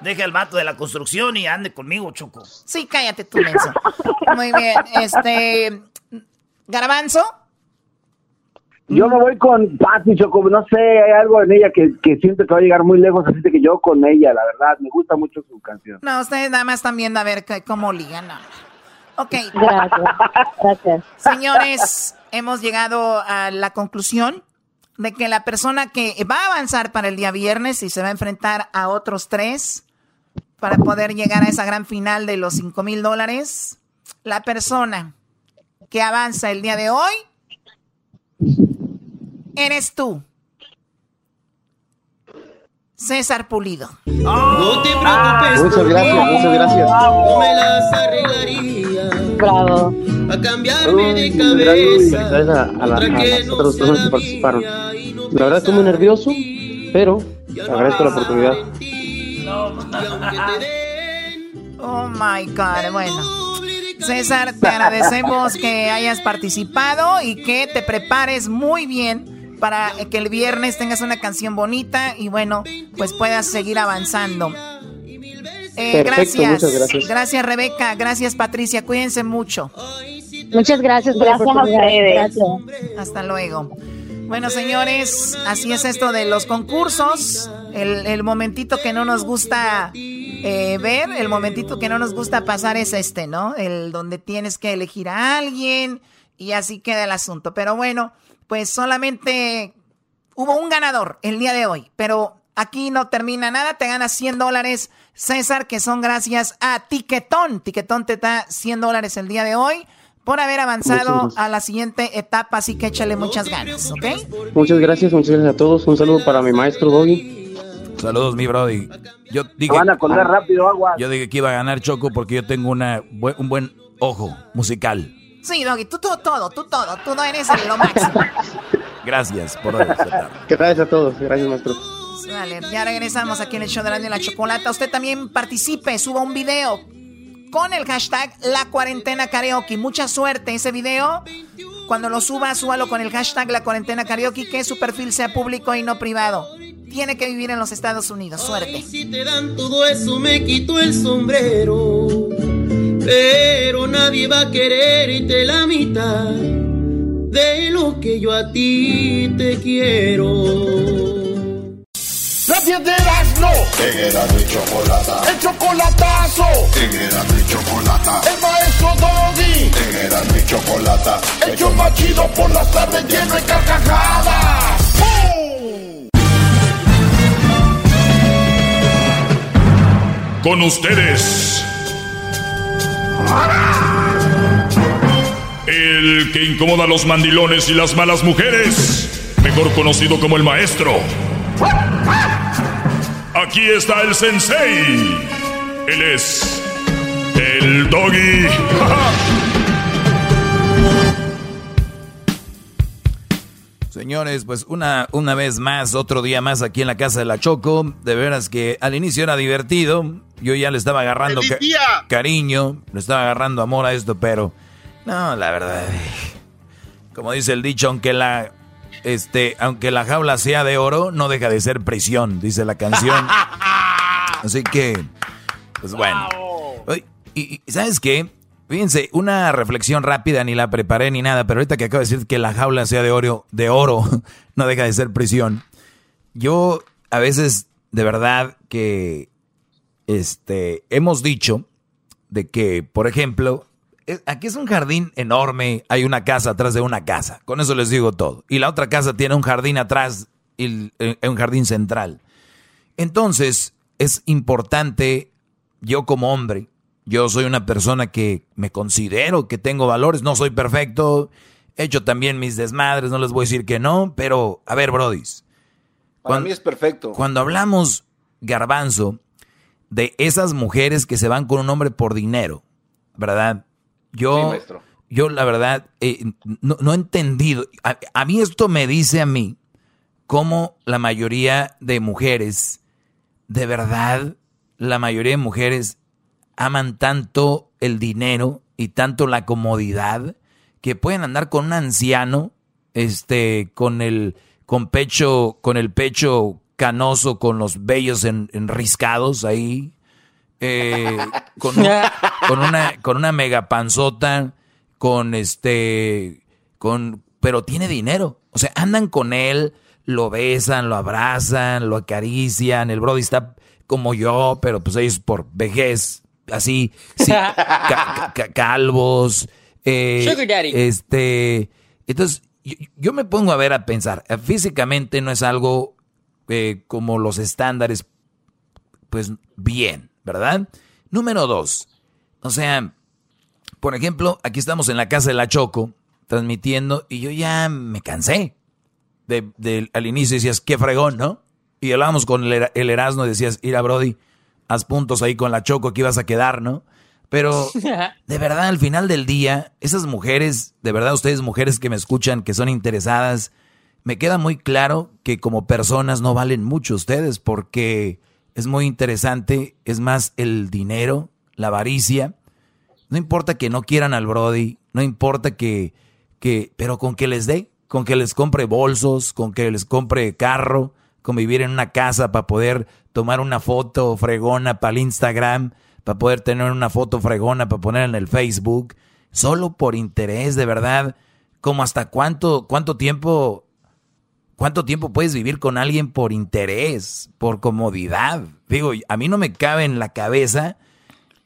Deje al vato de la construcción y ande conmigo, Choco. Sí, cállate tú, menso. Muy bien. Este... Garbanzo. Yo me voy con Patti Choco, no sé, hay algo en ella que, que siento que va a llegar muy lejos, así que yo con ella, la verdad, me gusta mucho su canción. No, ustedes nada más están viendo a ver cómo ligan. No. Ok. [laughs] Gracias. Señores, hemos llegado a la conclusión de que la persona que va a avanzar para el día viernes y se va a enfrentar a otros tres para poder llegar a esa gran final de los cinco mil dólares, la persona que avanza el día de hoy eres tú. César Pulido. no te preocupes. Muchas gracias, muchas gracias. No me las arreglaría. Bravo. A cambiarme de cabeza. Gracias a, a, la, a las otras personas que participaron. La verdad estoy muy nervioso, pero agradezco la oportunidad. Oh my God, bueno. César, te agradecemos que hayas participado y que te prepares muy bien para que el viernes tengas una canción bonita y bueno, pues puedas seguir avanzando. Eh, gracias. gracias. Gracias, Rebeca. Gracias, Patricia. Cuídense mucho. Muchas gracias. Gracias a ustedes. Hasta luego. Bueno, señores, así es esto de los concursos. El, el momentito que no nos gusta eh, ver, el momentito que no nos gusta pasar es este, ¿no? El donde tienes que elegir a alguien y así queda el asunto. Pero bueno, pues solamente hubo un ganador el día de hoy, pero aquí no termina nada, te ganas 100 dólares, César, que son gracias a Tiquetón. Tiquetón te da 100 dólares el día de hoy por haber avanzado a la siguiente etapa, así que échale muchas ganas, ¿ok? Muchas gracias, muchas gracias a todos. Un saludo para mi maestro Doggy. Saludos, mi brody. Yo dije, van a colgar rápido, agua. Yo dije que iba a ganar Choco porque yo tengo una, un buen ojo musical. Sí, Doggy, tú todo, todo, tú todo, tú no eres lo máximo. Gracias por Gracias a todos. Gracias, maestro. Vale, ya regresamos aquí en el show de la, la chocolata. Usted también participe, suba un video con el hashtag La Cuarentena Karaoke. Mucha suerte ese video. Cuando lo suba, súbalo con el hashtag La Cuarentena Karaoke, que su perfil sea público y no privado. Tiene que vivir en los Estados Unidos. Suerte. si te dan todo eso, me quito el sombrero. Pero nadie va a quererte la mitad de lo que yo a ti te quiero. La piedras no. era mi chocolata. El chocolatazo. era mi chocolata. El maestro Doggy. era mi chocolata. El más chido por las tardes lleno de carcajadas. Con ustedes. El que incomoda a los mandilones y las malas mujeres. Mejor conocido como el maestro. Aquí está el sensei. Él es el doggy. [laughs] Señores, pues una, una vez más, otro día más aquí en la casa de la Choco. De veras que al inicio era divertido. Yo ya le estaba agarrando cariño, le estaba agarrando amor a esto, pero no, la verdad. Como dice el dicho, aunque la este, aunque la jaula sea de oro, no deja de ser prisión, dice la canción. [laughs] Así que, pues bueno. Y, ¿sabes qué? Fíjense, una reflexión rápida, ni la preparé ni nada, pero ahorita que acabo de decir que la jaula sea de oro, de oro, [laughs] no deja de ser prisión. Yo a veces, de verdad, que este, hemos dicho de que, por ejemplo, aquí es un jardín enorme, hay una casa atrás de una casa, con eso les digo todo. Y la otra casa tiene un jardín atrás, y eh, un jardín central. Entonces, es importante, yo como hombre, yo soy una persona que me considero que tengo valores, no soy perfecto, he hecho también mis desmadres, no les voy a decir que no, pero a ver, brodis. Para mí es perfecto. Cuando hablamos, garbanzo, de esas mujeres que se van con un hombre por dinero, ¿verdad? Yo, yo la verdad, eh, no, he entendido. A, mí esto me dice a mí cómo la mayoría de mujeres, de verdad, la mayoría de mujeres aman tanto el dinero y tanto la comodidad que pueden andar con un anciano, este, con el, con pecho, con el pecho canoso, con los vellos enriscados ahí, eh, [laughs] con, con, una, con una mega panzota, con este, con, pero tiene dinero. O sea, andan con él, lo besan, lo abrazan, lo acarician. El Brody está como yo, pero pues ellos por vejez, así, [laughs] calvos. Eh, este, entonces, yo, me pongo a ver, a pensar, físicamente no es algo eh, como los estándares, pues bien. ¿verdad? Número dos, o sea, por ejemplo, aquí estamos en la casa de la Choco, transmitiendo, y yo ya me cansé. De, al inicio decías, qué fregón, ¿no? Y hablábamos con el, el Erasmo y decías, a Brody, haz puntos ahí con la Choco que ibas a quedar, ¿no? Pero [laughs] de verdad, al final del día, esas mujeres, de verdad ustedes mujeres que me escuchan, que son interesadas, me queda muy claro que como personas no valen mucho ustedes porque es muy interesante, es más el dinero, la avaricia. No importa que no quieran al Brody, no importa que, que, pero con que les dé, con que les compre bolsos, con que les compre carro, con vivir en una casa para poder tomar una foto fregona para el Instagram, para poder tener una foto fregona para poner en el Facebook, solo por interés, de verdad, como hasta cuánto, cuánto tiempo ¿Cuánto tiempo puedes vivir con alguien por interés, por comodidad? Digo, a mí no me cabe en la cabeza,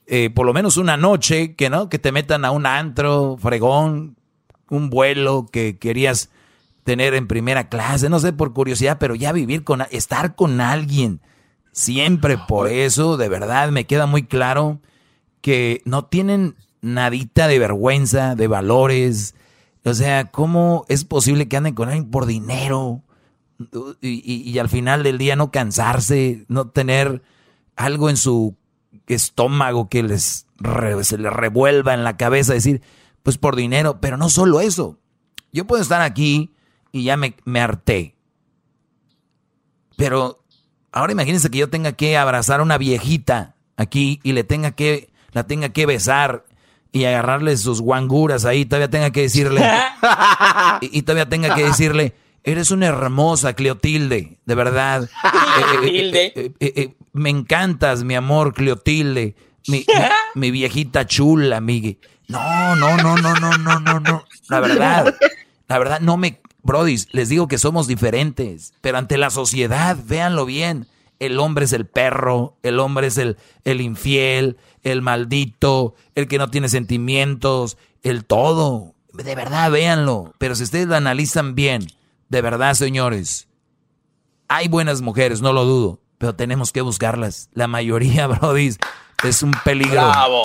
eh, por lo menos una noche, que no, que te metan a un antro, fregón, un vuelo que querías tener en primera clase, no sé, por curiosidad, pero ya vivir con, estar con alguien, siempre por eso, de verdad, me queda muy claro que no tienen nadita de vergüenza, de valores, o sea, ¿cómo es posible que anden con alguien por dinero? Y, al final del día no cansarse, no tener algo en su estómago que les se les revuelva en la cabeza, decir, pues por dinero, pero no solo eso. Yo puedo estar aquí y ya me, me harté. Pero ahora imagínense que yo tenga que abrazar a una viejita aquí y le tenga que, la tenga que besar y agarrarle sus guanguras ahí, todavía tenga que decirle, [laughs] y, todavía tenga que decirle, eres una hermosa Cleotilde, de verdad. [laughs] Eh, eh, eh, me encantas, mi amor, Cleotilde, mi, [laughs] mi, viejita chula, mi... No, no, no, no, no, no, no, no. La verdad, la verdad, no me... Brody, les digo que somos diferentes, pero ante la sociedad, véanlo bien. El hombre es el perro, el hombre es el, el infiel, el maldito, el que no tiene sentimientos, el todo. De verdad, véanlo. Pero si ustedes lo analizan bien, de verdad, señores, hay buenas mujeres, no lo dudo, pero tenemos que buscarlas. La mayoría, [laughs] Brody, es un peligro. Bravo.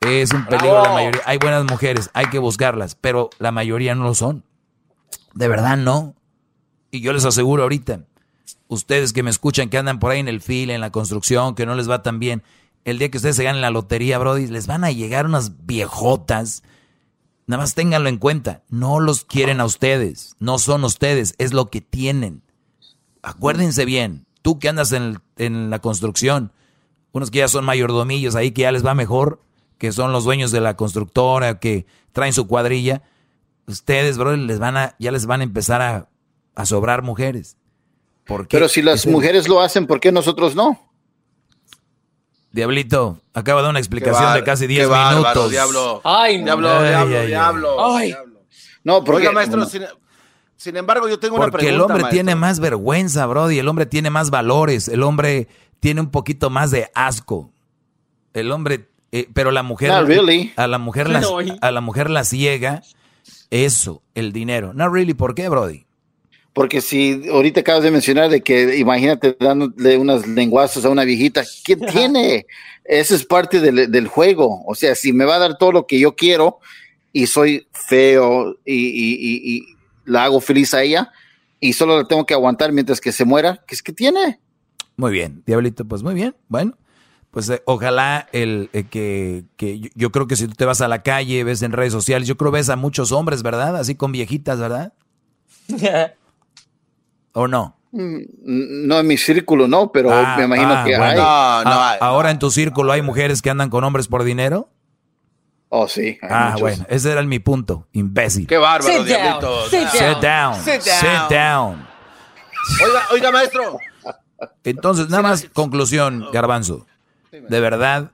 Es un peligro la mayoría. Hay buenas mujeres, hay que buscarlas, pero la mayoría no lo son. De verdad no. Y yo les aseguro ahorita, ustedes que me escuchan, que andan por ahí en el fil, en la construcción, que no les va tan bien, el día que ustedes se ganen la lotería, Brody, les van a llegar unas viejotas. Nada más ténganlo en cuenta. No los quieren a ustedes. No son ustedes. Es lo que tienen. Acuérdense bien. Tú que andas en, en la construcción, unos que ya son mayordomillos ahí, que ya les va mejor, que son los dueños de la constructora, que traen su cuadrilla. Ustedes, Brody, les van a, ya les van a empezar a, a sobrar mujeres. Pero si las mujeres lo hacen, ¿por qué nosotros no? Diablito, acaba de dar una explicación de casi 10 minutos. Diablo. Ay, diablo, diablo, diablo, ay. No, porque, Oiga, maestro, sin, embargo, yo tengo una pregunta. Porque el hombre tiene más vergüenza, Brody. El hombre tiene más valores. El hombre tiene un poquito más de asco. El hombre, eh, pero la mujer, a la mujer la, a la mujer la ciega eso, el dinero. No really, ¿por qué, Brody? Porque si ahorita acabas de mencionar de que imagínate dándole unas lenguazos a una viejita, ¿qué tiene? Eso es parte del, juego. O sea, si me va a dar todo lo que yo quiero y soy feo y, la hago feliz a ella y solo la tengo que aguantar mientras que se muera, ¿qué es que tiene? Muy bien, Diablito, pues muy bien. Bueno, pues eh, ojalá el eh, que, que yo, creo que si tú te vas a la calle, ves en redes sociales, yo creo ves a muchos hombres, ¿verdad? Así con viejitas, ¿verdad? [laughs] ¿O no? Mm, no en mi círculo, no, pero ah, me imagino ah, que hay. Ah, ahora en tu círculo hay mujeres que andan con hombres por dinero. Oh, sí. Ah, bueno, ese era mi punto, imbécil. Qué bárbaro, diablito. Sit, down. Sit down. Oiga, oiga, maestro. Entonces, nada más conclusión, Garbanzo. De verdad,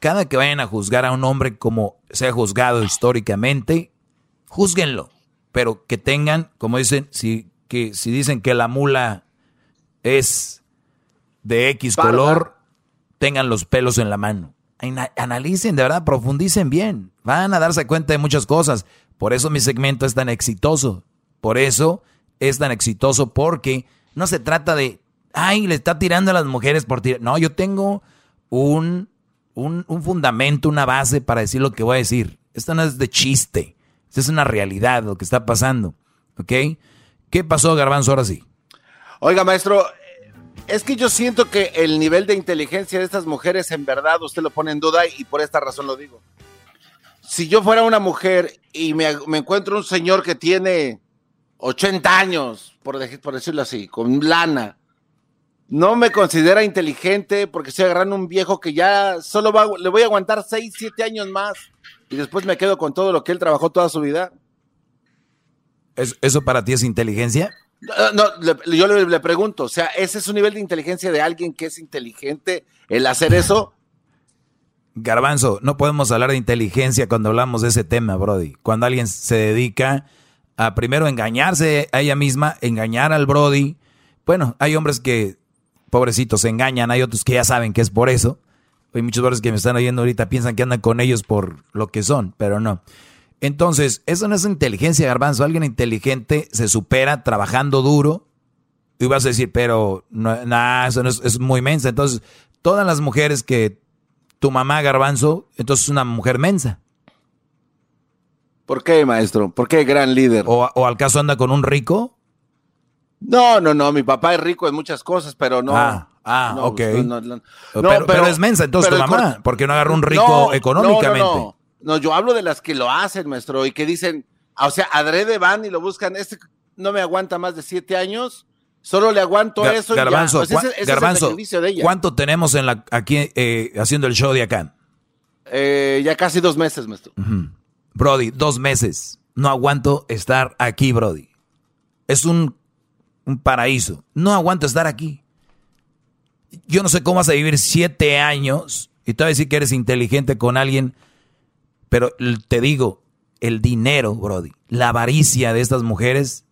cada que vayan a juzgar a un hombre como se ha juzgado históricamente, juzguenlo. Pero que tengan, como dicen, si que si dicen que la mula es de X color, tengan los pelos en la mano. Analicen, de verdad, profundicen bien. Van a darse cuenta de muchas cosas. Por eso mi segmento es tan exitoso. Por eso es tan exitoso porque no se trata de, ay, le está tirando a las mujeres por tirar. No, yo tengo un, un, un fundamento, una base para decir lo que voy a decir. Esto no es de chiste. Esto es una realidad lo que está pasando. ¿Ok? ¿Qué pasó, Garbanzo, ahora sí? Oiga, maestro, es que yo siento que el nivel de inteligencia de estas mujeres, en verdad, usted lo pone en duda y por esta razón lo digo. Si yo fuera una mujer y me, encuentro un señor que tiene 80 años, por, decirlo así, con lana, no me considera inteligente porque estoy agarrando un viejo que ya solo le voy a aguantar 6, 7 años más y después me quedo con todo lo que él trabajó toda su vida. ¿Eso para ti es inteligencia? No, yo le, pregunto, o sea, ¿ese es un nivel de inteligencia de alguien que es inteligente el hacer eso? Garbanzo, no podemos hablar de inteligencia cuando hablamos de ese tema, Brody. Cuando alguien se dedica a primero engañarse a ella misma, engañar al Brody. Bueno, hay hombres que, pobrecitos, se engañan, hay otros que ya saben que es por eso. Hay muchos hombres que me están oyendo ahorita piensan que andan con ellos por lo que son, pero no. Entonces, eso no es inteligencia, garbanzo. Alguien inteligente se supera trabajando duro. Y vas a decir, pero no, eso no es, muy mensa. Entonces, todas las mujeres que tu mamá, garbanzo, entonces es una mujer mensa. ¿Por qué, maestro? ¿Por qué gran líder? ¿O, al caso anda con un rico? No, no, no. Mi papá es rico en muchas cosas, pero no. Ah, ah ok. pero, es mensa entonces tu mamá. ¿Por qué no agarra un rico económicamente? No, yo hablo de las que lo hacen, maestro, y que dicen, o sea, adrede van y lo buscan. Este, no me aguanta más de siete años. Solo le aguanto eso. Garbanzo, Garbanzo ¿cuánto tenemos en la, aquí eh, haciendo el show de acá? Eh, ya casi dos meses, maestro. Brody, dos meses. No aguanto estar aquí, Brody. Es un, un paraíso. No aguanto estar aquí. Yo no sé cómo vas a vivir siete años y te voy a decir que eres inteligente con alguien, pero te digo, el dinero, Brody, la avaricia de estas mujeres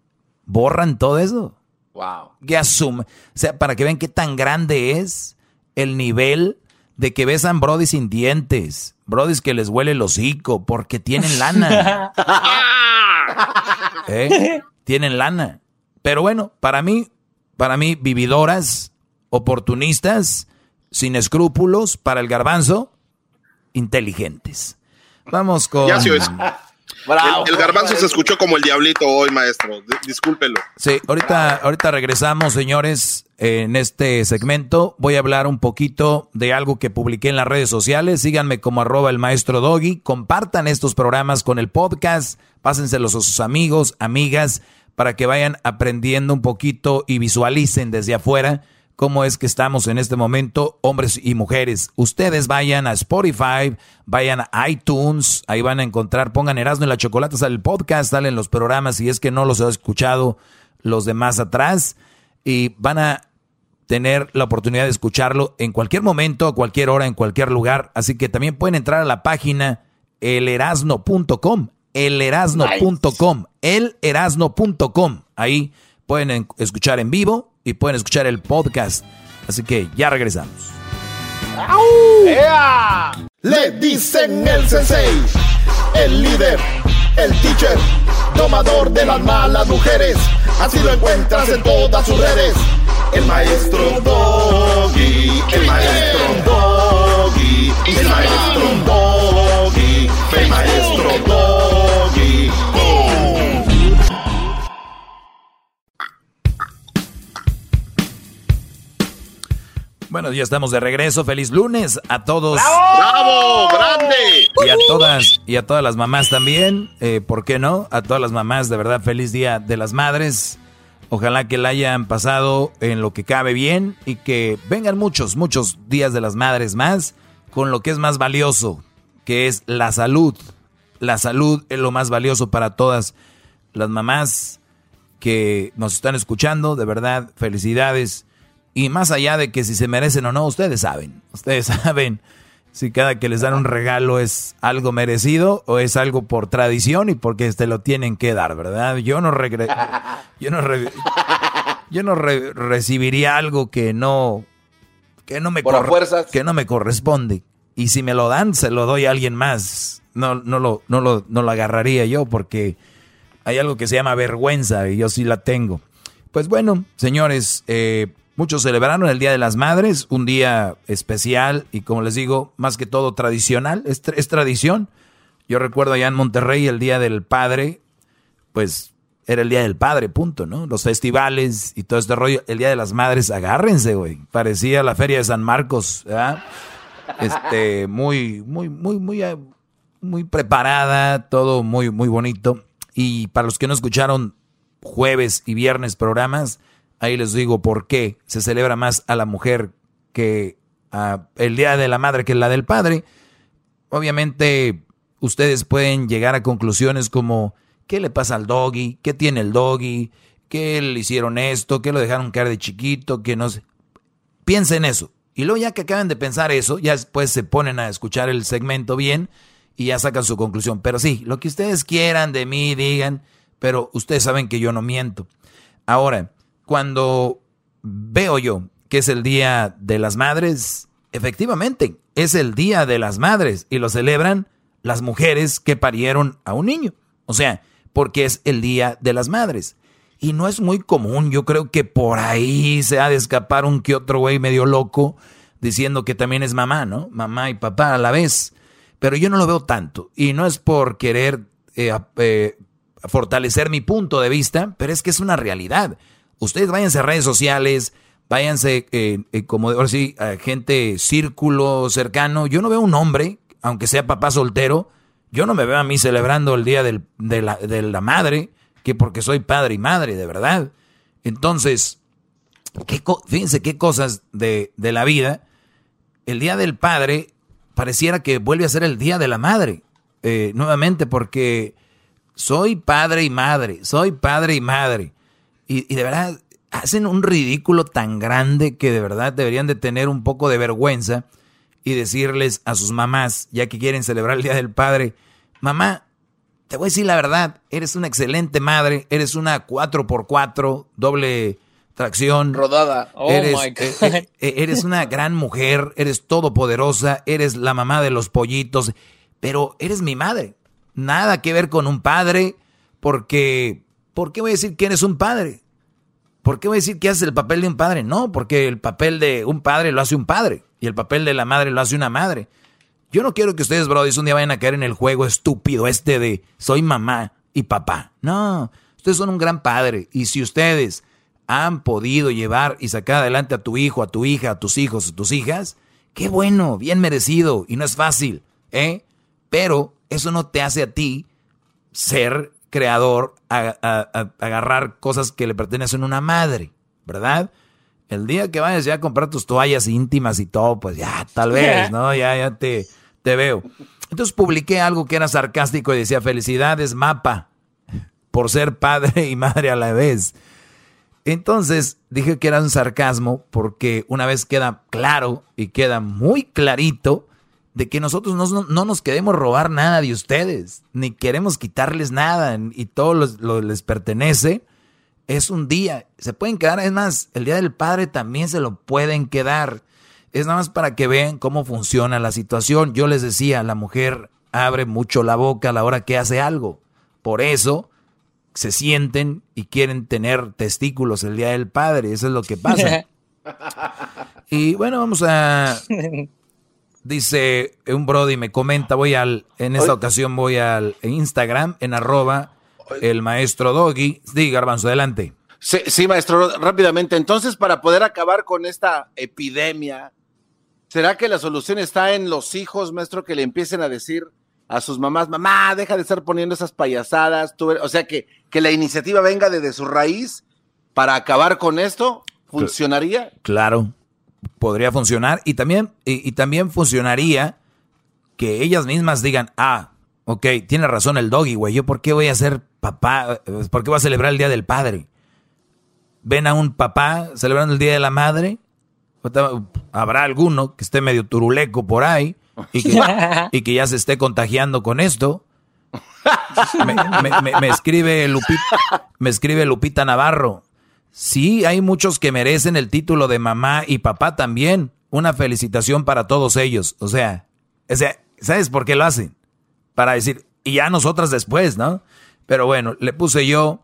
borran todo eso. Wow. Que asume. O sea, para que vean qué tan grande es el nivel de que besan Brody sin dientes. Brody que les huele el hocico porque tienen lana. [laughs] ¿Eh? Tienen lana. Pero bueno, para mí, para mí, vividoras, oportunistas, sin escrúpulos, para el garbanzo, inteligentes. Vamos con. Ya [laughs] el, garbanzo se escuchó como el diablito hoy, maestro. discúlpelo. Sí, ahorita, ahorita regresamos, señores, en este segmento. Voy a hablar un poquito de algo que publiqué en las redes sociales. Síganme como arroba el maestro Doggy. Compartan estos programas con el podcast. Pásenselos a sus amigos, amigas, para que vayan aprendiendo un poquito y visualicen desde afuera cómo es que estamos en este momento, hombres y mujeres. Ustedes vayan a Spotify, vayan a iTunes, ahí van a encontrar, pongan Erasmo y la Chocolata, sale el podcast, salen los programas, si es que no los he escuchado los demás atrás, y van a tener la oportunidad de escucharlo en cualquier momento, a cualquier hora, en cualquier lugar. Así que también pueden entrar a la página elerasno.com, elerasno.com, elerasno.com. Ahí pueden escuchar en vivo y pueden escuchar el podcast. Así que ya regresamos. Le dicen el sensei, el líder, el teacher, domador de las malas mujeres. Así lo encuentras en todas sus redes. El maestro Doggy, el maestro Doggy, el maestro Doggy, el maestro Doggy. Bueno, ya estamos de regreso. Feliz lunes a todos. ¡Bravo! ¡Grande! Y a todas, y a todas las mamás también. Eh, ¿Por qué no? A todas las mamás, de verdad, feliz día de las madres. Ojalá que la hayan pasado en lo que cabe bien y que vengan muchos, muchos días de las madres más con lo que es más valioso, que es la salud. La salud es lo más valioso para todas las mamás que nos están escuchando. De verdad, felicidades y más allá de que si se merecen o no, ustedes saben. Ustedes [laughs] saben si cada que les dan un regalo es algo merecido o es algo por tradición y porque te lo tienen que dar, ¿verdad? Yo no regre [laughs] yo no yo no recibiría algo que no que no me que no me corresponde y si me lo dan se lo doy a alguien más. No no lo no lo no lo agarraría yo porque hay algo que se llama vergüenza y yo sí la tengo. Pues bueno, señores, eh, Muchos celebraron el Día de las Madres, un día especial y como les digo, más que todo tradicional, es, tradición. Yo recuerdo allá en Monterrey el Día del Padre, pues era el Día del Padre, punto, ¿no? Los festivales y todo este rollo. El Día de las Madres, agárrense, güey. Parecía la Feria de San Marcos, ¿verdad? Este, muy, muy, muy, muy, muy preparada, todo muy, muy bonito. Y para los que no escucharon jueves y viernes programas, Ahí les digo por qué se celebra más a la mujer que a el Día de la Madre que la del Padre. Obviamente ustedes pueden llegar a conclusiones como ¿qué le pasa al doggy? ¿Qué tiene el doggy? ¿Qué le hicieron esto? ¿Qué lo dejaron caer de chiquito? ¿Qué no sé? Piensen eso. Y luego ya que acaban de pensar eso, ya después se ponen a escuchar el segmento bien y ya sacan su conclusión. Pero sí, lo que ustedes quieran de mí, digan, pero ustedes saben que yo no miento. Ahora, cuando veo yo que es el Día de las Madres, efectivamente, es el Día de las Madres y lo celebran las mujeres que parieron a un niño. O sea, porque es el Día de las Madres. Y no es muy común, yo creo que por ahí se ha de escapar un que otro güey medio loco diciendo que también es mamá, ¿no? Mamá y papá a la vez. Pero yo no lo veo tanto. Y no es por querer eh, eh, fortalecer mi punto de vista, pero es que es una realidad. Ustedes váyanse a redes sociales, váyanse eh, eh, como a gente círculo cercano. Yo no veo un hombre, aunque sea papá soltero, yo no me veo a mí celebrando el día de, la, de, la, madre, que porque soy padre y madre, de verdad. Entonces, ¿qué fíjense qué cosas de, de la vida. El día del padre pareciera que vuelve a ser el día de la madre. Eh, nuevamente, porque soy padre y madre, soy padre y madre. Y, y, de verdad, hacen un ridículo tan grande que de verdad deberían de tener un poco de vergüenza y decirles a sus mamás, ya que quieren celebrar el Día del Padre, mamá, te voy a decir la verdad, eres una excelente madre, eres una 4x4, doble tracción. Rodada. Oh eres, my eh, God. Eh, eh, eres una gran mujer, eres todopoderosa, eres la mamá de los pollitos, pero eres mi madre. Nada que ver con un padre, porque, ¿por qué voy a decir que eres un padre? ¿Por qué voy a decir que haces el papel de un padre? No, porque el papel de un padre lo hace un padre y el papel de la madre lo hace una madre. Yo no quiero que ustedes, bro, un día vayan a caer en el juego estúpido este de soy mamá y papá. No, ustedes son un gran padre y si ustedes han podido llevar y sacar adelante a tu hijo, a tu hija, a tus hijos, a tus hijas, qué bueno, bien merecido y no es fácil, ¿eh? Pero eso no te hace a ti ser creador, a, agarrar cosas que le pertenecen a una madre, ¿verdad? El día que vayas ya a comprar tus toallas íntimas y todo, pues ya, tal [laughs] vez, ¿no? Ya, ya te, te veo. Entonces publiqué algo que era sarcástico y decía, felicidades, mapa, por ser padre y madre a la vez. Entonces dije que era un sarcasmo porque una vez queda claro y queda muy clarito de que nosotros no, no nos queremos robar nada de ustedes, ni queremos quitarles nada y todo lo, les pertenece es un día. Se pueden quedar, es más, el Día del Padre también se lo pueden quedar. Es nada más para que vean cómo funciona la situación. Yo les decía, la mujer abre mucho la boca a la hora que hace algo. Por eso se sienten y quieren tener testículos el Día del Padre. Eso es lo que pasa. [laughs] y bueno, vamos a... [laughs] Dice un Brody, me comenta, voy al, en esta ocasión voy al Instagram, en arroba el maestro Doggy. Diga, Garbanzo, adelante. Sí, maestro, rápidamente. Entonces, para poder acabar con esta epidemia, ¿será que la solución está en los hijos, maestro, que le empiecen a decir a sus mamás, mamá, deja de estar poniendo esas payasadas? o sea, que, que la iniciativa venga desde su raíz para acabar con esto? ¿Funcionaría? Claro, podría funcionar. Y también, y también funcionaría que ellas mismas digan, ah, Ok, tiene razón el doggy, güey. ¿Yo por qué voy a ser papá? ¿Por qué voy a celebrar el Día del Padre? ¿Ven a un papá celebrando el Día de la Madre? Habrá alguno que esté medio turuleco por ahí y que, [laughs] ya se esté contagiando con esto. Me, escribe Lupita, me escribe Lupita Navarro. Sí, hay muchos que merecen el título de mamá y papá también. Una felicitación para todos ellos. O sea, ¿sabes por qué lo hacen? para decir, y ya nosotras después, ¿no? Pero bueno, le puse yo,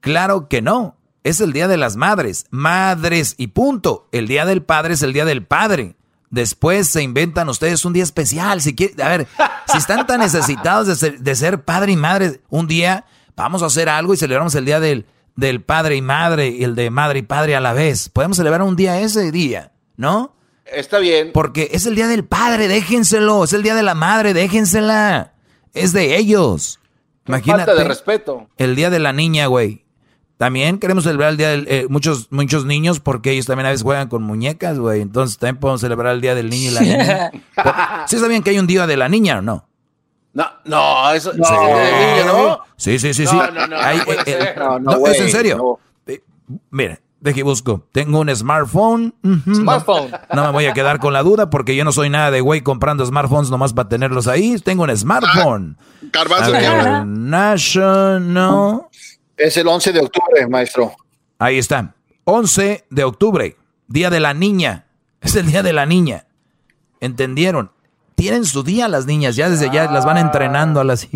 claro que no, es el Día de las Madres, madres y punto. El Día del Padre es el Día del Padre. Después se inventan ustedes un día especial. Si quieren, a ver, si están tan necesitados de ser, de ser, padre y madre, un día vamos a hacer algo y celebramos el Día del, del Padre y Madre y el de Madre y Padre a la vez. Podemos celebrar un día ese día, ¿no? Está bien. Porque es el Día del Padre, déjenselo. Es el Día de la Madre, déjensela es de ellos. Imagínate. Falta de respeto. El día de la niña, güey. También queremos celebrar el día de eh, muchos, muchos niños porque ellos también a veces juegan con muñecas, güey. Entonces también podemos celebrar el día del niño y la [laughs] niña. ¿Sí sabían que hay un día de la niña o no? No, no, eso no. niño, ¿no? Sí, sí, sí, sí. No, no, no. Eh, no, es en serio. Eh, mira, Deje busco. Tengo un smartphone. Smartphone. No me voy a quedar con la duda porque yo no soy nada de güey comprando smartphones nomás para tenerlos ahí. Tengo un smartphone. Ah, National. Es el 11 de octubre, maestro. Ahí está. 11 de octubre. Día de la niña. Es el día de la niña. ¿Entendieron? Tienen su día las niñas. Ya desde ya las van entrenando a las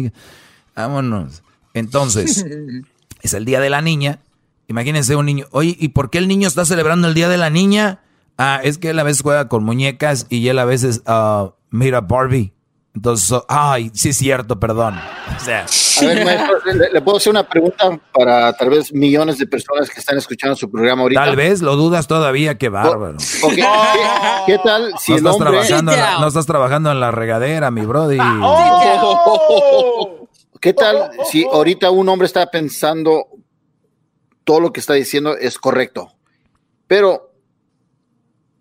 Vámonos. Entonces, [laughs] es el día de la niña. Imagínense un niño. Oye, ¿y por qué el niño está celebrando el Día de la Niña? Ah, es que él a veces juega con muñecas y él a veces uh, mira Barbie. Entonces, ay, sí es cierto, perdón. O sea. A ver, maestro, ¿le, puedo hacer una pregunta para tal vez millones de personas que están escuchando su programa ahorita? Tal vez lo dudas todavía, qué bárbaro. ¿Qué, tal si no el estás Trabajando en la, no estás trabajando en la regadera, mi brody. Oh. ¿Qué tal si ahorita un hombre está pensando todo lo que está diciendo es correcto, pero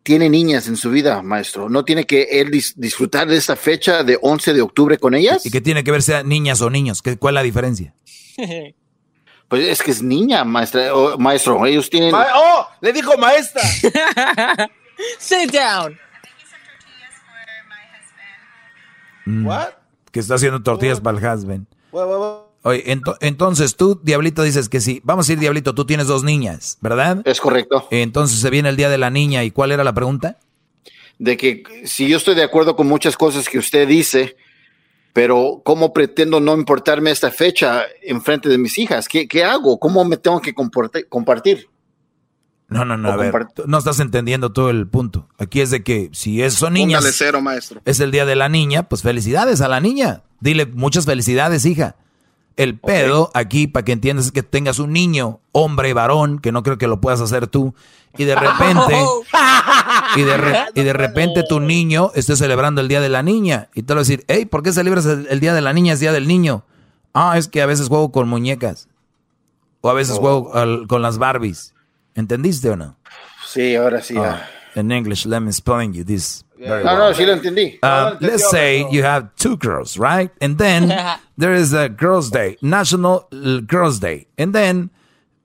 tiene niñas en su vida, maestro. ¿No tiene que él disfrutar de esta fecha de 11 de octubre con ellas? ¿Y qué tiene que ver sea niñas o niños? ¿Cuál es la diferencia? [laughs] Pues es que es niña, maestra, maestro. Ellos tienen. ¡Oh! Le dijo maestra. [laughs] Sit down. Mm. What? Que está haciendo tortillas para el husband. Oye, entonces tú, Diablito, dices que sí. Vamos a ir, Diablito, tú tienes dos niñas, ¿verdad? Es correcto. Entonces se viene el día de la niña. ¿Y cuál era la pregunta? De que si yo estoy de acuerdo con muchas cosas que usted dice, pero ¿cómo pretendo no importarme esta fecha en frente de mis hijas? ¿Qué, hago? ¿Cómo me tengo que compartir? No, no, no, a ver, no estás entendiendo todo el punto. Aquí es de que si es, son niñas, cero, maestro. es el día de la niña, pues felicidades a la niña. Dile muchas felicidades, hija. El pedo aquí, para que entiendas, es que tengas un niño, hombre, varón, que no creo que lo puedas hacer tú, y de [laughs] repente, y de, [laughs] y de repente tu niño esté celebrando el Día de la Niña. Y te lo a decir, hey, ¿por qué celebras el, Día de la Niña? Es Día del Niño. Ah, es que a veces juego con muñecas. O a veces juego con las Barbies. ¿Entendiste o no? Sí, ahora sí. Ah, in English, let me explain you this. No, no, sí lo entendí. Uh, let's say you have two girls, right? And then [laughs] there is a Girls' Day, National Girls' Day. And then,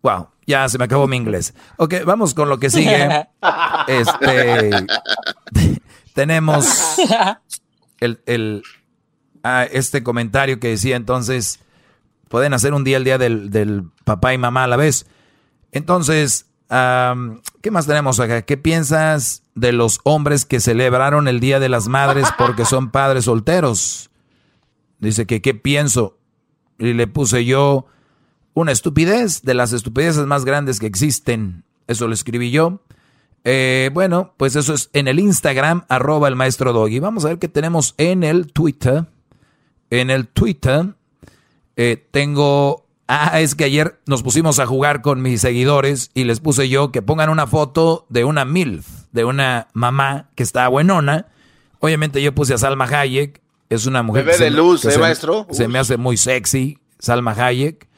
wow, ya se me acabó mi inglés. Ok, vamos con lo que sigue. [laughs] Este, [laughs] tenemos el, el ah, este comentario que decía entonces, pueden hacer un día el día del, del papá y mamá a la vez. Entonces, ¿Qué más tenemos acá? ¿Qué piensas de los hombres que celebraron el Día de las Madres porque son [laughs] padres solteros? Dice que qué pienso. Y le puse yo una estupidez, de las estupideces más grandes que existen. Eso lo escribí yo. Eh, bueno, pues eso es en el Instagram, arroba el maestro Doggy. Vamos a ver qué tenemos en el Twitter. En el Twitter eh, tengo Ah, es que ayer nos pusimos a jugar con mis seguidores y les puse yo que pongan una foto de una MILF, de una mamá que está buenona. Obviamente yo puse a Salma Hayek, es una mujer Bebé de luz, ¿eh, maestro? Se me hace muy sexy, Salma Hayek.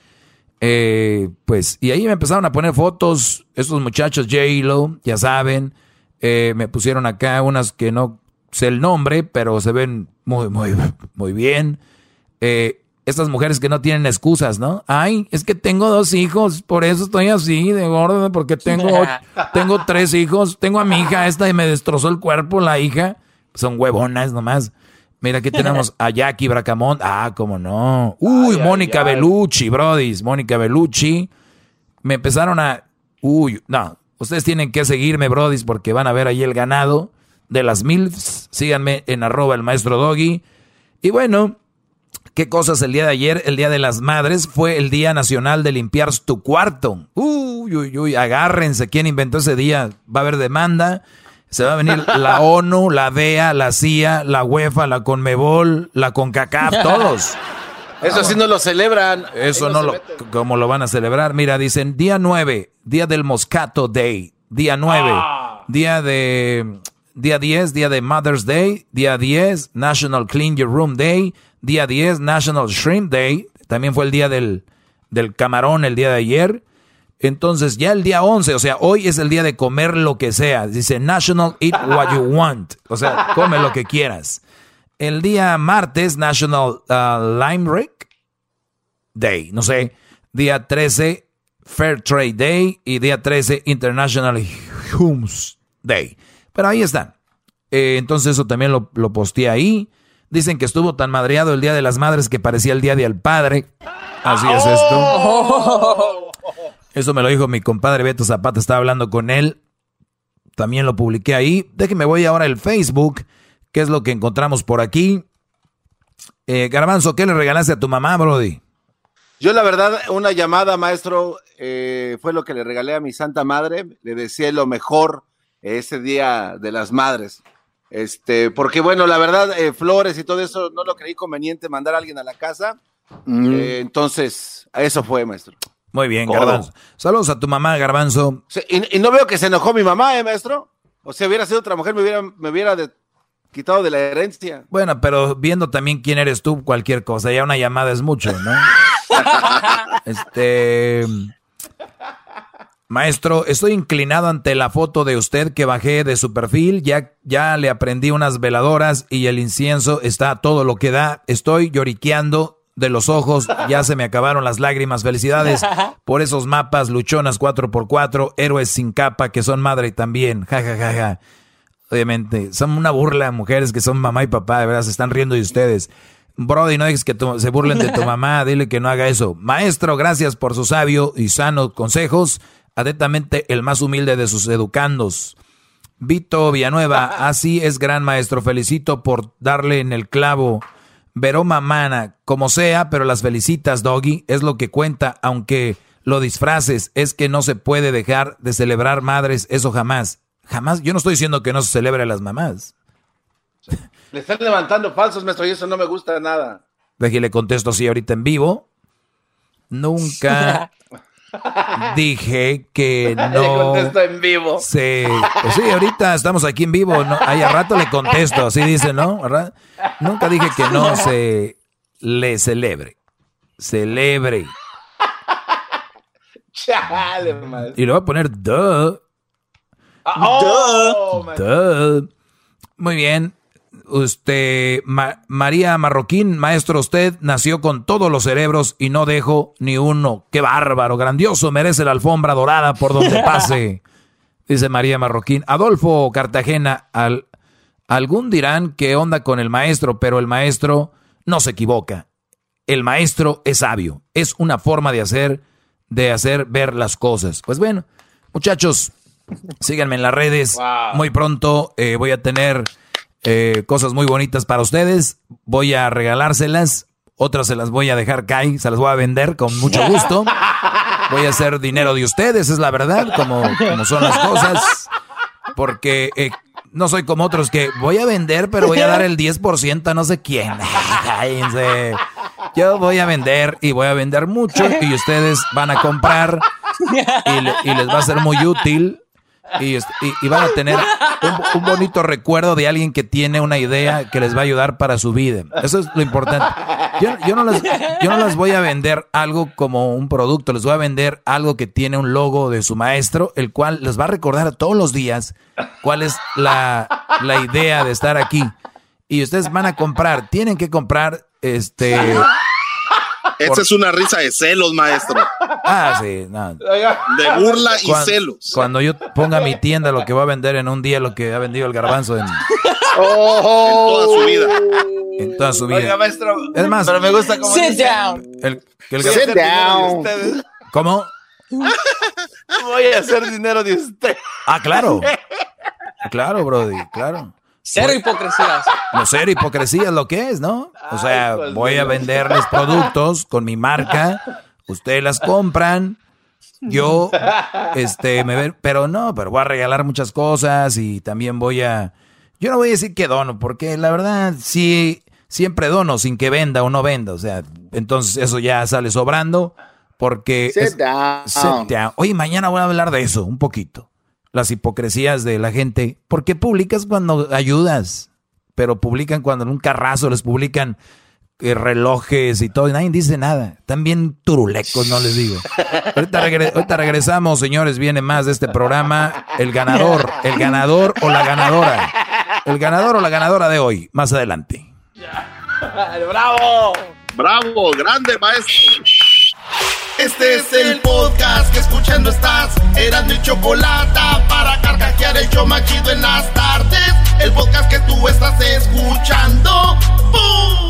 Eh, pues, y ahí me empezaron a poner fotos, estos muchachos, J-Lo, ya saben, eh, me pusieron acá unas que no sé el nombre, pero se ven muy, muy, muy bien. Eh, estas mujeres que no tienen excusas, ¿no? Ay, es que tengo dos hijos, por eso estoy así de gordo, porque tengo, [laughs] tengo tres hijos, tengo a mi hija esta y me destrozó el cuerpo la hija. Son huevonas nomás. Mira, aquí tenemos a Jackie Bracamont. Ah, cómo no. Uy, Mónica Bellucci, brodis. Mónica Bellucci. Me empezaron a... Uy, no. Ustedes tienen que seguirme, brodis, porque van a ver ahí el ganado de las MILFs. Síganme en arroba el maestro Doggy. Y bueno, ¿Qué cosas el día de ayer, el Día de las Madres, fue el Día Nacional de Limpiar tu cuarto? Uy, uy, uy, agárrense. ¿Quién inventó ese día? Va a haber demanda. Se va a venir [laughs] la ONU, la DEA, la CIA, la UEFA, la CONMEBOL, la CONCACAF, [laughs] todos. Eso sí no lo celebran. Eso no, lo, como lo van a celebrar. Mira, dicen día 9, día del Moscato Day. Día 9, ah. día de... Día 10, día de Mother's Day. Día 10, National Clean Your Room Day. Día 10, National Shrimp Day. También fue el día del, del camarón el día de ayer. Entonces ya el día 11, o sea, hoy es el día de comer lo que sea. Dice National Eat What You [laughs] Want. O sea, come lo que quieras. El día martes, National uh, Lime Rick Day. No sé. Día 13, Fair Trade Day. Y día 13, International Hums Day. Pero ahí está. Eh, entonces eso también lo, lo posteé ahí. Dicen que estuvo tan madreado el Día de las Madres que parecía el Día del Padre. Así es esto. Eso me lo dijo mi compadre Beto Zapata, estaba hablando con él. También lo publiqué ahí. Déjeme voy ahora al Facebook. ¿Qué es lo que encontramos por aquí? Eh, Garbanzo, ¿qué le regalaste a tu mamá, Brody? Yo la verdad, una llamada, maestro, eh, fue lo que le regalé a mi santa madre. Le deseé lo mejor ese día de las madres. Este, porque bueno, la verdad, eh, flores y todo eso no lo creí conveniente mandar a alguien a la casa. Mm. Eh, entonces, eso fue, maestro. Muy bien, Garbanzo. Saludos a tu mamá, Garbanzo. y, no veo que se enojó mi mamá, ¿eh, maestro? O sea, hubiera sido otra mujer, me hubiera, me hubiera quitado de la herencia. Bueno, pero viendo también quién eres tú, cualquier cosa, ya una llamada es mucho, ¿no? [laughs] este... Maestro, estoy inclinado ante la foto de usted que bajé de su perfil. Ya, ya le aprendí unas veladoras y el incienso está todo lo que da. Estoy lloriqueando de los ojos. Ya se me acabaron las lágrimas. Felicidades [laughs] por esos mapas, luchonas 4x4, héroes sin capa que son madre también. Ja, ja, ja, ja. Obviamente, son una burla mujeres que son mamá y papá. De verdad, se están riendo de ustedes. Brody, no dejes que se burlen de tu [laughs] mamá. Dile que no haga eso. Maestro, gracias por sus sabios y sanos consejos. Atentamente, el más humilde de sus educandos. Vito Villanueva, [laughs] así es gran maestro, felicito por darle en el clavo. Veró mamana, como sea, pero las felicitas, Doggy, es lo que cuenta, aunque lo disfraces, es que no se puede dejar de celebrar madres, eso jamás. Jamás, yo no estoy diciendo que no se celebre a las mamás. Le están levantando falsos, maestro, y eso no me gusta nada. le contesto así ahorita en vivo. Nunca [laughs] Dije que [laughs] no. Le contesto en vivo. Sí, pues sí, ahorita estamos aquí en vivo. ¿no? Ahí a rato le contesto, así dice, ¿no? Nunca dije que no se le celebre. Celebre. Chale, y le voy a poner duh. Ah, oh, duh. Muy bien. Usted, María Marroquín, maestro, usted nació con todos los cerebros y no dejo ni uno. Qué bárbaro, grandioso, merece la alfombra dorada por donde [laughs] pase. Dice María Marroquín. Adolfo Cartagena, al, algún dirán que onda con el maestro, pero el maestro no se equivoca. El maestro es sabio. Es una forma de hacer, de hacer ver las cosas. Pues bueno, muchachos, síganme en las redes. Muy pronto eh, voy a tener eh, cosas muy bonitas para ustedes. Voy a regalárselas. Otras se las voy a dejar caer, se las voy a vender con mucho gusto. Voy a hacer dinero de ustedes, es la verdad, como, como son las cosas. Porque eh, no soy como otros que voy a vender, pero voy a dar el 10% a no sé quién. [laughs] Yo voy a vender y voy a vender mucho y ustedes van a comprar y les va a ser muy útil y, van a tener un, bonito recuerdo de alguien que tiene una idea que les va a ayudar para su vida. Eso es lo importante. Yo, no les, yo no les voy a vender algo como un producto, les voy a vender algo que tiene un logo de su maestro, el cual les va a recordar todos los días cuál es la, la idea de estar aquí. Y ustedes van a comprar, tienen que comprar este esa es una risa de celos, maestro. Ah, sí. De burla y celos. Cuando yo ponga mi tienda, lo que va a vender en un día, lo que ha vendido el garbanzo en, toda su vida. En toda su vida. Oiga, maestro. Es más, pero me gusta cómo Sit down. El, el Sit down. [laughs] ¿Cómo? [laughs] Voy a hacer dinero de usted. Ah, claro. Claro, Brody, claro. Cero hipocresías. No, cero hipocresía es lo que es, ¿no? O sea, pues, voy a venderles productos con mi marca, ustedes las compran, yo, este, me ven, pero no, pero voy a regalar muchas cosas y también voy a, yo no voy a decir que dono, porque la verdad, sí, siempre dono sin que venda o no venda, o sea, entonces eso ya sale sobrando, porque... Oye, mañana voy a hablar de eso un poquito las hipocresías de la gente. porque publicas cuando ayudas? Pero publican cuando en un carrazo les publican relojes y todo, y nadie dice nada. También turulecos, no les digo. Ahorita, ahorita, regresamos, señores, viene más de este programa. El ganador, el ganador o la ganadora. El ganador o la ganadora de hoy, más adelante. [laughs] ¡Bravo! ¡Bravo! ¡Grande, maestro! Este es el podcast que escuchando estás. Eran mi chocolate para carcajear el yo machido en las tardes. El podcast que tú estás escuchando. ¡Bum!